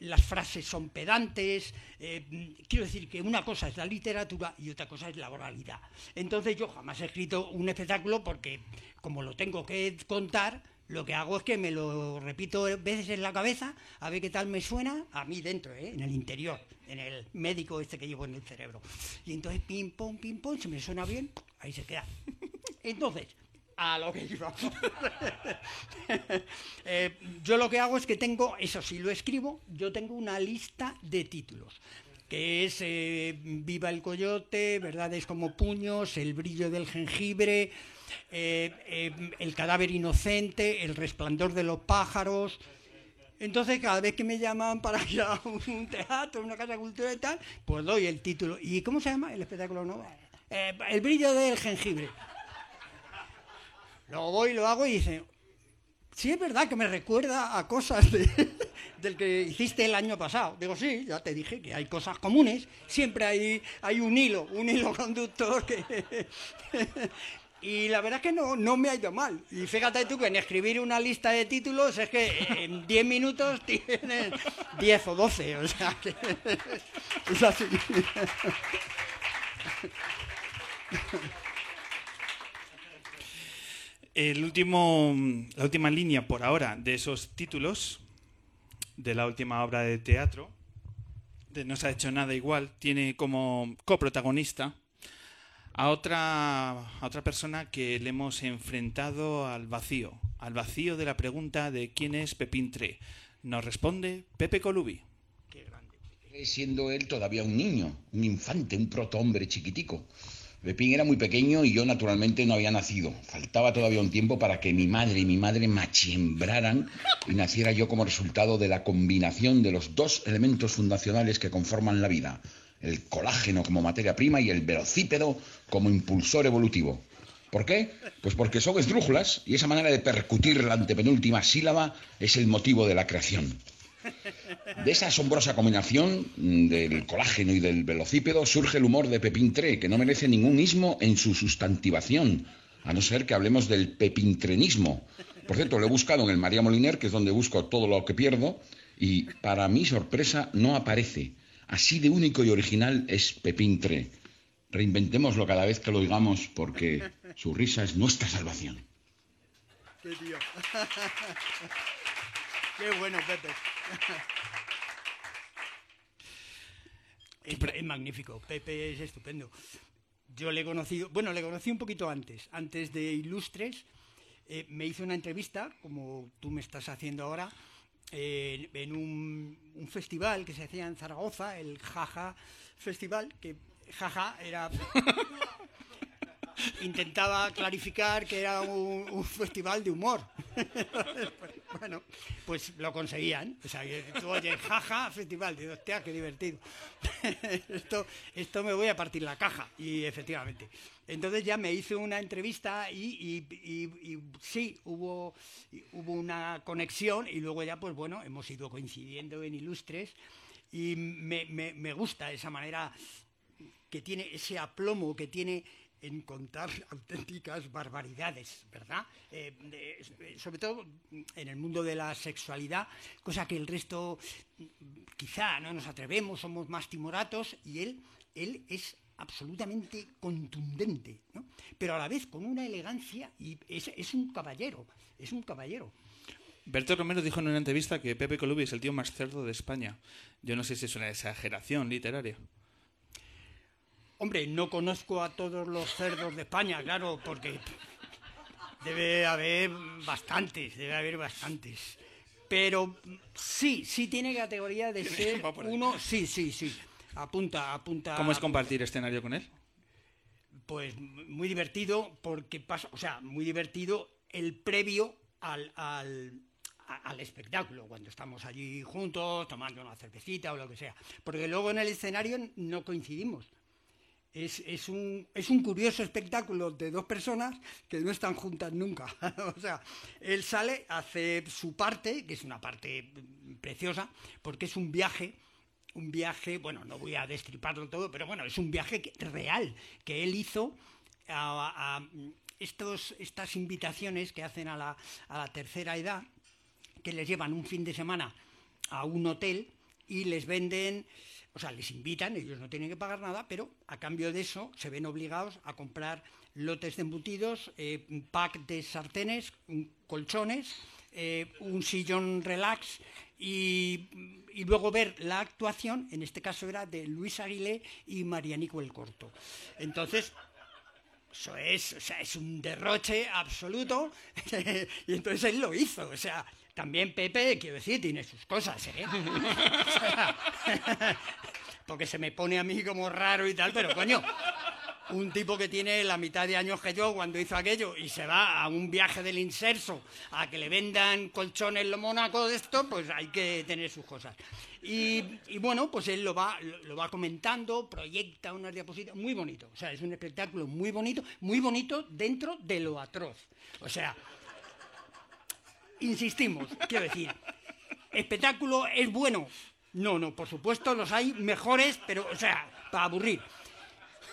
las frases son pedantes, eh, quiero decir que una cosa es la literatura y otra cosa es la oralidad. Entonces yo jamás he escrito un espectáculo porque como lo tengo que contar, lo que hago es que me lo repito veces en la cabeza a ver qué tal me suena a mí dentro, ¿eh? en el interior, en el médico este que llevo en el cerebro. Y entonces pim, pom, pim, pom, si me suena bien, ahí se queda. Entonces, a lo que iba. Eh, yo lo que hago es que tengo, eso sí lo escribo, yo tengo una lista de títulos que es eh, Viva el Coyote, Verdades como puños, El brillo del jengibre, eh, eh, El cadáver inocente, El resplandor de los pájaros. Entonces, cada vez que me llaman para ir a un teatro, una casa de cultura y tal, pues doy el título. ¿Y cómo se llama el espectáculo nuevo? Eh, el brillo del jengibre. Luego voy, lo hago y dice, sí es verdad que me recuerda a cosas de- del que hiciste el año pasado. Digo, sí, ya te dije que hay cosas comunes, siempre hay, hay un hilo, un hilo conductor que... Y la verdad es que no, no me ha ido mal. Y fíjate tú que en escribir una lista de títulos es que en 10 minutos tienes 10 o 12. O sea que es así. El último, la última línea por ahora de esos títulos de la última obra de teatro de No se ha hecho nada igual tiene como coprotagonista a otra, a otra persona que le hemos enfrentado al vacío, al vacío de la pregunta de quién es Pepín Tre. Nos responde Pepe Colubi. Siendo él todavía un niño, un infante, un protohombre chiquitico. Pepín era muy pequeño y yo naturalmente no había nacido. Faltaba todavía un tiempo para que mi madre y mi madre machembraran y naciera yo como resultado de la combinación de los dos elementos fundacionales que conforman la vida. El colágeno como materia prima y el velocípedo como impulsor evolutivo. ¿Por qué? Pues porque son esdrújulas y esa manera de percutir la antepenúltima sílaba es el motivo de la creación. De esa asombrosa combinación mm, del colágeno y del velocípedo surge el humor de Pepín Tre, que no merece ningún ismo en su sustantivación, a no ser que hablemos del pepintrenismo. Por cierto, lo he buscado en el María Moliner, que es donde busco todo lo que pierdo, Y para mi sorpresa no aparece. Así de único y original es Pepín 3. Reinventémoslo cada vez que lo oigamos porque su risa es nuestra salvación. Qué tío. Qué bueno, Pepe. Es, es magnífico. Pepe es estupendo. Yo le he conocido, bueno, le conocí un poquito antes, antes de Ilustres. eh, me hizo una entrevista, como tú me estás haciendo ahora, eh, en un, un festival que se hacía en Zaragoza, el Jaja Festival, que Jaja era intentaba clarificar que era un, festival de humor. bueno, pues lo conseguían. O sea, tú oyes, jaja, festival. Digo, hostia, qué divertido. esto, esto me voy a partir la caja. Y efectivamente. Entonces ya me hizo una entrevista y sí, hubo, hubo una conexión y luego ya, pues bueno, hemos ido coincidiendo en Ilustres y me, me- me gusta esa manera que tiene, ese aplomo que tiene en contar auténticas barbaridades, ¿verdad? Eh, eh, sobre todo en el mundo de la sexualidad, cosa que el resto mm, quizá no nos atrevemos, somos más timoratos, y él, él es absolutamente contundente, ¿no? pero a la vez con una elegancia y es, es un caballero, es un caballero. Berto Romero dijo en una entrevista que Pepe Colubi es el tío más cerdo de España. Yo no sé si es una exageración literaria. Hombre, no conozco a todos los cerdos de España, claro, porque debe haber bastantes, debe haber bastantes. Pero sí, sí tiene categoría de ser uno, sí, sí, sí. Apunta, apunta. ¿Cómo es compartir escenario con él? Pues muy divertido porque pasa, o sea, muy divertido el previo al, al, al espectáculo, cuando estamos allí juntos, tomando una cervecita o lo que sea. Porque luego en el escenario no coincidimos. Es, es un, es un curioso espectáculo de dos personas que no están juntas nunca. o sea, él sale, hace su parte, que es una parte preciosa, porque es un viaje, un viaje, bueno, no voy a destriparlo todo, pero bueno, es un viaje real que él hizo a, estos, estas invitaciones que hacen a la, a la tercera edad, que les llevan un fin de semana a un hotel y les venden, o sea, les invitan, ellos no tienen que pagar nada, pero a cambio de eso se ven obligados a comprar lotes de embutidos, eh, pack de sartenes, colchones, eh, un sillón relax y, y luego ver la actuación, en este caso era de Luis Aguilé y Marianico el Corto. Entonces, eso es, o sea, es un derroche absoluto. y entonces él lo hizo. O sea, también Pepe, quiero decir, tiene sus cosas, ¿eh? Porque se me pone a mí como raro y tal, pero coño, un tipo que tiene la mitad de años que yo cuando hizo aquello y se va a un viaje del inserso a que le vendan colchones lo Mónaco de esto, pues hay que tener sus cosas. Y, y bueno, pues él lo va, lo, lo va comentando, proyecta unas diapositivas, muy bonito. O sea, es un espectáculo muy bonito, muy bonito dentro de lo atroz. O sea, insistimos, quiero decir, espectáculo es bueno. No, no, por supuesto los hay mejores, pero, o sea, para aburrir.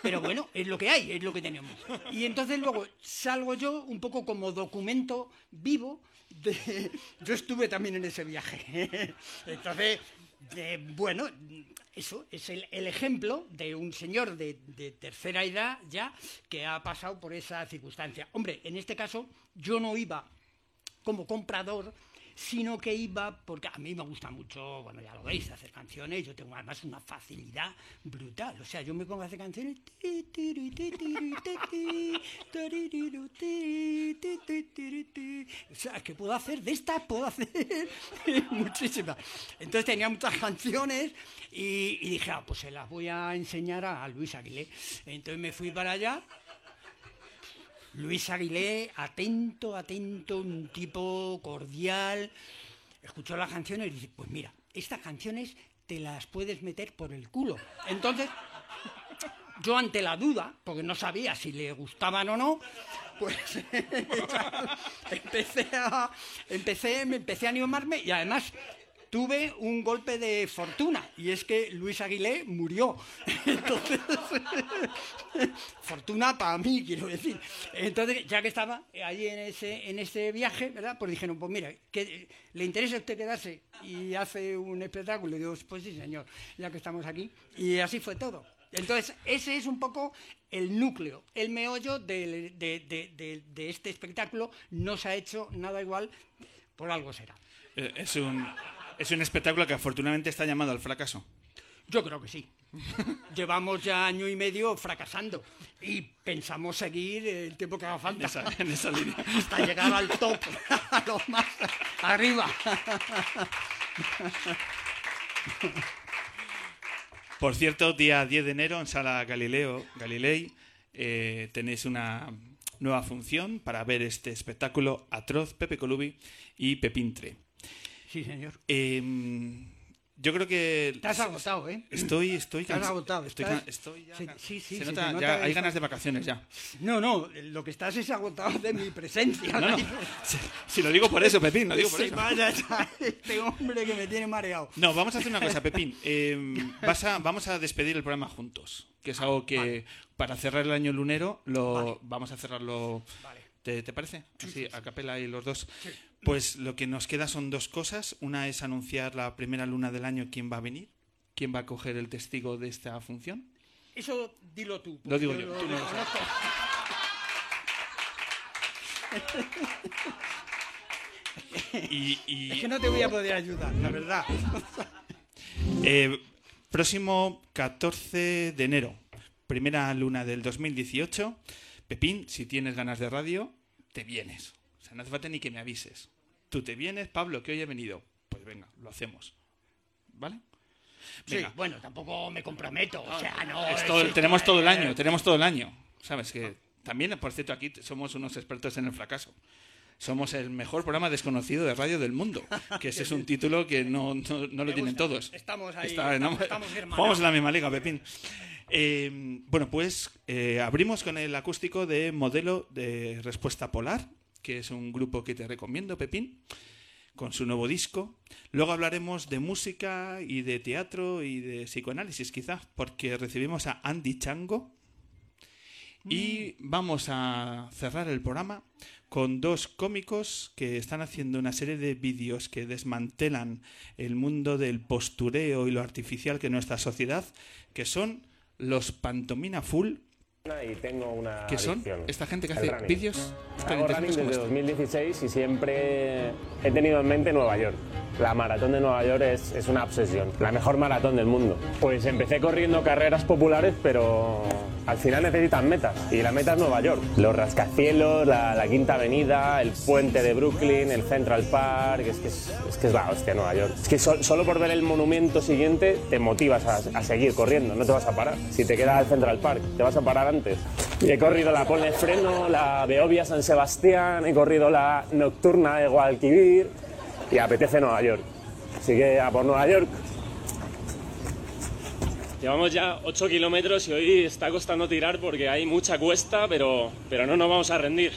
Pero bueno, es lo que hay, es lo que tenemos. Y entonces luego salgo yo un poco como documento vivo de... Yo estuve también en ese viaje. Entonces, bueno, eso es el, ejemplo de un señor de tercera edad ya que ha pasado por esa circunstancia. Hombre, en este caso yo no iba como comprador, sino que iba, porque a mí me gusta mucho, bueno, ya lo veis, hacer canciones, yo tengo además una facilidad brutal, o sea, yo me pongo a hacer canciones, o sea, que puedo hacer de estas, puedo hacer muchísimas. Entonces tenía muchas canciones y, y dije, ah, pues se las voy a enseñar a Luis Aguilé. Entonces me fui para allá, Luis Aguilé, atento, atento, un tipo cordial. Escuchó las canciones y dice, pues mira, estas canciones te las puedes meter por el culo. Entonces, yo ante la duda, porque no sabía si le gustaban o no, pues empecé a, empecé, empecé a animarme y además tuve un golpe de fortuna y es que Luis Aguilé murió. Entonces, fortuna para mí, quiero decir. Entonces, ya que estaba allí en ese, en ese viaje, ¿verdad? Pues dijeron, pues mira, ¿le interesa usted quedarse y hace un espectáculo? Y digo, pues sí, señor, ya que estamos aquí. Y así fue todo. Entonces, ese es un poco el núcleo, el meollo de- de- de este espectáculo. No se ha hecho nada igual, por algo será. Eh, Es un, es un espectáculo que afortunadamente está llamado al fracaso. Yo creo que sí. Llevamos ya año y medio fracasando y pensamos seguir el tiempo que haga falta. En esa- en esa línea. Hasta llegar al top, a lo más arriba. Por cierto, día 10 de enero en Sala Galileo, Galilei, eh, tenéis una nueva función para ver este espectáculo atroz, Pepe Colubi y Pepintre. Sí, señor. Eh, yo creo que... Has agotado, ¿eh? Estoy, estoy cansa- agotado. Estoy, estás- estoy ya Sí, can- sí, sí, se se nota, ya hay ganas de vacaciones ya. No, no, lo que estás es agotado de mi presencia. No, no. Si, si lo digo por eso, Pepín, lo digo por Sí, eso. vaya, este hombre que me tiene mareado. No, vamos a hacer una cosa, Pepín. Eh, vas a, vamos a despedir el programa juntos, que es algo que para cerrar el año lunero lo vamos a cerrarlo. ¿Te, te parece? Así, a capela y los dos. Pues lo que nos queda son dos cosas. Una es anunciar la primera luna del año quién va a venir, quién va a coger el testigo de esta función. Eso dilo tú. Lo digo yo, tú no lo sabes. desconozco. Y, y- Es que no te voy a poder ayudar, la verdad. Eh, próximo 14 de enero, primera luna del 2018. Pepín, si tienes ganas de radio, te vienes. Sea, no hace falta ni que me avises. Tú te vienes, Pablo, que hoy he venido. Pues venga, lo hacemos. ¿Vale? Sí, Venga. bueno, tampoco me comprometo. O sea, no. Es- tenemos todo el año, tenemos todo el año. ¿Sabes? Que también, por cierto, aquí somos unos expertos en el fracaso. Somos el mejor programa desconocido de radio del mundo. Que ese es un título que no, no- no lo tienen todos. Estamos ahí, Está- estamos- estamos en la misma liga, Pepín. Eh, bueno, pues eh, abrimos con el acústico de Modelo de Respuesta Polar, que es un grupo que te recomiendo, Pepín, con su nuevo disco. Luego hablaremos de música y de teatro y de psicoanálisis, quizás, porque recibimos a Andy Chango. Y vamos a cerrar el programa con dos cómicos que están haciendo una serie de vídeos que desmantelan el mundo del postureo y lo artificial que es nuestra sociedad, que son los Pantomina Full. Y tengo una ¿Qué son? adicción, Esta gente que hace vídeos Hago running desde este. 2016 y siempre he tenido en mente Nueva York. La maratón de Nueva York es, es una obsesión, la mejor maratón del mundo. Pues empecé corriendo carreras populares, pero al final necesitan metas y la meta es Nueva York. Los rascacielos, la, la Quinta Avenida, el puente de Brooklyn, el Central Park, es que es, es que es la hostia Nueva York. Es que sol- solo por ver el monumento siguiente te motivas a, a seguir corriendo, no te vas a parar. Si te quedas al Central Park, te vas a parar antes. Y he corrido la Ponle Freno, la Beovia San Sebastián, he corrido la Nocturna de Guadalquivir y apetece Nueva York. Así que a por Nueva York. Llevamos ya 8 kilómetros y hoy está costando tirar porque hay mucha cuesta, pero, pero no nos vamos a rendir.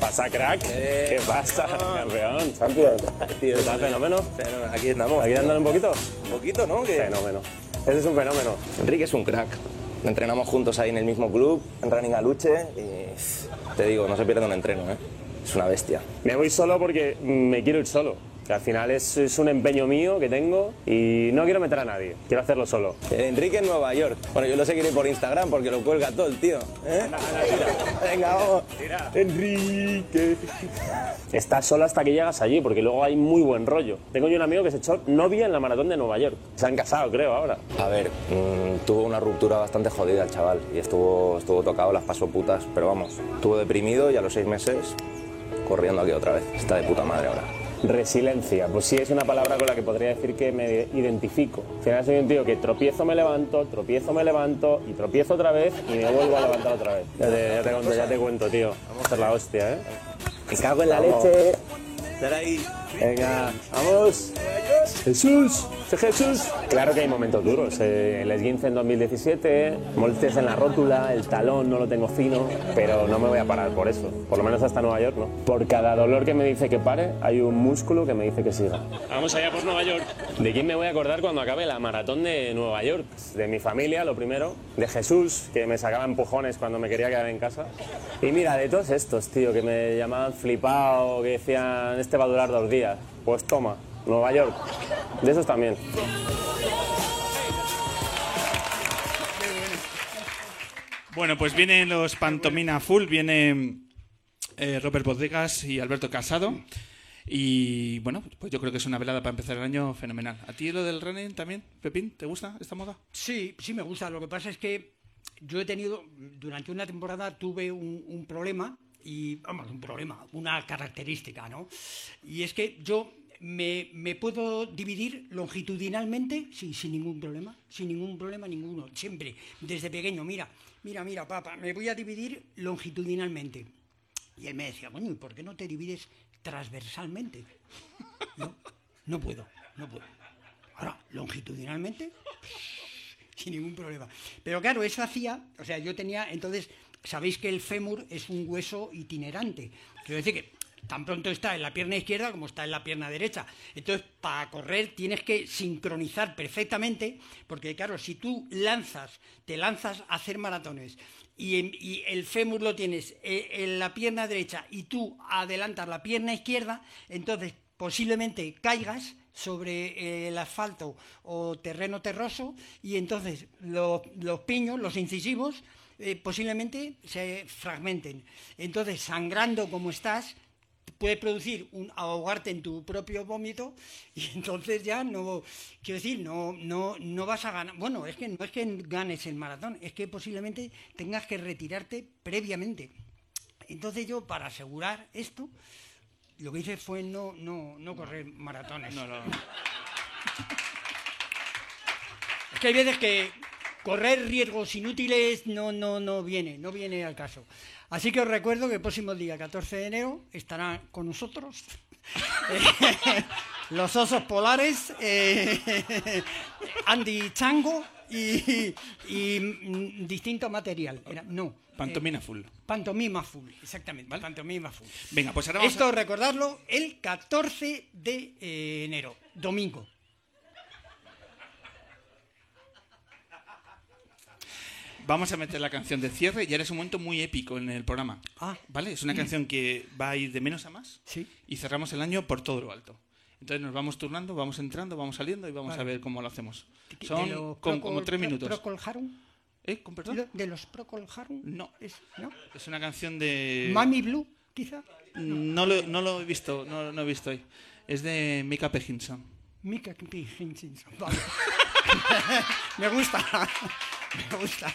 ¿Pasa, crack? ¿Qué pasa, campeón? Champion. ¿Qué tal, fenómeno? Aquí estamos. ¿Aquí dándole un poquito? Un poquito, ¿no? Fenómeno. Ese es un fenómeno. Enrique es un crack. Entrenamos juntos ahí en el mismo club, en Running a Luche, y te digo, no se pierde un entreno, ¿eh? Es una bestia. Me voy solo porque me quiero ir solo. Que al final es, es un empeño mío que tengo y no quiero meter a nadie. Quiero hacerlo solo. Enrique en Nueva York. Bueno, yo lo seguiré por Instagram porque lo cuelga todo el tío. ¿eh? Venga, vamos. Enrique. Estás solo hasta que llegas allí porque luego hay muy buen rollo. Tengo yo un amigo que se echó novia en la maratón de Nueva York. Se han casado, creo, ahora. A ver, mm, tuvo una ruptura bastante jodida el chaval y estuvo, estuvo tocado, las pasó putas, pero vamos, estuvo deprimido y a los seis meses corriendo aquí otra vez. Está de puta madre ahora. Resiliencia, pues sí es una palabra con la que podría decir que me identifico. Al final soy un tío que tropiezo, me levanto, tropiezo, me levanto y tropiezo otra vez y me vuelvo a levantar otra vez. Ya te, ya te cuento, ya te cuento, tío. Vamos a hacer la hostia, ¿eh? Me cago en la Vamos. leche. Dale ahí. Venga, vamos. Jesús. Sí, Jesús. Claro que hay momentos duros. Eh, el esguince en 2017, molestias en la rótula, el talón no lo tengo fino, pero no me voy a parar por eso. Por lo menos hasta Nueva York, ¿no? Por cada dolor que me dice que pare, hay un músculo que me dice que siga. Vamos allá por Nueva York. ¿De quién me voy a acordar cuando acabe la maratón de Nueva York? De mi familia, lo primero. De Jesús, que me sacaba empujones cuando me quería quedar en casa. Y mira, de todos estos, tío, que me llamaban flipado, que decían, este va a durar dos días. Pues toma, Nueva York. De esos también. Bueno, pues vienen los Pantomina Full, viene eh, Robert Bodegas y Alberto Casado. Y bueno, pues yo creo que es una velada para empezar el año fenomenal. ¿A ti lo del running también, Pepín? ¿Te gusta esta moda? Sí, sí me gusta. Lo que pasa es que yo he tenido, durante una temporada tuve un, un problema, y vamos, un problema, una característica, ¿no? Y es que yo me, puedo dividir longitudinalmente, sí, sin ningún problema, sin ningún problema ninguno, siempre, desde pequeño, mira, mira, mira, papá, me voy a dividir longitudinalmente. Y él me decía, bueno, ¿y por qué no te divides transversalmente? No, no puedo, no puedo. Ahora, longitudinalmente, sin ningún problema. Pero claro, eso hacía, o sea, yo tenía, entonces, sabéis que el fémur es un hueso itinerante. Quiero decir que tan pronto está en la pierna izquierda como está en la pierna derecha. Entonces, para correr tienes que sincronizar perfectamente, porque claro, si tú lanzas, te lanzas a hacer maratones y, el fémur lo tienes eh, en la pierna derecha y tú adelantas la pierna izquierda, entonces posiblemente caigas sobre eh, el asfalto o terreno terroso y entonces los, los piños, los incisivos, eh, posiblemente se fragmenten. Entonces, sangrando como estás, puede producir un ahogarte en tu propio vómito y entonces ya no quiero decir no no no vas a ganar bueno es que no es que ganes el maratón es que posiblemente tengas que retirarte previamente. Entonces yo para asegurar esto lo que hice fue no no no correr maratones. Es que hay veces que correr riesgos inútiles no, no, no viene, no viene al caso. Así que os recuerdo que el próximo día, 14 de enero, estarán con nosotros eh, los osos polares, eh, Andy Chango y, y, mm, distinto material. Era- no. Eh, Full. Pantomima full, exactamente. Pantomima full. Venga, pues ahora vamos Esto a- recordarlo el 14 de eh, enero, domingo. Vamos a meter la canción de cierre y ahora es un momento muy épico en el programa. Ah. ¿Vale? Es una canción que va a ir de menos a más. Sí. Y cerramos el año por todo lo alto. Entonces nos vamos turnando, vamos entrando, vamos saliendo y vamos Vale. a ver cómo lo hacemos. Son con- Procol- como tres minutos. Procol Harum. ¿Eh? ¿Con perdón? ¿De, los Procol Harum? No. Es, ¿no? Es una canción de... Mami Blue, quizá. No lo, no lo he visto, no, no he visto hoy. Es de Mika Pejinson. Mika P. Hinson. Vale. me gusta. Me gusta.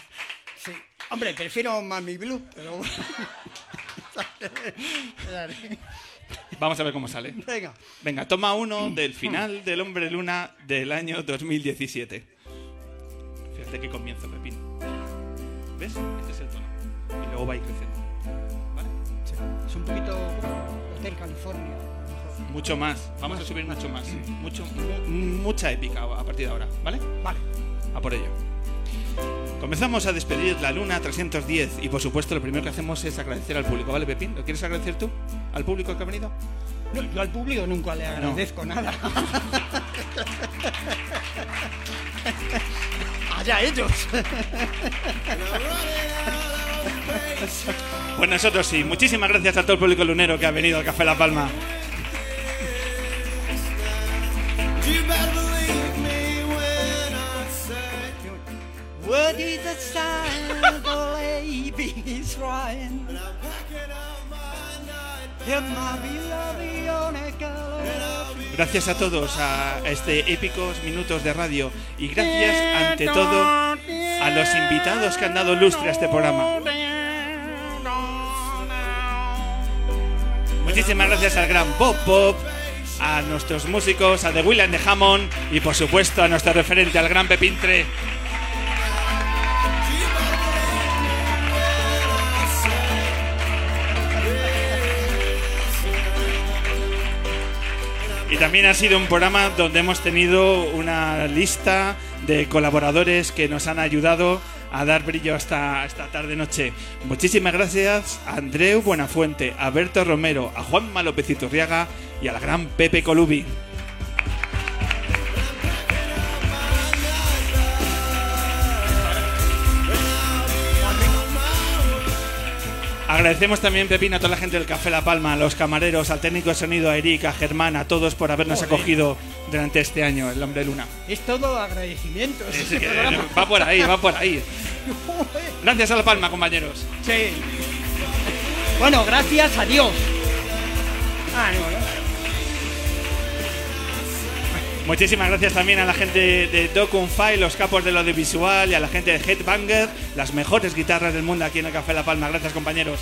Sí. Hombre, prefiero Mami Blue, pero bueno. Vamos a ver cómo sale. Venga. Venga, toma uno del final del Hombre Luna del año 2017. Fíjate qué comienzo, Pepín. ¿Ves? Este es el tono. Y luego va a ir creciendo. Es un poquito Hotel California. Mucho más. Vamos a subir mucho más. Mucho, mu- mucha épica a partir de ahora, ¿vale? Vale. A por ello. Comenzamos a despedir la Luna 310 y por supuesto lo primero que hacemos es agradecer al público, ¿vale, Pepín? ¿Lo quieres agradecer tú? ¿Al público que ha venido? No, yo al público nunca le agradezco nada. Allá ellos. Pues nosotros sí. Muchísimas gracias a todo el público lunero que ha venido al Café La Palma. The the. Gracias a todos a este épicos minutos de radio y gracias ante todo a los invitados que han dado lustre a este programa. Muchísimas gracias al gran Bob Pop, a nuestros músicos, a The William de Hammond y por supuesto a nuestro referente, al gran Pepintre. Y también ha sido un programa donde hemos tenido una lista de colaboradores que nos han ayudado a dar brillo hasta esta tarde-noche. Muchísimas gracias a Andreu Buenafuente, a Berto Romero, a Juanma López Iturriaga y a la gran Pepe Colubi. Agradecemos también, Pepino, a toda la gente del Café La Palma, a los camareros, al técnico de sonido, a Eric, a Germán, a todos por habernos Joder. acogido durante este año, el Hombre Luna. Es todo agradecimientos. Es que va por ahí, va por ahí. Gracias a La Palma, compañeros. Sí. Bueno, gracias a Dios. Ah, no, no. Muchísimas gracias también a la gente de Documfile, los capos del audiovisual y a la gente de Headbanger, las mejores guitarras del mundo aquí en el Café La Palma. Gracias, compañeros.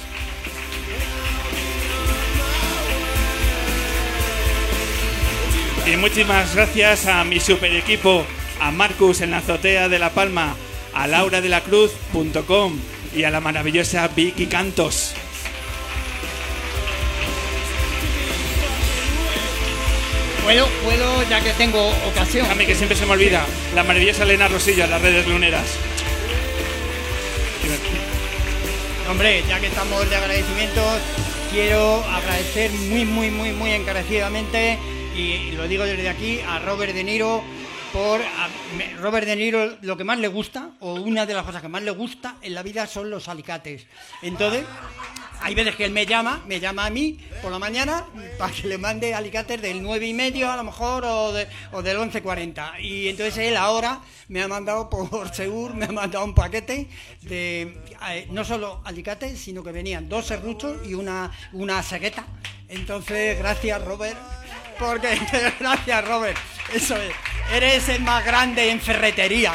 Y muchísimas gracias a mi super equipo, a Marcus en la azotea de La Palma, a Laura de la Cruz.com y a la maravillosa Vicky Cantos. Puedo, puedo, ya que tengo ocasión. Déjame que siempre se me olvida. La maravillosa Elena Rosillo en las redes luneras. Hombre, ya que estamos de agradecimientos, quiero agradecer muy, muy, muy, muy encarecidamente, y lo digo desde aquí, a Robert De Niro por... a- Robert De Niro lo que más le gusta, o una de las cosas que más le gusta en la vida son los alicates. Entonces, hay veces que él me llama, me llama a mí por la mañana para que le mande alicates del 9 y medio a lo mejor o, de- o del 11.40. Y entonces él ahora me ha mandado por Segur, me ha mandado un paquete de eh, no solo alicates, sino que venían dos serruchos y una, una. Entonces, gracias Robert, porque gracias Robert, eso es, eres el más grande en ferretería.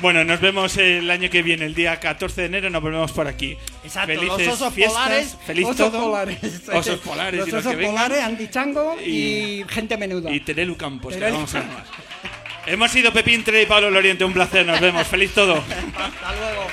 Bueno, nos vemos el año que viene, el día 14 de enero, nos volvemos por aquí. Exacto, Felices los osos fiestas, polares, feliz osos todo. polares, Osos polares los y los osos que polares, Andy Chango y, gente menuda. Y Terelu Campos, que vamos a llamar. Hemos sido Pepín Tre y Pablo Loriente, un placer, nos vemos. Feliz todo. Hasta luego.